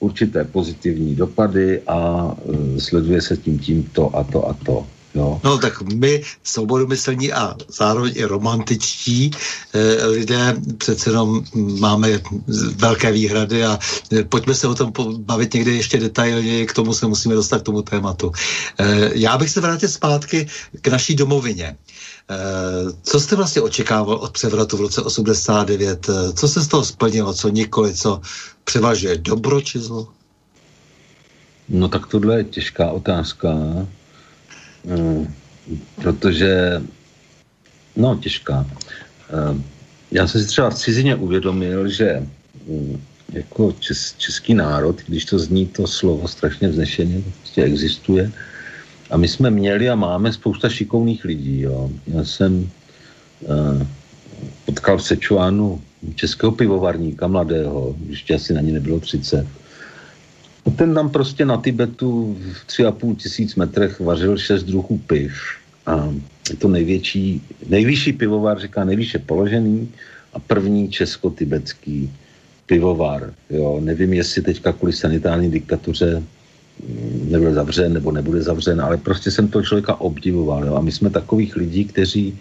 určité pozitivní dopady a e, sleduje se tím tím to a to a to.
Jo. No tak my, svobodomyslní a zároveň i romantičtí e, lidé, přece jenom máme velké výhrady a e, pojďme se o tom bavit někdy ještě detailněji, k tomu se musíme dostat k tomu tématu. E, já bych se vrátil zpátky k naší domovině. E, co jste vlastně očekával od převratu v roce 89? Co se z toho splnilo, co nikoli, co převažuje dobro či zlo?
No tak tohle je těžká otázka. Mm, protože, no těžká. Eh, já jsem si třeba v cizině uvědomil, že jako čes, český národ, když to zní to slovo strašně vznešeně, prostě existuje. A my jsme měli a máme spousta šikovných lidí. Jo. Já jsem uh, potkal v Sečuánu českého pivovarníka mladého, ještě asi na ní nebylo 30 ten tam prostě na Tibetu v tři a půl tisíc metrech vařil šest druhů piv. A je to největší, nejvyšší pivovar, říká nejvýše položený a první česko-tibetský pivovar. Jo, nevím, jestli teďka kvůli sanitární diktatuře nebyl zavřen nebo nebude zavřen, ale prostě jsem toho člověka obdivoval. Jo. A my jsme takových lidí, kteří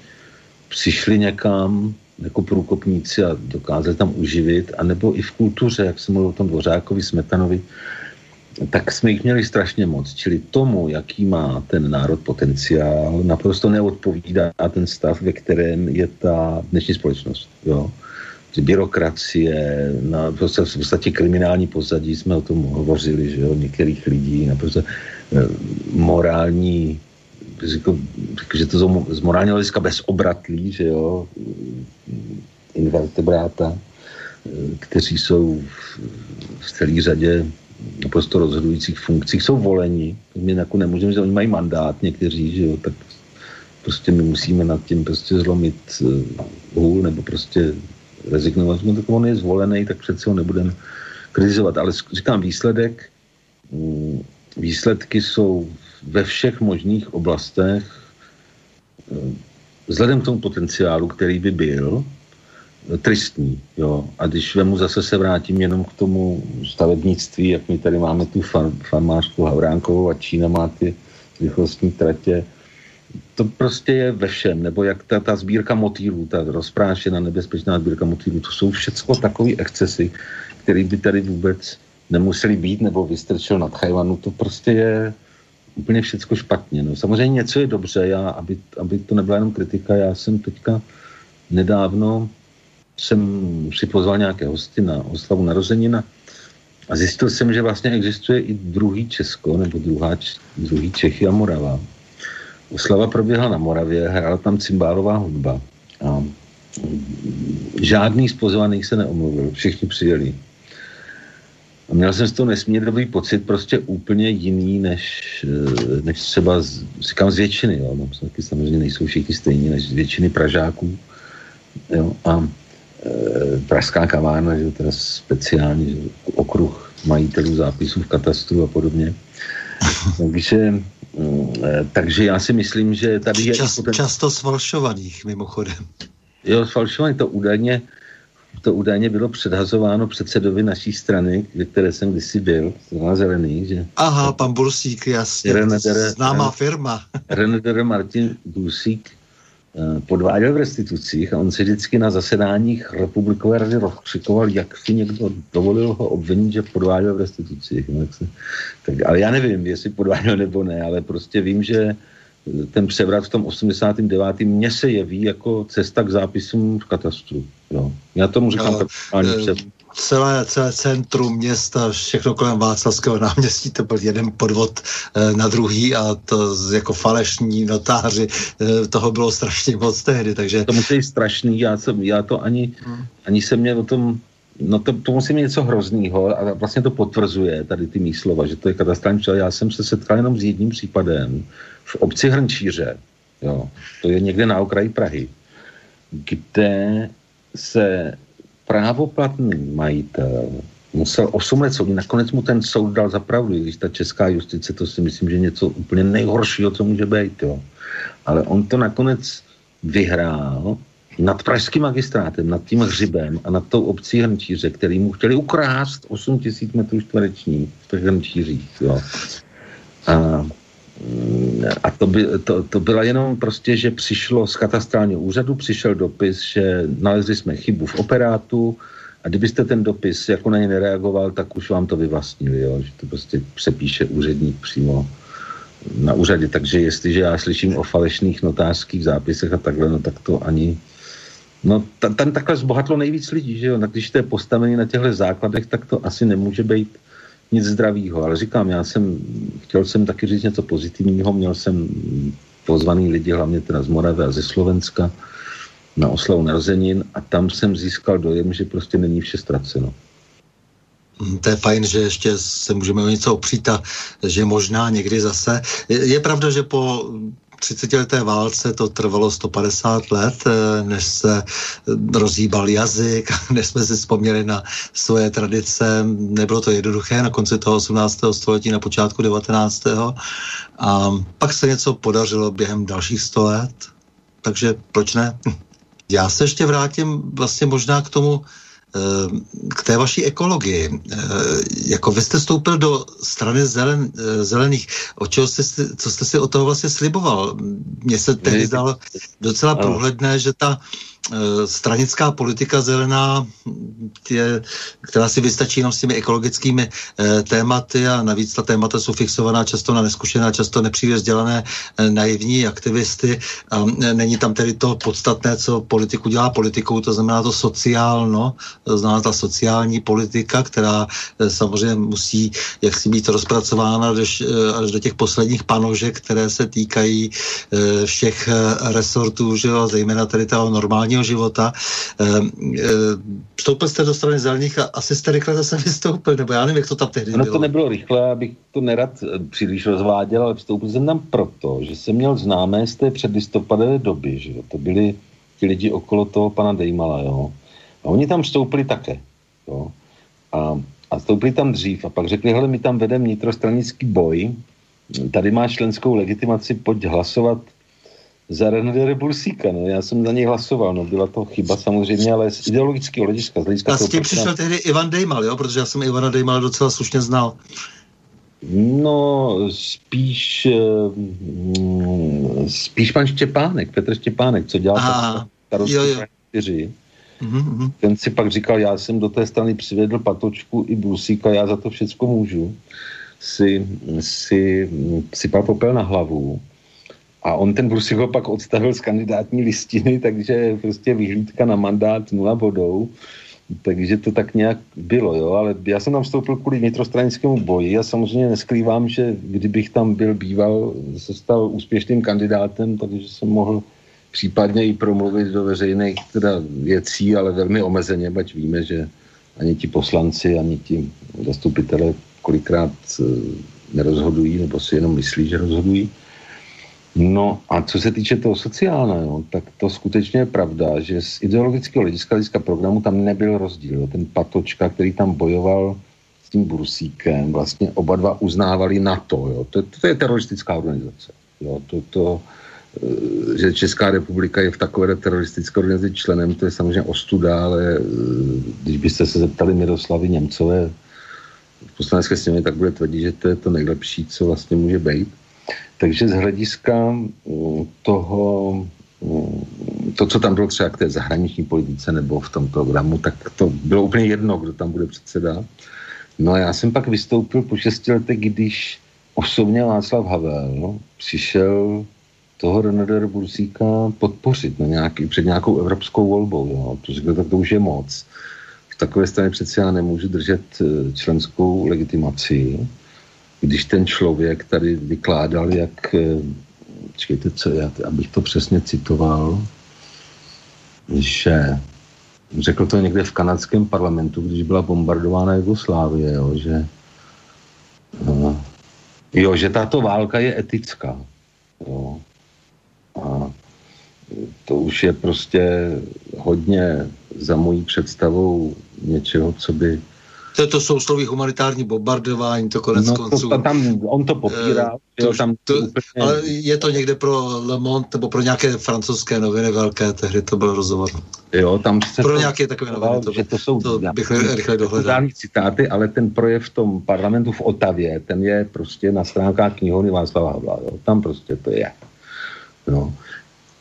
přišli někam jako průkopníci a dokázali tam uživit, anebo i v kultuře, jak jsem mluvil o tom Dvořákovi, Smetanovi, tak jsme jich měli strašně moc. Čili tomu, jaký má ten národ potenciál, naprosto neodpovídá ten stav, ve kterém je ta dnešní společnost. Jo? Byrokracie, na, prostě v podstatě kriminální pozadí jsme o tom hovořili, že jo, některých lidí, naprosto eh, morální, jako, že to jsou z morálního hlediska bezobratlí, že jo, invertebráta, eh, kteří jsou v, v celé řadě naprosto rozhodujících funkcích jsou voleni. My jako nemůžeme, že oni mají mandát někteří, že jo, tak prostě my musíme nad tím prostě zlomit uh, hůl nebo prostě rezignovat. No, tak on je zvolený, tak přece ho nebudeme kritizovat. Ale říkám, výsledek, um, výsledky jsou ve všech možných oblastech um, vzhledem k tomu potenciálu, který by byl, tristní. Jo. A když vemu zase se vrátím jenom k tomu stavebnictví, jak my tady máme tu far, farmářku Havránkovou a Čína má ty rychlostní tratě, to prostě je ve všem, nebo jak ta, ta sbírka motýlů, ta rozprášená nebezpečná sbírka motýlů, to jsou všechno takové excesy, které by tady vůbec nemuseli být, nebo vystrčil nad Chajvanu, to prostě je úplně všecko špatně. No. Samozřejmě něco je dobře, já, aby, aby to nebyla jenom kritika, já jsem teďka nedávno jsem si pozval nějaké hosty na oslavu narozenina a zjistil jsem, že vlastně existuje i druhý Česko, nebo druhá, druhý Čechy a Morava. Oslava proběhla na Moravě, hrála tam cymbálová hudba a žádný z pozvaných se neomluvil, všichni přijeli. A měl jsem z toho nesmírně dobrý pocit, prostě úplně jiný, než, než třeba, z, říkám z většiny, jo, no, taky samozřejmě nejsou všichni stejní, než z většiny Pražáků. Jo, a Eh, pražská kavárna, že teda speciální že, okruh majitelů zápisů v katastru a podobně. takže, mm, eh, takže já si myslím, že tady je...
Čas, ten... Často sfalšovaných, mimochodem.
Jo, sfalšovaný to údajně, to údajně bylo předhazováno předsedovi naší strany, ve které jsem kdysi byl, zelený, zelený, že...
Aha, pan Bursík, jasně, Renedere, známá firma.
Renedere Martin Bursík, Eh, podváděl v restitucích a on se vždycky na zasedáních republikové rady rozkřikoval, jak si někdo dovolil ho obvinit, že podváděl v restitucích. No, tak se, tak, ale já nevím, jestli podváděl nebo ne, ale prostě vím, že ten převrat v tom 89. mně se jeví jako cesta k zápisům v katastru. Jo. Já tomu říkám no,
převrat celé, celé centrum města, všechno kolem Václavského náměstí, to byl jeden podvod e, na druhý a to jako falešní notáři, e, toho bylo strašně moc tehdy, takže...
To musí být strašný, já, jsem, já to ani, hmm. ani se mě o tom No to, to musí mít něco hroznýho a vlastně to potvrzuje tady ty mý slova, že to je katastrální Já jsem se setkal jenom s jedním případem v obci Hrnčíře, jo, to je někde na okraji Prahy, kde se právoplatný majitel musel 8 let soudit. Nakonec mu ten soud dal zapravdu, když ta česká justice, to si myslím, že něco úplně nejhoršího, co může být. Jo. Ale on to nakonec vyhrál nad pražským magistrátem, nad tím hřibem a nad tou obcí Hrnčíře, který mu chtěli ukrást 8 tisíc metrů čtverečních v těch Hrnčířích. Jo. A a to, by, to, to byla jenom prostě, že přišlo z katastrálního úřadu, přišel dopis, že nalezli jsme chybu v operátu a kdybyste ten dopis jako na ně nereagoval, tak už vám to vyvlastnili, jo? že to prostě přepíše úředník přímo na úřadě. Takže jestliže já slyším o falešných notářských zápisech a takhle, no tak to ani... No tam, takhle zbohatlo nejvíc lidí, že jo? Když to je postavený na těchto základech, tak to asi nemůže být nic zdravýho. Ale říkám, já jsem, chtěl jsem taky říct něco pozitivního, měl jsem pozvaný lidi, hlavně teda z Moravy a ze Slovenska, na oslavu narozenin a tam jsem získal dojem, že prostě není vše ztraceno.
Mm, to je fajn, že ještě se můžeme o něco opřít a že možná někdy zase. Je, je pravda, že po 30 leté válce to trvalo 150 let, eh, než se rozhýbal jazyk, než jsme si vzpomněli na svoje tradice. Nebylo to jednoduché na konci toho 18. století, na počátku 19. A pak se něco podařilo během dalších 100 let. Takže proč ne? Já se ještě vrátím vlastně možná k tomu, Eh, k té vaší ekologii. Eh, jako vy jste stoupil do strany zelen, eh, zelených. O čeho jste, co jste si o toho vlastně sliboval? Mně se tehdy zdalo docela průhledné, že ta stranická politika zelená, je, která si vystačí jenom s těmi ekologickými e, tématy a navíc ta témata jsou fixovaná často na neskušené, často nepříliš vzdělané e, naivní aktivisty. A e, není tam tedy to podstatné, co politiku dělá politikou, to znamená to sociálno, to znamená ta sociální politika, která e, samozřejmě musí jak si být rozpracována až, e, až do těch posledních panožek, které se týkají všech resortů, že jo, zejména tedy toho normální normálního života. Ehm, ehm, vstoupil jste do strany zelených a asi jste rychle zase vystoupil, nebo já nevím, jak to tam tehdy
no, bylo. to nebylo rychle, abych to nerad eh, příliš rozváděl, ale vstoupil jsem tam proto, že jsem měl známé z té předlistopadové doby, že jo? to byli ti lidi okolo toho pana Dejmala, jo. A oni tam vstoupili také, jo. A, a vstoupili tam dřív a pak řekli, hele, my tam vedeme vnitrostranický boj, tady máš členskou legitimaci, pojď hlasovat za Renadere Bursíka, no, já jsem za něj hlasoval, no, byla to chyba samozřejmě, ale z ideologického hlediska. Z hlediska
a s tím přišel tehdy Ivan Dejmal, jo, protože já jsem Ivana Dejmala docela slušně znal.
No, spíš, mm, spíš pan Štěpánek, Petr Štěpánek, co dělal
starostku
Mm-hmm. Ten si pak říkal, já jsem do té strany přivedl Patočku i Brusíka, já za to všecko můžu. Si, si sypal popel na hlavu a on ten Brusik ho pak odstavil z kandidátní listiny, takže prostě vyhlídka na mandát nula bodou. Takže to tak nějak bylo, jo, ale já jsem tam vstoupil kvůli vnitrostranickému boji a samozřejmě neskrývám, že kdybych tam byl býval, se stal úspěšným kandidátem, takže jsem mohl případně i promluvit do veřejných teda věcí, ale velmi omezeně, bať víme, že ani ti poslanci, ani ti zastupitelé kolikrát eh, nerozhodují, nebo si jenom myslí, že rozhodují. No a co se týče toho sociálného, tak to skutečně je pravda, že z ideologického hlediska, hlediska programu tam nebyl rozdíl. Ten Patočka, který tam bojoval s tím Brusíkem, vlastně oba dva uznávali NATO. Jo. To, to je teroristická organizace. Jo. To, to, eh, že Česká republika je v takové teroristické organizaci členem, to je samozřejmě ostuda, ale eh, když byste se zeptali Miroslavy Němcové v poslanecké sněmě, tak bude tvrdit, že to je to nejlepší, co vlastně může být. Takže z hlediska mm, toho, mm, to, co tam bylo třeba k té zahraniční politice nebo v tom programu, tak to bylo úplně jedno, kdo tam bude předseda. No a já jsem pak vystoupil po šesti letech, když osobně Václav Havel přišel toho Renadera Bursíka podpořit na nějaký, před nějakou evropskou volbou. Jo. To řekl, tak to už je moc. V takové straně přece já nemůžu držet eh, členskou legitimaci když ten člověk tady vykládal, jak, eh, čekejte, co já, abych to přesně citoval, že řekl to někde v kanadském parlamentu, když byla bombardována Jugoslávie, jo, že no, jo, že tato válka je etická. Jo. A to už je prostě hodně za mojí představou něčeho, co by
To, to jsou slovy humanitární bombardování, to konec no, konců.
To, tam, on to popírá. Uh, to, tam
to, úplně... Ale je to někde pro Le Monde nebo pro nějaké francouzské noviny velké, tehdy to byl rozhovor.
Jo, tam
se pro to, nějaké takové noviny. To,
že to jsou
to bych rychle dohledal.
citáty, ale ten projev v tom parlamentu v Otavě, ten je prostě na stránkách knihovny Václava Havla. Jo. Tam prostě to je. No.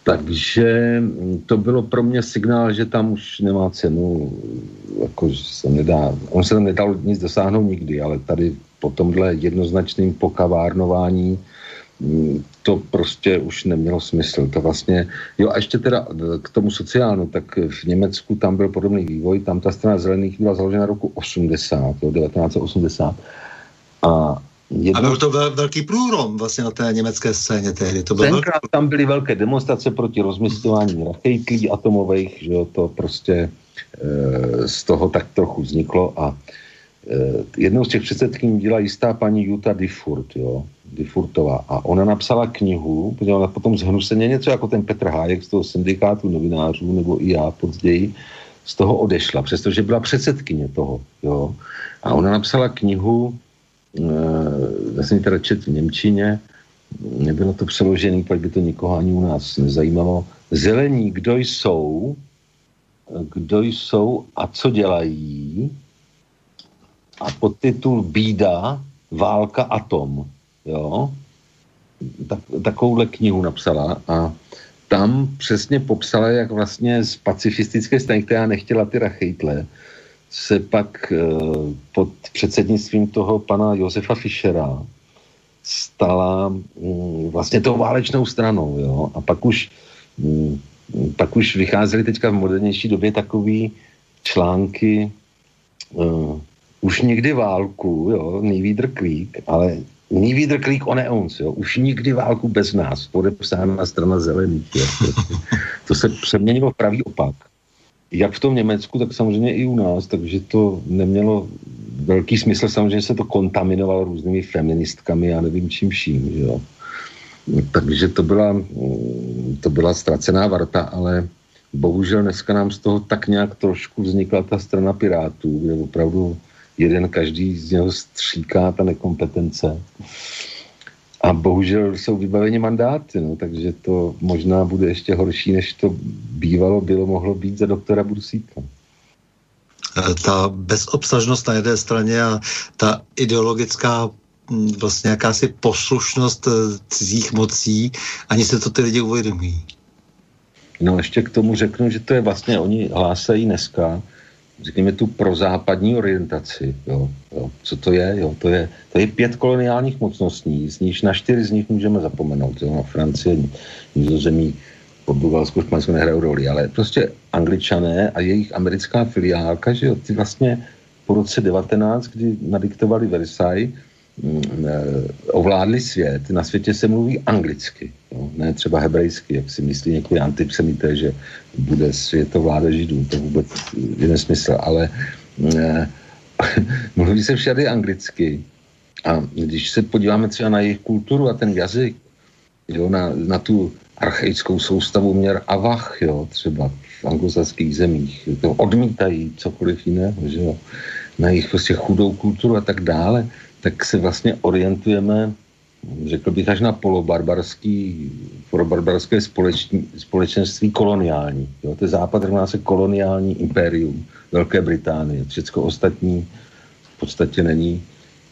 Takže to bylo pro mě signál, že tam už nemá cenu, jako se nedá, on se tam nedal nic dosáhnout nikdy, ale tady po tomhle jednoznačným pokavárnování mm, to prostě už nemělo smysl. To vlastně, jo a ještě teda k tomu sociálnu, tak v Německu tam byl podobný vývoj, tam ta strana zelených byla založena roku 80, jo, 1980 a
Jedno... A byl to vel, velký průrom vlastně na té německé scéně tehdy. To byl
Tenkrát velký... tam byly velké demonstrace proti rozmysťování rachejtlí atomových, že to prostě e, z toho tak trochu vzniklo a e, jednou z těch předsedkyní byla jistá paní Jutta Diffurt, jo, Diffurtová a ona napsala knihu, protože ona potom zhnuseně něco jako ten Petr Hájek z toho syndikátu novinářů, nebo i já později, z toho odešla, přestože byla předsedkyně toho, jo. A ona napsala knihu já jsem teda čet v Němčině, nebylo to přeložené, pak by to nikoho ani u nás nezajímalo. Zelení, kdo jsou, kdo jsou a co dělají a podtitul Bída, válka, atom. Jo? Tak, takovouhle knihu napsala a tam přesně popsala, jak vlastně z pacifistické strany, která nechtěla ty rachejtle, se pak eh, pod předsednictvím toho pana Josefa Fischera stala mm, vlastně tou válečnou stranou, jo, a pak už mm, pak už vycházely teďka v modernější době takový články uh, už nikdy válku, jo, Nývídr Kvík, ale Nývídr Kvík on uns, jo, už nikdy válku bez nás, podepsána strana zelených, jo, to se přeměnilo v pravý opak jak v tom Německu, tak samozřejmě i u nás, takže to nemělo velký smysl, samozřejmě se to kontaminovalo různými feministkami a nevím čím vším, že jo. Takže to byla, to byla ztracená varta, ale bohužel dneska nám z toho tak nějak trošku vznikla ta strana Pirátů, kde opravdu jeden každý z něho stříká ta nekompetence. A bohužel jsou vybaveni mandáty, no, takže to možná bude ještě horší, než to bývalo, bylo mohlo být za doktora Bursíka.
E, ta bezobsažnost na jedné straně a ta ideologická vlastně jakási poslušnost e, cizích mocí, ani se to ty lidi uvědomí.
No ještě k tomu řeknu, že to je vlastně, oni hlásají dneska, řekněme, tu prozápadní orientaci. Jo, jo. Co to je? Jo, to je? To je pět koloniálních mocností, z níž na čtyři z nich můžeme zapomenout. Jo, na Francie, Nizozemí, Portugalsko, Španělsko nehrajou roli, ale prostě angličané a jejich americká filiálka, že jo, ty vlastně po roce 19, kdy nadiktovali Versailles, ovládli svět. Na světě se mluví anglicky, jo, ne třeba hebrejsky, jak si myslí některý antisemité, že bude světovláda židů. To vůbec je nesmysl, ale eh, mluví se všady anglicky. A když se podíváme třeba na jejich kulturu a ten jazyk, jo, na, na tu archaickou soustavu měr a vach, jo, třeba v anglosaských zemích, to odmítají cokoliv jiného, že jo, na jejich prostě chudou kulturu a tak dále, tak se vlastně orientujeme řekl bych až na polobarbarský, polobarbarské společní, společenství koloniální. Jo? To je západ rovná se koloniální impérium Velké Británie. Všechno ostatní v podstatě není,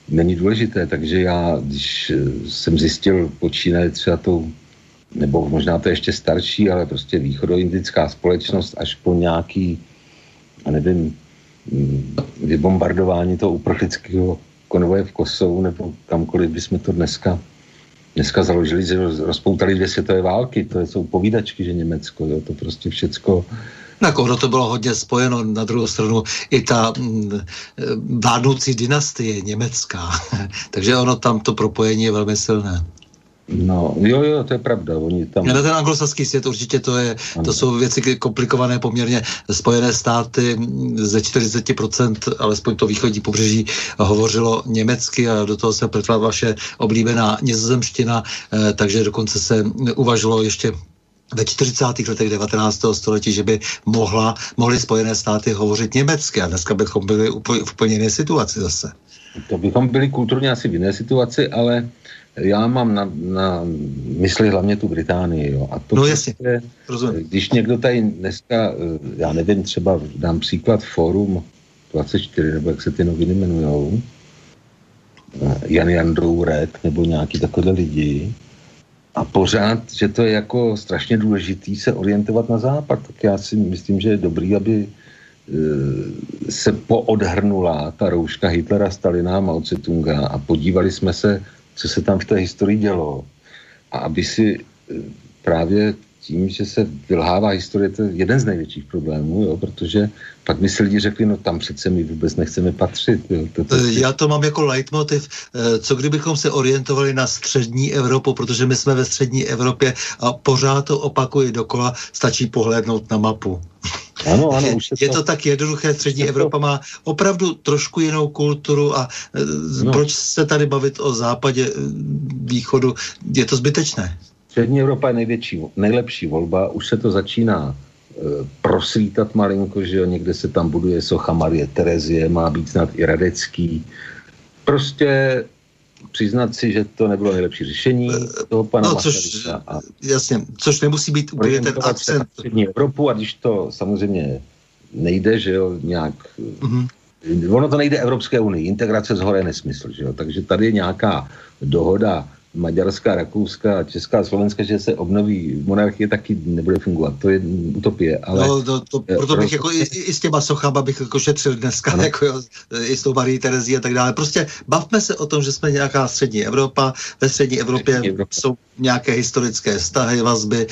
není důležité. Takže já, když eh, jsem zjistil, počínaje třeba tou, nebo možná to ještě starší, ale prostě východoindická společnost až po nějaký, nevím, mm, vybombardování toho uprchlického konvoje v Kosovu nebo kamkoliv bychom to dneska, dneska založili, že rozpoutali dvě světové války, to jsou povídačky, že Německo, jo, to prostě všecko
na koho to bylo hodně spojeno, na druhou stranu i ta mm, vládnoucí dynastie německá. Takže ono tam to propojení je velmi silné.
No, jo, jo, to je pravda. Oni tam...
Na ten anglosaský svět určitě to, je, to jsou věci komplikované poměrně. Spojené státy ze 40%, alespoň to východní pobřeží, hovořilo německy a do toho se pletla vaše oblíbená nizozemština, eh, takže dokonce se uvažilo ještě ve 40. letech 19. století, že by mohla, mohly Spojené státy hovořit německy a dneska bychom byli úplně, v úplně jiné situaci zase.
To bychom byli kulturně asi v jiné situaci, ale já mám na, na mysli hlavně tu Británii. Jo.
A to no jasně, je,
když někdo tady dneska, já nevím, třeba dám příklad Forum 24, nebo jak se ty noviny jmenujou, Jan Jandrou Rek, nebo nějaký takové lidi, a pořád, že to je jako strašně důležitý se orientovat na západ, tak já si myslím, že je dobrý, aby e, se poodhrnula ta rouška Hitlera, Stalina, Mao Tse-tunga a podívali jsme se, co se tam v té historii dělo. A aby si e, právě tím, že se vylhává historie, to je jeden z největších problémů, jo, protože pak by si lidi řekli, no tam přece my vůbec nechceme patřit. Jo.
To, to, eh, Já to mám jako leitmotiv. Eh, co kdybychom se orientovali na střední Evropu, protože my jsme ve střední Evropě a pořád to opakuji dokola, stačí pohlédnout na mapu.
Ano, ano, už
je to... to tak jednoduché, střední Evropa má opravdu trošku jinou kulturu a eh, no. proč se tady bavit o západě, východu, je to zbytečné.
Střední Evropa je největší, nejlepší volba, už se to začíná e, prosvítat malinko, že jo, někde se tam buduje socha Marie Terezie, má být snad i Radecký. Prostě přiznat si, že to nebylo nejlepší řešení e, toho pana no,
což, a jasně, což nemusí být úplně ten akcent.
Střední Evropu a když to samozřejmě nejde, že jo, nějak... Mm-hmm. Ono to nejde Evropské unii, integrace z hora je nesmysl, že jo? takže tady je nějaká dohoda Maďarská, Rakouská, Česká a Slovenska, že se obnoví monarchie, taky nebude fungovat. To je utopie. Ale...
No, to, to, proto bych jako i, i, s těma sochama bych jako šetřil dneska, ano. jako jo, i s tou Marí Terezí a tak dále. Prostě bavme se o tom, že jsme nějaká střední Evropa. Ve střední Evropě střední Evropa. jsou nějaké historické vztahy, vazby,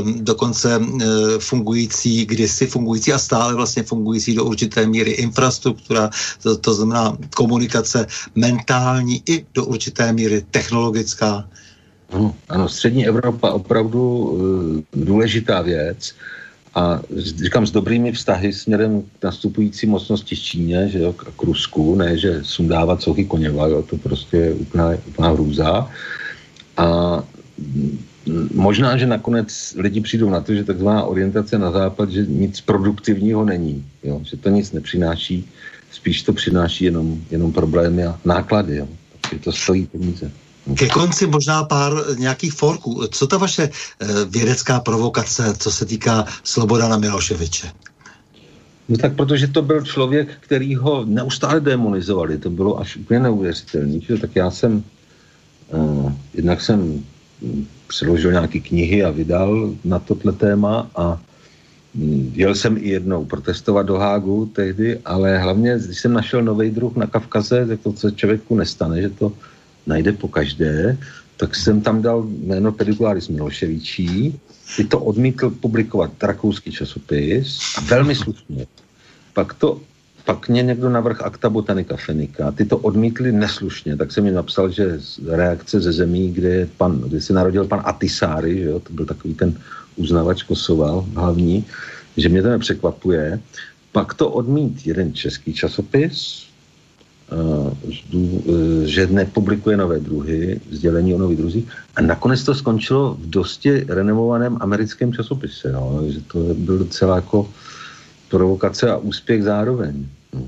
um, dokonce um, fungující, kdysi fungující a stále vlastně fungující do určité míry infrastruktura, to, to znamená komunikace mentální i do určité míry technologická.
No, ano, střední Evropa opravdu uh, důležitá věc a říkám s dobrými vztahy směrem k nastupující mocnosti Číně, že jo, k, Rusku, ne, že sundávat sochy koněva, jo, to prostě je úplná, úplná hrůza. A možná, že nakonec lidi přijdou na to, že takzvaná orientace na západ, že nic produktivního není, jo? že to nic nepřináší, spíš to přináší jenom, jenom problémy a náklady, jo? takže to stojí peníze.
Ke konci možná pár nějakých forků. Co ta vaše eh, vědecká provokace, co se týká Slobodana Miloševiče?
No tak protože to byl člověk, který ho neustále demonizovali, to bylo až úplně neuvěřitelné. Tak já jsem, uh, jednak jsem přeložil nějaké knihy a vydal na tohle téma a mm, jel jsem i jednou protestovat do Hágu tehdy, ale hlavně, když jsem našel nový druh na Kavkaze, tak to se člověku nestane, že to najde po každé, tak jsem tam dal jméno Pedicularis Miloševičí, ty to odmítl publikovat rakouský časopis a velmi slušně. Pak to pak mě někdo navrh akta botanika fenika. Ty to odmítli neslušně, tak jsem mi napsal, že reakce ze zemí, kde, pan, kde se narodil pan Atisáry, že jo, to byl takový ten uznavač Kosova hlavní, že mě to nepřekvapuje. Pak to odmít jeden český časopis, že nepublikuje nové druhy, sdělení o nových druzích. A nakonec to skončilo v dosti renomovaném americkém časopise. Jo, že to byl docela jako provokace a úspěch zároveň. No.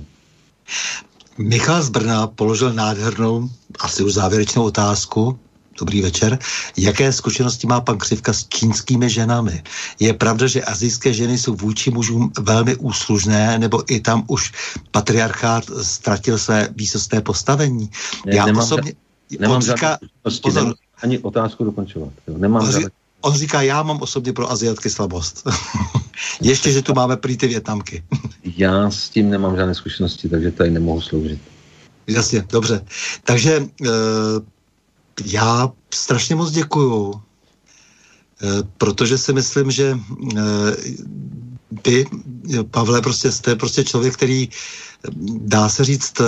Michal z Brna položil nádhernou, asi už závěrečnou otázku. Dobrý večer. Jaké zkušenosti má pan Křivka s čínskými ženami? Je pravda, že azijské ženy jsou vůči mužům velmi úslužné, nebo i tam už patriarchát ztratil své výsostné postavení?
Ne, Já nemám, osobně... Nemám on říká, pozor, ani otázku dokončovat. Jo. Nemám on,
on říká, já mám osobně pro Aziatky slabost. Ještě, že tu máme prý ty větnamky.
Já s tím nemám žádné zkušenosti, takže tady nemohu sloužit.
Jasně, dobře. Takže e, já strašně moc děkuju, e, protože si myslím, že e, vy, Pavle, prostě jste prostě člověk, který dá se říct,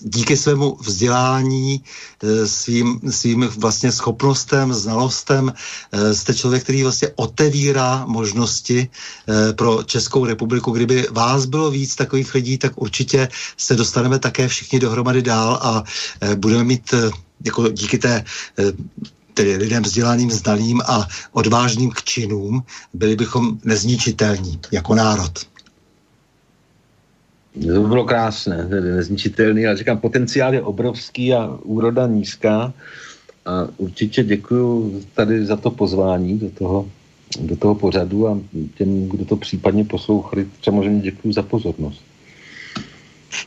díky svému vzdělání, eh, svým, svým vlastně schopnostem, znalostem, eh, jste člověk, který vlastně otevírá možnosti eh, pro Českou republiku. Kdyby vás bylo víc takových lidí, tak určitě se dostaneme také všichni dohromady dál a budeme mít jako díky té tedy lidem vzdělaným, znalým a odvážným k činům, byli bychom nezničitelní jako národ.
To bylo krásné, tedy nezničitelný, ale říkám, potenciál je obrovský a úroda nízká. A určitě děkuji tady za to pozvání do toho, do toho pořadu a těm, kdo to případně poslouchali, samozřejmě děkuji za pozornost.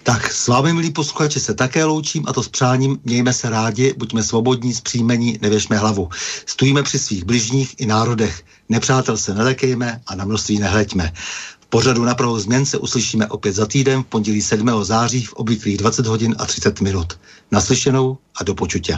Tak s vámi, milí posluchači, se také loučím a to s přáním mějme se rádi, buďme svobodní, zpříjmení, nevěšme hlavu. Stojíme při svých bližních i národech. Nepřátel se nelekejme a na množství nehleďme. V pořadu na pravou změn se uslyšíme opět za týden v pondělí 7. září v obvyklých 20 hodin a 30 minut. Naslyšenou a do počutě.